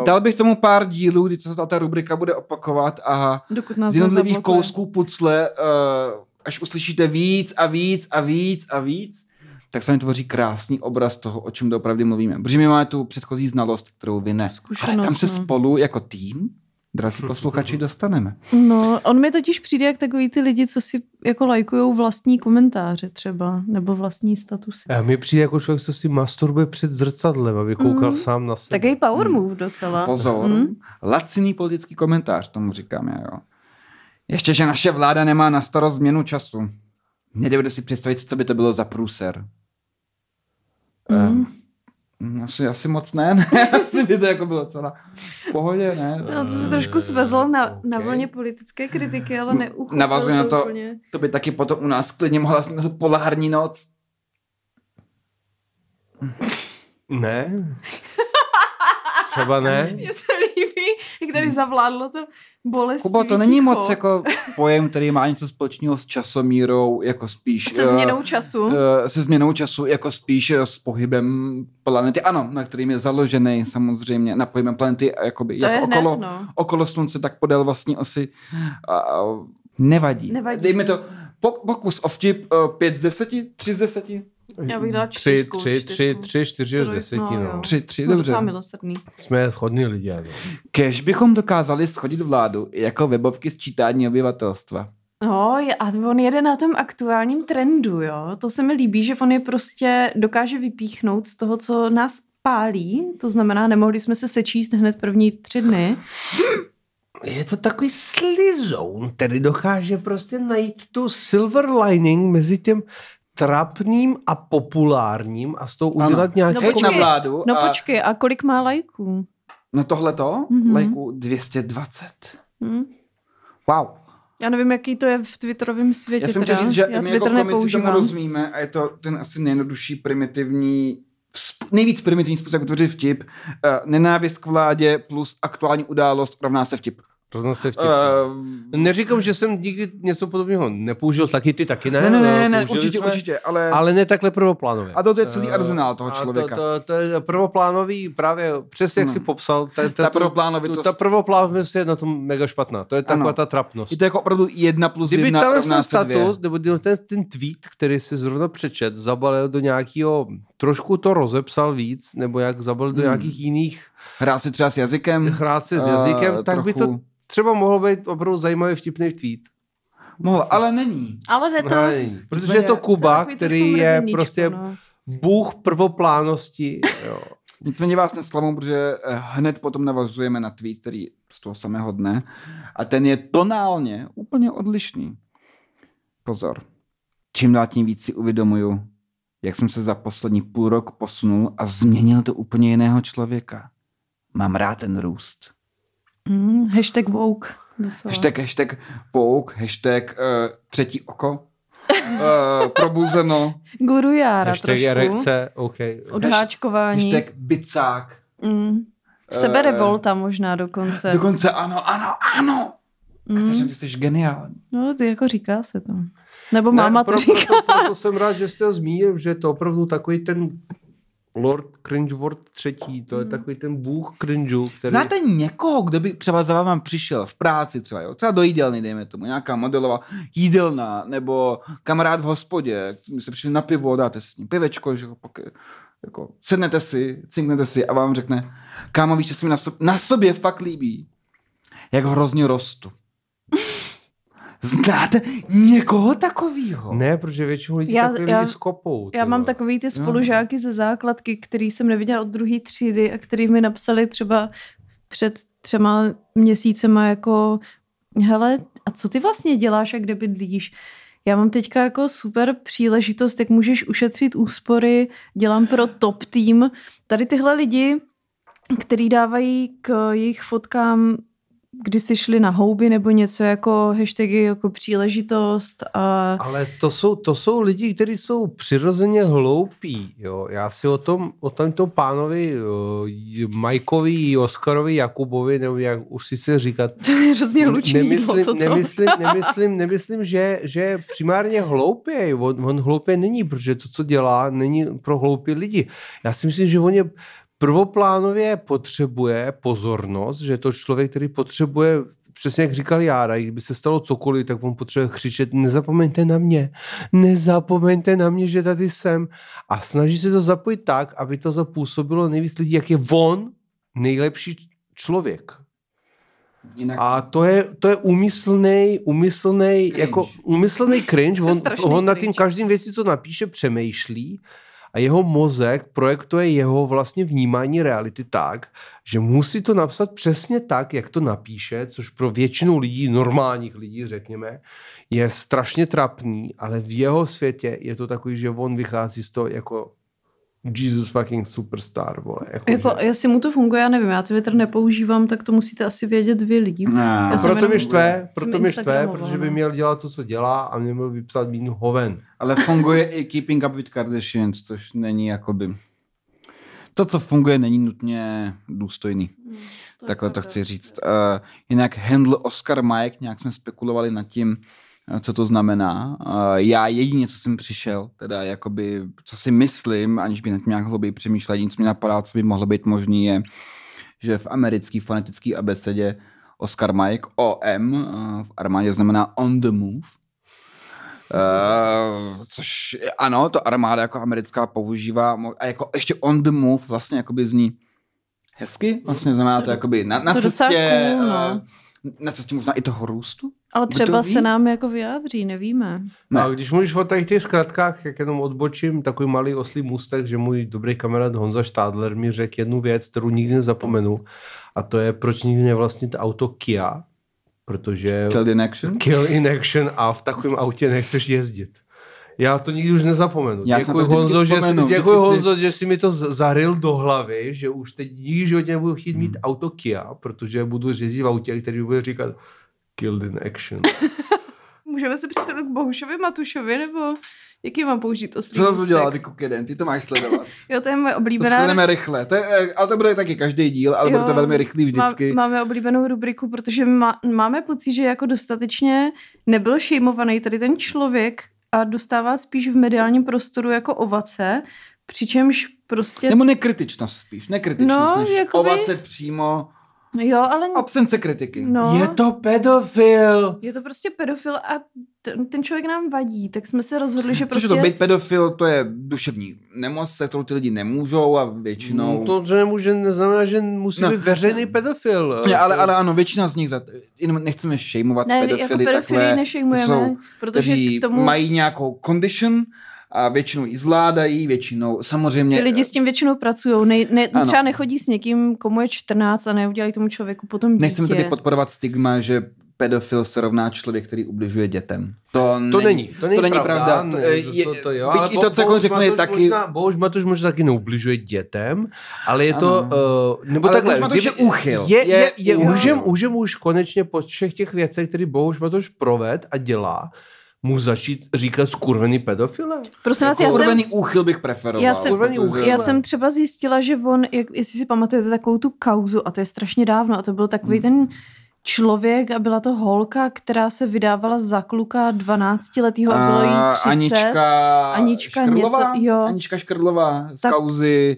S1: Dal bych tomu pár dílů, kdy se ta, ta rubrika bude opakovat a z jednotlivých kousků pucle, uh, až uslyšíte víc a víc a víc a víc, tak se vytvoří krásný obraz toho, o čem doopravdy mluvíme. Protože my máme tu předchozí znalost, kterou vy ne.
S2: Zkušenost,
S1: Ale tam se
S2: no.
S1: spolu jako tým, drazí posluchači, dostaneme.
S2: No, on mi totiž přijde jak takový ty lidi, co si jako lajkujou vlastní komentáře třeba, nebo vlastní statusy.
S3: A mi přijde jako člověk, co si masturbuje před zrcadlem, aby koukal
S2: Mm.
S3: sám na sebe.
S2: Takový power move docela.
S1: Pozor,
S2: Hm?
S1: laciný politický komentář, tomu říkám já, jo. Ještě, že naše vláda nemá na starost změnu času. Nedovedu si představit, co by to bylo za průser.
S2: Mm.
S1: Um, asi, asi moc ne, ne, asi by to jako bylo celá v pohodě, ne.
S2: No, to se trošku svezl na, na
S3: Ok.
S2: vlně politické kritiky, ale neuchopil
S1: Navazuje na to,
S2: úplně.
S1: to by taky potom u nás klidně mohla být tu polární noc.
S3: Ne? Třeba ne?
S2: Mně se líbí, jak tady zavládlo to bolestivý
S1: Kubo, to není
S2: ticho.
S1: moc jako pojem, který má něco společného s časomírou, jako spíš...
S2: Se
S1: eh,
S2: změnou času.
S1: eh, se změnou času, jako spíš eh, s pohybem planety, ano, na kterým je založený samozřejmě, na pohybem planety, jakoby,
S2: To
S1: jak
S2: je hned,
S1: okolo,
S2: no.
S1: okolo slunce, tak podél vlastní osy. A, nevadí.
S2: Nevadí.
S1: Dejme to pok- pokus o vtip 5 z 10, 3 z 10,
S2: Já bych dala
S3: Tři,
S2: čtyřku,
S3: tři, tři,
S2: čtyřku.
S3: tři, čtyři
S2: Troj-
S3: deseti,
S2: no,
S3: no.
S1: 3, 3,
S2: Jsme
S1: dobře.
S2: milosrdný.
S3: Jsme schodní lidé, no.
S1: Kež bychom dokázali schodit vládu jako webovky sčítání obyvatelstva.
S2: No, je, a on jede na tom aktuálním trendu, jo. To se mi líbí, že on je prostě dokáže vypíchnout z toho, co nás pálí. To znamená, nemohli jsme se sečíst hned první tři dny.
S3: Je to takový slizoun, který dokáže prostě najít tu silver lining mezi tím trapným a populárním a s tou
S1: Ano.
S3: udělat nějaký...
S2: No
S1: na vládu
S2: No
S1: a
S2: počkej, a kolik má lajků?
S1: na tohleto
S2: Mhm.
S1: lajků 220.
S2: Hm?
S1: Wow.
S2: Já nevím, jaký to je v Twitterovém světě.
S1: Já jsem chtěl říct, že
S2: Já
S1: my
S2: Twitter
S1: jako komici tomu rozumíme a je to ten asi nejjednodušší primitivní sp- nejvíc primitivní způsob, jak vytvořit vtip. Uh, nenávist k vládě plus aktuální událost rovná se vtip.
S3: Rovná se vtip.
S1: Uh,
S3: Neříkám, že jsem nikdy něco podobného nepoužil, taky ty taky ne.
S1: ne, ne, ne, ne, určitě,
S3: jsme,
S1: určitě, ale,
S3: Ale ne takhle prvoplánově.
S1: A to je celý
S3: Eh,
S1: arzenál toho
S3: a
S1: člověka.
S3: To, to, to je prvoplánový právě, přesně jak
S1: Hmm.
S3: si popsal. Ta,
S1: Ta prvoplánovitost.
S3: Ta prvoplánovitost je na tom mega špatná. To je taková
S1: Ano.
S3: ta trapnost.
S1: je to jako opravdu jedna plus
S3: Kdyby
S1: jedna rovná
S3: ten status, nebo kdyby ten, ten tweet, který si zrovna přečet, zabalil do nějakého, trošku to rozepsal víc, nebo jak zabalil do
S1: Hmm.
S3: nějakých jiných
S1: Hrá si třeba s jazykem.
S3: hrát se s
S1: eh,
S3: jazykem, tak by to
S1: trochu-
S3: třeba mohlo být opravdu zajímavý vtipný tweet.
S1: Mohl, ale není.
S2: Ale jde to...
S3: No, není. Protože je to
S2: to
S3: Kuba,
S2: takový
S3: který je prostě
S2: no.
S3: bůh prvoplánosti. Jo.
S1: Nicméně vás nesklamu, protože eh, hned potom navazujeme na tweet, který z toho samého dne. A ten je tonálně úplně odlišný. Pozor. Čím dál tím víc si uvědomuju, jak jsem se za poslední půl rok posunul a změnil to úplně jiného člověka. Mám rád ten růst.
S2: Mm, hashtag woke. Docela.
S1: Hashtag, hashtag woke, hashtag uh, třetí oko, uh, probuzeno,
S2: Guru Jára
S3: Hashtag
S2: trošku.
S3: erekce, OK.
S2: Odháčkování.
S1: hashtag bicák.
S2: Mm. Seberevolta možná dokonce.
S1: Dokonce ano, ano, ano.
S2: Mm.
S1: Kateřin, ty jsi geniální.
S2: No, ty jako říká se to. Nebo máma to
S3: pro,
S2: říká.
S3: proto, proto jsem rád, že jste ho zmínil, že je to opravdu takový ten Lord Cringeworth třetí, to je
S2: Hmm.
S3: takový ten bůh cringeu, který...
S1: Znáte někoho, kdo by třeba za váma přišel v práci třeba, jo? třeba do jídelny, dejme tomu, nějaká modelová jídelna, nebo kamarád v hospodě, my se přišli na pivo, dáte si s ním pivečko, že jo, pak jako, sednete si, cinknete si a vám řekne, kámo, víš, že se mi na, sobě, na sobě fakt líbí, jak hrozně rostu. Znáte někoho takového?
S3: Ne, protože většinou lidí
S2: Já-
S3: takový
S2: já-
S3: lidi skopou.
S2: Já mám takový ty spolužáky ze základky, který jsem neviděla od druhé třídy a který mi napsali třeba před třema měsícema jako hele, a co ty vlastně děláš a kde bydlíš? Já mám teďka jako super příležitost, jak můžeš ušetřit úspory, dělám pro top tým. Tady tyhle lidi, který dávají k jejich fotkám kdy si šli na houby nebo něco jako hashtagy jako příležitost a
S3: Ale to jsou, to jsou lidi, kteří jsou přirozeně hloupí. Jo. Já si o tom, o tomto pánovi jo, Majkovi, Oskarovi, Jakubovi, nebo jak už si se říkat,
S2: to je hrozně hlučný
S3: nemyslím,
S2: jídlo, co to?
S3: nemyslím, nemyslím, nemyslím, že, že primárně hloupě. On, on hloupě není, protože to, co dělá, není pro hloupé lidi. Já si myslím, že on je prvoplánově potřebuje pozornost, že je to člověk, který potřebuje přesně jak říkal Jára, kdyby se stalo cokoliv, tak on potřebuje křičet, nezapomeňte na mě, nezapomeňte na mě, že tady jsem. A snaží se to zapojit tak, aby to zapůsobilo nejvíc lidí, jak je on nejlepší člověk.
S1: Jinak,
S3: A to je, to je úmyslný, úmyslný,
S1: Cringe.
S3: jako úmyslný cringe. On, on nad tím každým věcí, co napíše, přemýšlí a jeho mozek projektuje jeho vlastně vnímání reality tak, že musí to napsat přesně tak, jak to napíše, což pro většinu lidí, normálních lidí, řekněme, je strašně trapný, ale v jeho světě je to takový, že on vychází z toho jako Jesus fucking superstar, vole. Jako,
S2: Jako,
S3: že...
S2: jestli mu to funguje, já nevím, já Twitter nepoužívám, tak to musíte asi vědět vy lidi.
S1: ne,
S2: já
S3: Proto
S2: jenom-
S3: mi štve, proto mi štve, protože by
S2: no.
S3: měl dělat to, co dělá a neměl by psát mínu hoven.
S1: ale funguje i Keeping Up with Kardashians, což není jakoby... To, co funguje, není nutně důstojný.
S2: je
S1: Takhle to chci říct. Uh, jinak handle Oscar Mike, nějak jsme spekulovali nad tím, co to znamená. Uh, já jedině, co jsem přišel, teda jakoby, co si myslím, aniž by nad tím nějak hlouběji přemýšlel, co mi napadá, co by mohlo být možný, je, že v americký fonetický abecedě Oscar Mike, OM, uh, v armádě znamená on the move. Uh, což ano, to armáda jako americká používá a jako ještě on the move vlastně jakoby zní hezky, vlastně znamená to,
S2: To-
S1: jakoby na, na
S2: to
S1: cestě,
S2: cool, no.
S1: Na cestě možná i toho růstu.
S2: Ale třeba se nám jako vyjádří, nevíme.
S1: Ne.
S3: A když mluvíš o těch, těch zkratkách, jak jenom odbočím, takový malý oslý můstek, že můj dobrý kamarád Honza Štádler mi řekl jednu věc, kterou nikdy nezapomenu, a to je, proč nikdy nevlastnit auto Kia, protože
S1: Killed in action.
S3: kill in action a v takovém autě nechceš jezdit. Já to nikdy už nezapomenu.
S1: Já
S3: děkuji,
S1: to
S3: Honzo, že, jsi, děkuji Honzo, že jsi mi to zaril do hlavy, že už teď nikdy životě nebudu chtít mít
S1: Hmm.
S3: auto Kia, protože budu jezdit v autě, který bude říkat killed in action.
S2: Můžeme se přesunout k Bohušovi Matušovi, nebo jaký mám použít oslý
S1: Co zase udělal ty kokeden, ty to máš sledovat.
S2: Jo, to je moje
S1: To
S2: oblíbená.
S1: sledujeme rychle, to je, eh, ale to bude taky každý díl, ale
S2: Jo.
S1: bude to velmi rychlý vždycky.
S2: Má, máme oblíbenou rubriku, protože má, máme pocit, že jako dostatečně nebyl šejmovaný tady ten člověk a dostává spíš v mediálním prostoru jako ovace, přičemž prostě...
S1: Nebo nekritičnost spíš, nekritičnost,
S2: No,
S1: než
S2: jakoby-
S1: ovace přímo,
S2: Jo, ale
S1: absence kritiky.
S2: no,
S3: Je to pedofil!
S2: je to prostě pedofil a ten, ten člověk nám vadí, tak jsme se rozhodli, že
S1: Což
S2: prostě...
S1: je to, být pedofil, to je duševní nemoc, se kterou ty lidi nemůžou a většinou...
S3: No, to, že nemůže, neznamená, že musí
S1: No.
S3: být veřejný pedofil.
S1: Ne, ale, ale ano, většina z nich, za, jenom nechceme šejmovat
S2: ne,
S1: pedofily,
S2: jako pedofily
S1: takhle,
S2: nešejmujeme,
S1: jsou,
S2: protože
S1: kteří
S2: k tomu...
S1: mají nějakou condition a většinou ji zvládají, většinou samozřejmě...
S2: Ty lidi s tím většinou pracují. Ne, ne,
S1: Ano.
S2: třeba nechodí s někým, komu je 14 a neudělají tomu člověku potom dítě.
S1: Nechceme tady podporovat stigma, že pedofil se rovná člověk, který ubližuje dětem. To,
S3: To není, to není,
S1: to není pravda.
S3: ne,
S1: To, je,
S3: to, to, jo, ale
S1: i to, co on řekne, je taky...
S3: Možná, Bohuž Matoš možná taky neubližuje dětem, ale je to, uh, nebo
S1: Ale
S3: takhle.
S1: Bohuž je úchyl.
S3: Je, je,
S1: Je
S3: je,
S1: úchyl.
S3: můžem, můžem už konečně po všech těch věcech, které Bohuž Matoš proved a dělá, mu začít říkat skurvený pedofile?
S2: Prosím vás, já jsem,
S1: Skurvený úchyl bych preferoval.
S2: Já jsem-
S3: úchyl.
S2: já jsem třeba zjistila, že on, jak, jestli si pamatujete takovou tu kauzu, a to je strašně dávno, a to byl takový ten člověk a byla to holka, která se vydávala za kluka 12 letýho a bylo jí
S1: A
S2: 30.
S1: Anička,
S2: Anička
S1: Škrdlová,
S2: něco- jo.
S1: Anička Škrdlová z
S2: Tak-
S1: kauzy,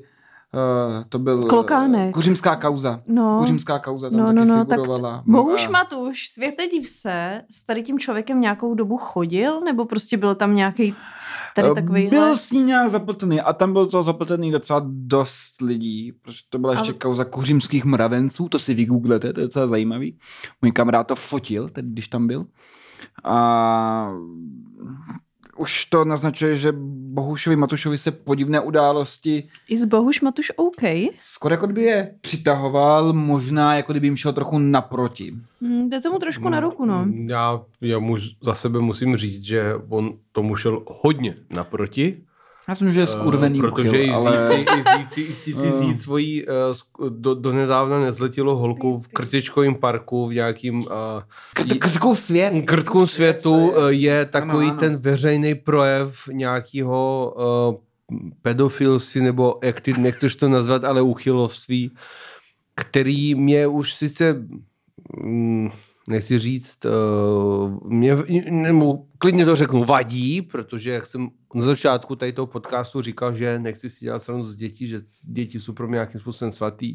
S1: uh, to byl
S2: Klokánek.
S1: Kuřimská kauza.
S2: No.
S1: Kuřimská kauza tam
S2: No,
S1: taky
S2: no, no, tak
S1: figurovala.
S2: Bohuž
S1: A-
S2: Matuš, světe div se, s tady tím člověkem nějakou dobu chodil, nebo prostě byl tam nějaký tady takový
S1: Eh, Byl s ní nějak zapletený a tam byl to zapletený docela dost lidí, protože to byla ještě
S2: Ale-
S1: kauza kuřimských mravenců, to si vygooglete, to je docela zajímavý. Můj kamarád to fotil, tedy když tam byl. A už to naznačuje, že Bohušovi Matušovi se podivné události
S2: I z Bohuž Matuš OK.
S1: skoro jako kdyby je přitahoval, možná jako kdyby jim šel trochu naproti.
S2: Hm, jde tomu trošku na ruku, no.
S3: Já, já muž, za sebe musím říct, že on tomu šel hodně naproti.
S1: Já myslím, že je skurvený
S3: Eh, protože
S1: uchyl,
S3: i
S1: ale...
S3: si
S1: Eh.
S3: svojí uh, do, do nedávna nezletilou holku v krtičkovém parku v nějakým uh,
S1: Krt- Krtkou svět.
S3: krtkou světu je takový
S1: Ano, ano.
S3: ten veřejný projev nějakého uh, pedofilství, nebo jak ty nechceš to nazvat, ale uchylovství, který mě už sice mm, nechci říct, uh, mě, nebo klidně to řeknu, vadí, protože jak jsem na začátku tady toho podcastu říkal, že nechci si dělat srandu z dětí, že děti jsou pro mě nějakým způsobem svatý,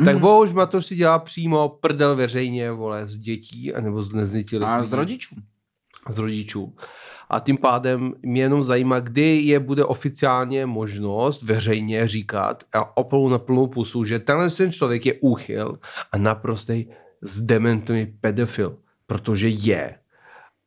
S3: mm. tak
S1: Mhm.
S3: bohuž to si dělá přímo prdel veřejně, vole, z dětí, anebo z neznětilých
S1: A z rodičů.
S3: z rodičů. A tím pádem mě jenom zajímá, kdy je bude oficiálně možnost veřejně říkat a opravdu na plnou pusu, že tenhle ten člověk je úchyl a naprostý zdementovaný pedofil, protože je.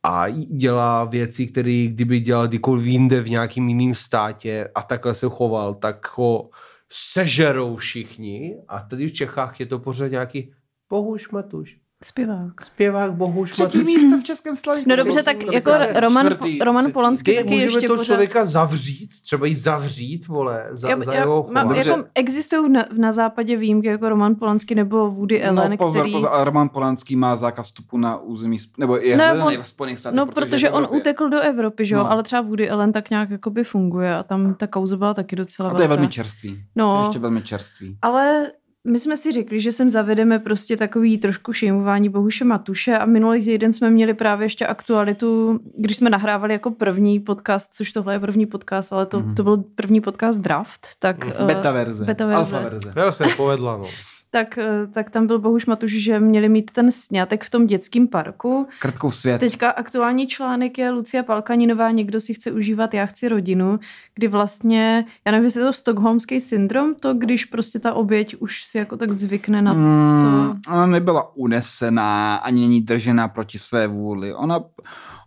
S3: A dělá věci, které kdyby dělal kdykoliv jinde v nějakým jiném státě a takhle se choval, tak ho sežerou všichni. A tady v Čechách je to pořád nějaký Bohuš Matuš.
S2: Zpěvák.
S3: Zpěvák Bohuš
S1: Třetí
S3: Matuš.
S1: místo v Českém slavíku.
S2: No dobře, tak jako Roman,
S1: čtvrtý,
S2: Roman
S1: třetí.
S2: Polanský
S3: Kdy
S2: taky
S3: můžeme
S2: ještě
S3: toho
S2: pořád...
S3: člověka zavřít, třeba jí zavřít, vole, za,
S2: Já,
S3: za
S2: já,
S3: jeho
S2: mám, jako existují na, na západě výjimky jako Roman Polanský nebo Woody Allen,
S1: no, pozor,
S2: který...
S1: pozor, ale Roman Polanský má zákaz vstupu na území, nebo je
S2: Ne,
S1: hledaný
S2: on-
S1: v Spojených státech.
S2: No, protože
S1: je v
S2: on utekl do Evropy, že jo,
S1: No.
S2: ale třeba Woody Allen tak nějak jakoby funguje a tam ta kauza byla taky docela
S1: A to je
S2: velká.
S1: velmi čerstvý.
S2: No.
S1: Ještě velmi čerstvý.
S2: Ale my jsme si řekli, že sem zavedeme prostě takový trošku šejmování Bohuše Matuše a minulý týden jsme měli právě ještě aktualitu, když jsme nahrávali jako první podcast, což tohle je první podcast, ale to,
S1: Mhm.
S2: to byl první podcast Draft, tak... eh,
S1: Beta verze.
S2: beta verze.
S1: Alfa verze.
S3: Já se povedla, no.
S2: Tak, eh, tak tam byl Bohuš Matuš, že měli mít ten snětek v tom dětském parku.
S1: Krtkou svět.
S2: Teďka aktuální článek je Lucia Palkaninová, někdo si chce užívat, já chci rodinu, kdy vlastně, já nevím, jestli je to stokholmský syndrom, to když prostě ta oběť už si jako tak zvykne na
S1: Mm,
S2: to.
S1: ona nebyla unesená, ani není držená proti své vůli. Ona,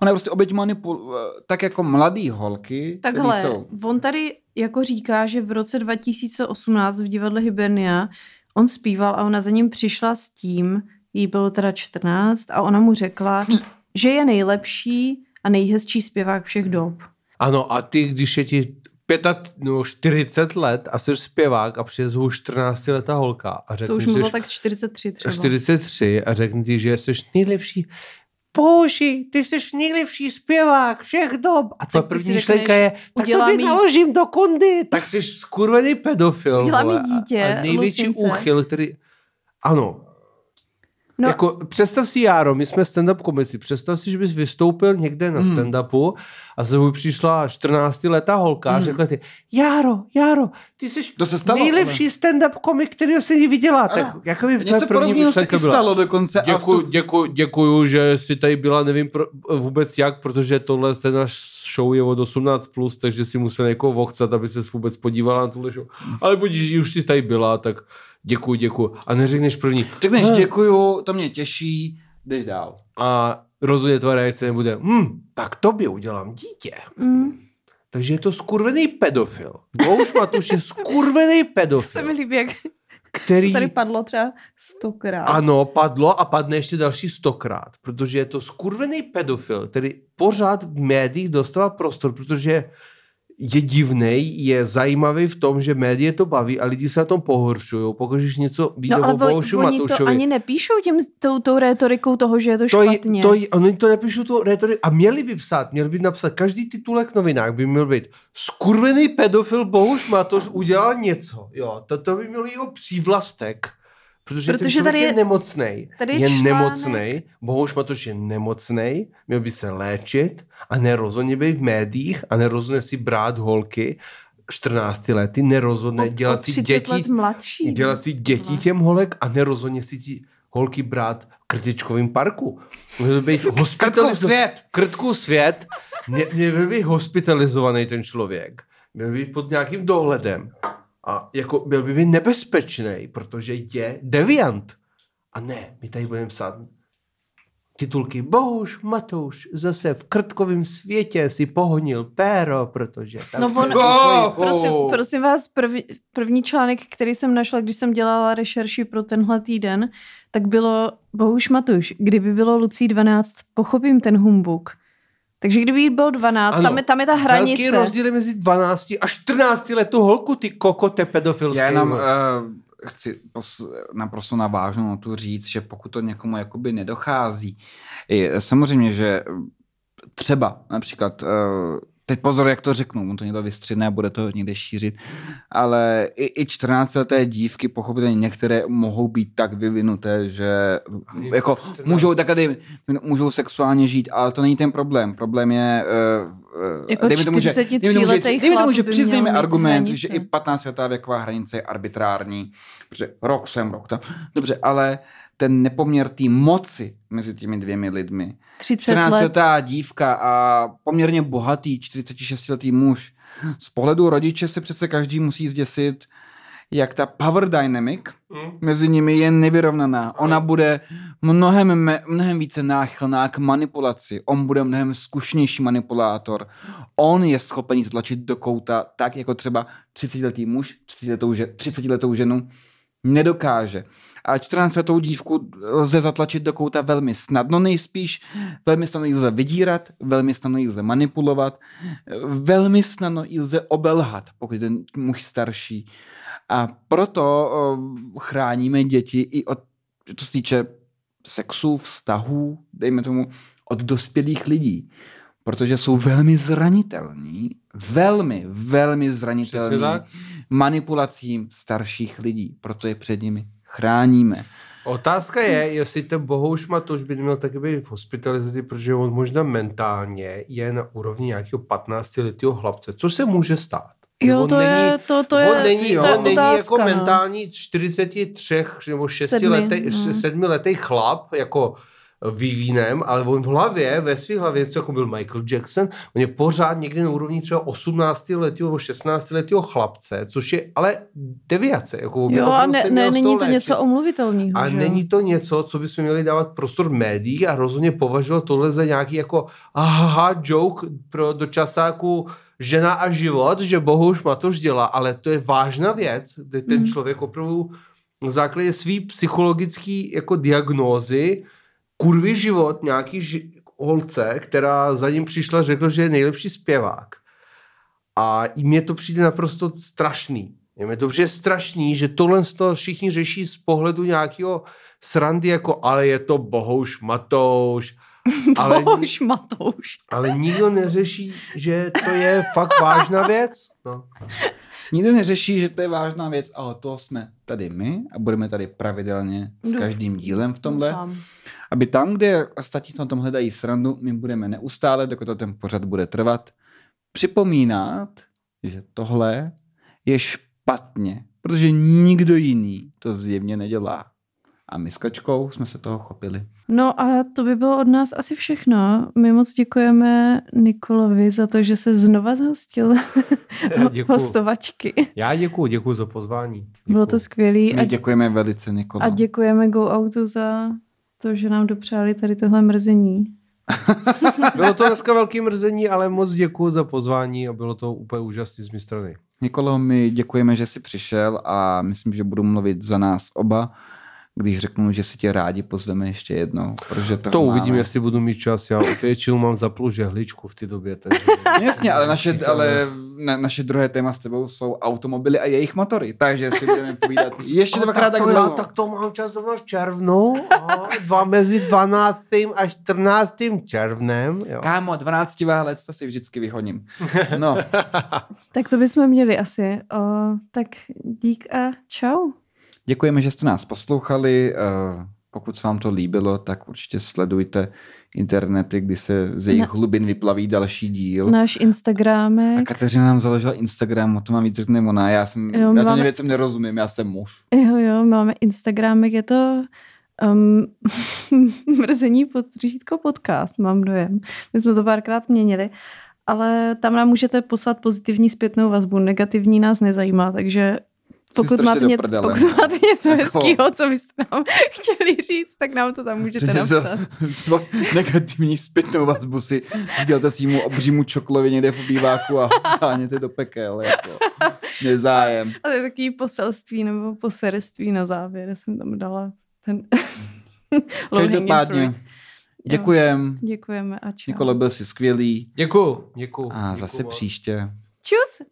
S1: ona je prostě oběť manipul... Tak jako mladý holky,
S2: Takhle,
S1: jsou...
S2: on tady jako říká, že v roce 2018 v divadle Hibernia on zpíval a ona za ním přišla s tím, jí bylo teda 14 a ona mu řekla, že je nejlepší a nejhezčí zpěvák všech dob.
S3: Ano, a ty, když je ti 45, no 40 let a jsi zpěvák a přijde zhu 14 letá holka a
S2: To
S3: řekne,
S2: už mu
S3: že
S2: bylo
S3: jsi
S2: tak 43 třeba.
S3: 43 a řekne ti, že jsi nejlepší Boži, ty jsi nejlepší zpěvák všech dob. A tvoje
S2: Tak ty si
S3: první myšlenka je, tak to
S2: mi-
S3: naložím do kundy. Tak jsi skurvený pedofil.
S2: Udělá mi dítě,
S3: A největší úchyl, který... Ano,
S2: No.
S3: Jako, představ si, Járo, my jsme stand-up komici, představ si, že bys vystoupil někde na
S1: Hmm.
S3: stand-upu a tebou přišla 14 letá holka a
S1: Hmm.
S3: řekla ti, Járo, Járo, ty jsi
S1: To se stalo,
S3: nejlepší stand-up komik, který se někdy viděla. Tak jako by
S1: Něco podobného se i stalo dokonce.
S3: Děkuju,
S1: tu-
S3: děkuju, děkuju, že jsi tady byla, nevím pro, vůbec jak, protože tohle ten náš show je od 18+, plus, takže si musel někoho vochcat, aby se vůbec podívala na tuhle show. Ale budíš, už jsi tady byla, tak děkuju, děkuju. A neřekneš první.
S1: Řekneš
S3: "Hm."
S1: děkuju, to mě těší, jdeš dál.
S3: A rozhodně tvoje reakce nebude, hm, tak tobě udělám dítě.
S2: mm,
S3: takže je to skurvený pedofil. Bohuš Matuš je skurvený
S2: Se
S3: pedofil,
S2: mi líbí, jak
S3: který...
S2: tady padlo třeba stokrát.
S3: Ano, padlo a padne ještě další stokrát, protože je to skurvený pedofil, který pořád v médiích dostává prostor, protože je divný, je zajímavý v tom, že médie to baví a lidi se na tom pohoršují. Pokud když něco vyjde
S2: No ale
S3: o Bohušu
S2: oni to
S3: Matoušovi,
S2: ani nepíšou tím, tou, tou rétorikou toho, že je to
S3: to je,
S2: špatně.
S3: to je, oni to nepíšou tu retoriku a měli by psát, měli by napsat, každý titulek v novinách by měl být skurvený pedofil Bohuš Matoš udělal něco. Jo, to, to by měl jeho přívlastek. Protože, ten
S2: Protože
S3: člověk
S2: tady
S3: je, nemocnej.
S2: tady je
S3: je nemocnej. Bohuš Matoš je nemocnej, měl by se léčit a nerozhodně být v médiích a nerozhodně si brát holky 14 lety, nerozhodne
S2: O-
S3: dělat
S2: o
S3: si
S2: 30
S3: děti,
S2: let mladší.
S3: dělat si děti těm holek a nerozhodně si ti holky brát v krtičkovém parku. Měl by být
S1: Krtku
S3: hospitalizovaný.
S1: svět!
S3: Krtku svět. Mě, měl by být hospitalizovaný ten člověk. Měl by být pod nějakým dohledem. A jako byl by být nebezpečný, protože je deviant. A ne, my tady budeme psát titulky Bohuš Matouš zase v krtkovém světě si pohonil péro, protože... tak
S2: No
S3: se
S2: on-
S3: svoji-
S2: Prosím, prosím vás, první, první článek, který jsem našla, když jsem dělala rešerši pro tenhle týden, tak bylo Bohuš Matuš, kdyby bylo Lucí 12, pochopím ten humbuk. Takže kdyby jí bylo 12,
S3: Ano,
S2: tam je, tam je ta
S3: Velký
S2: hranice.
S3: rozdíl je mezi 12 a 14 letou holku, ty kokote pedofilské.
S1: Já jenom uh, chci pos, naprosto navážnou na tu říct, že pokud to někomu jakoby nedochází, je, samozřejmě, že třeba například, uh, teď pozor, jak to řeknu, on to někdo vystřihne a bude to někde šířit, ale i, i 14-leté dívky, pochopitelně některé mohou být tak vyvinuté, že
S3: Ani
S1: jako
S3: 14.
S1: můžou tak tady, můžou sexuálně žít, ale to není ten problém. Problém je, uh, uh,
S2: Jako
S1: dejme tomu, že,
S2: 43
S1: dejme tomu, že, dejme tomu, že přiznejme argument,
S2: hranice.
S1: že i 15 letá věková hranice je arbitrární, protože rok sem, rok tam. Dobře, ale ten nepoměr té moci mezi těmi dvěmi lidmi.
S2: 30 let.
S1: 14-letá dívka a poměrně bohatý 46-letý muž. Z pohledu rodiče se přece každý musí zděsit, jak ta power dynamic
S3: Hmm.
S1: mezi nimi je nevyrovnaná. Ona bude mnohem, mnohem více náchylná k manipulaci. On bude mnohem zkušnější manipulátor. On je schopen ztlačit do kouta tak, jako třeba 30-letý muž 30-letou, že- 30-letou ženu nedokáže. A 14-letou dívku lze zatlačit do kouta velmi snadno nejspíš, velmi snadno ji lze vydírat, velmi snadno ji lze manipulovat, velmi snadno ji lze obelhat, pokud je ten muž starší. A proto chráníme děti i od, co se týče sexu, vztahů, dejme tomu, od dospělých lidí. Protože jsou velmi zranitelní, velmi, velmi zranitelní manipulacím starších lidí. Proto je před nimi chráníme.
S3: Otázka je, jestli ten Bohouš Matoš by měl taky být v hospitalizaci, protože on možná mentálně je na úrovni nějakého 15 letého chlapce, což se může stát.
S2: Jo,
S3: On
S2: to je, to, to je,
S3: on není,
S2: to je
S3: on není
S2: otázka,
S3: jako
S2: no.
S3: mentální 43 nebo 6
S2: Sedmi,
S3: letý,
S2: no.
S3: sedmiletý chlap, jako vyvínem, ale on v hlavě, ve své hlavě, co jako byl Michael Jackson, on je pořád někde na úrovni třeba 18 letého nebo 16 letého chlapce, což je ale deviace. Jako
S2: Jo, a ne, ne, není to
S3: léčit.
S2: něco omluvitelného.
S3: A
S2: že
S3: není to něco, co bychom měli dávat prostor médií a rozhodně považovat tohle za nějaký jako aha, joke pro dočasáku žena a život, že Bohuš Matoš dělá, ale to je vážná věc, kde ten
S2: Mm.
S3: člověk opravdu na základě svý psychologický jako diagnózy kurvý život nějaký ži- holce, která za ním přišla, řekl, že je nejlepší zpěvák. A mně to přijde naprosto strašný. Je mi to přijde strašný, že tohle toho všichni řeší z pohledu nějakého srandy, jako ale je to Bohouš Matouš, ale,
S2: Bohuž Matouš.
S3: ale nikdo neřeší, že to je fakt vážná věc. No.
S1: Nikdo neřeší, že to je vážná věc, ale to jsme tady my a budeme tady pravidelně s každým dílem v tomhle.
S2: Doufám.
S1: Aby tam, kde ostatní na tom hledají srandu, my budeme neustále, dokud to ten pořad bude trvat, připomínat, že tohle je špatně, protože nikdo jiný to zjevně nedělá. A my s Kačkou jsme se toho chopili.
S2: No a to by bylo od nás asi všechno. My moc děkujeme Nikolovi za to, že se znova zhostil
S3: Děkuju.
S2: hostovačky.
S3: Já děkuju, děkuju za pozvání.
S2: Bylo to skvělé.
S1: My
S2: A,
S1: děkujeme velice, Nikolo.
S2: a děkujeme Go Outu za to, že nám dopřáli tady tohle mrzení.
S3: Bylo to dneska velký mrzení, ale moc děkuji za pozvání a bylo to úplně úžasné z mé strany.
S1: Nikolo, my děkujeme, že jsi přišel a myslím, že budu mluvit za nás oba, když řeknu, že si tě rádi pozveme ještě jednou. Protože to,
S3: To
S1: máme.
S3: uvidím, jestli budu mít čas. Já většinou mám zaplou žehličku v té době. Takže...
S1: No Jasně, ale naše, ale na, naše druhé téma s tebou jsou automobily a jejich motory, takže si budeme povídat ještě dvakrát tak
S3: to, já,
S1: dlouho.
S3: tak to mám čas v červnu, a dva, mezi 12. a 14. červnem. Jo.
S1: Kámo, 12 válec, to si vždycky vyhoním. No,
S2: Tak to bychom měli asi. O, tak dík a čau.
S1: Děkujeme, že jste nás poslouchali. eh, Pokud se vám to líbilo, tak určitě sledujte internety, kdy se z jejich
S2: Na-
S1: hlubin vyplaví další díl.
S2: Náš
S1: A
S2: Instagramek.
S1: Kateřina nám založila Instagram, o tom vám víc řekne ona. Já, jsem,
S2: Jo,
S1: já
S2: máme-
S1: věcem nerozumím, já jsem muž.
S2: Jo, jo, máme Instagramek, je to um, mrzení podřídko podcast, mám dojem. My jsme to párkrát měnili, ale tam nám můžete poslat pozitivní zpětnou vazbu, negativní nás nezajímá, takže pokud máte, ně, pokud máte něco
S1: Jako-
S2: hezkého, co byste nám chtěli říct, tak nám to tam můžete napsat.
S1: Negativní zpětnou vazbu si sdělte svýmu obřímu čoklovi někde v obýváku a táněte do pekel. Jako. Nezájem.
S2: A to je takový poselství nebo poserství na závěr, jsem tam dala ten
S1: Každopádně děkujem.
S2: Děkujeme a čau.
S1: Nikolo, byl jsi skvělý
S3: Děkuju. Děkuju.
S1: a
S3: děkuju
S1: zase
S3: vám.
S1: příště.
S2: Čus!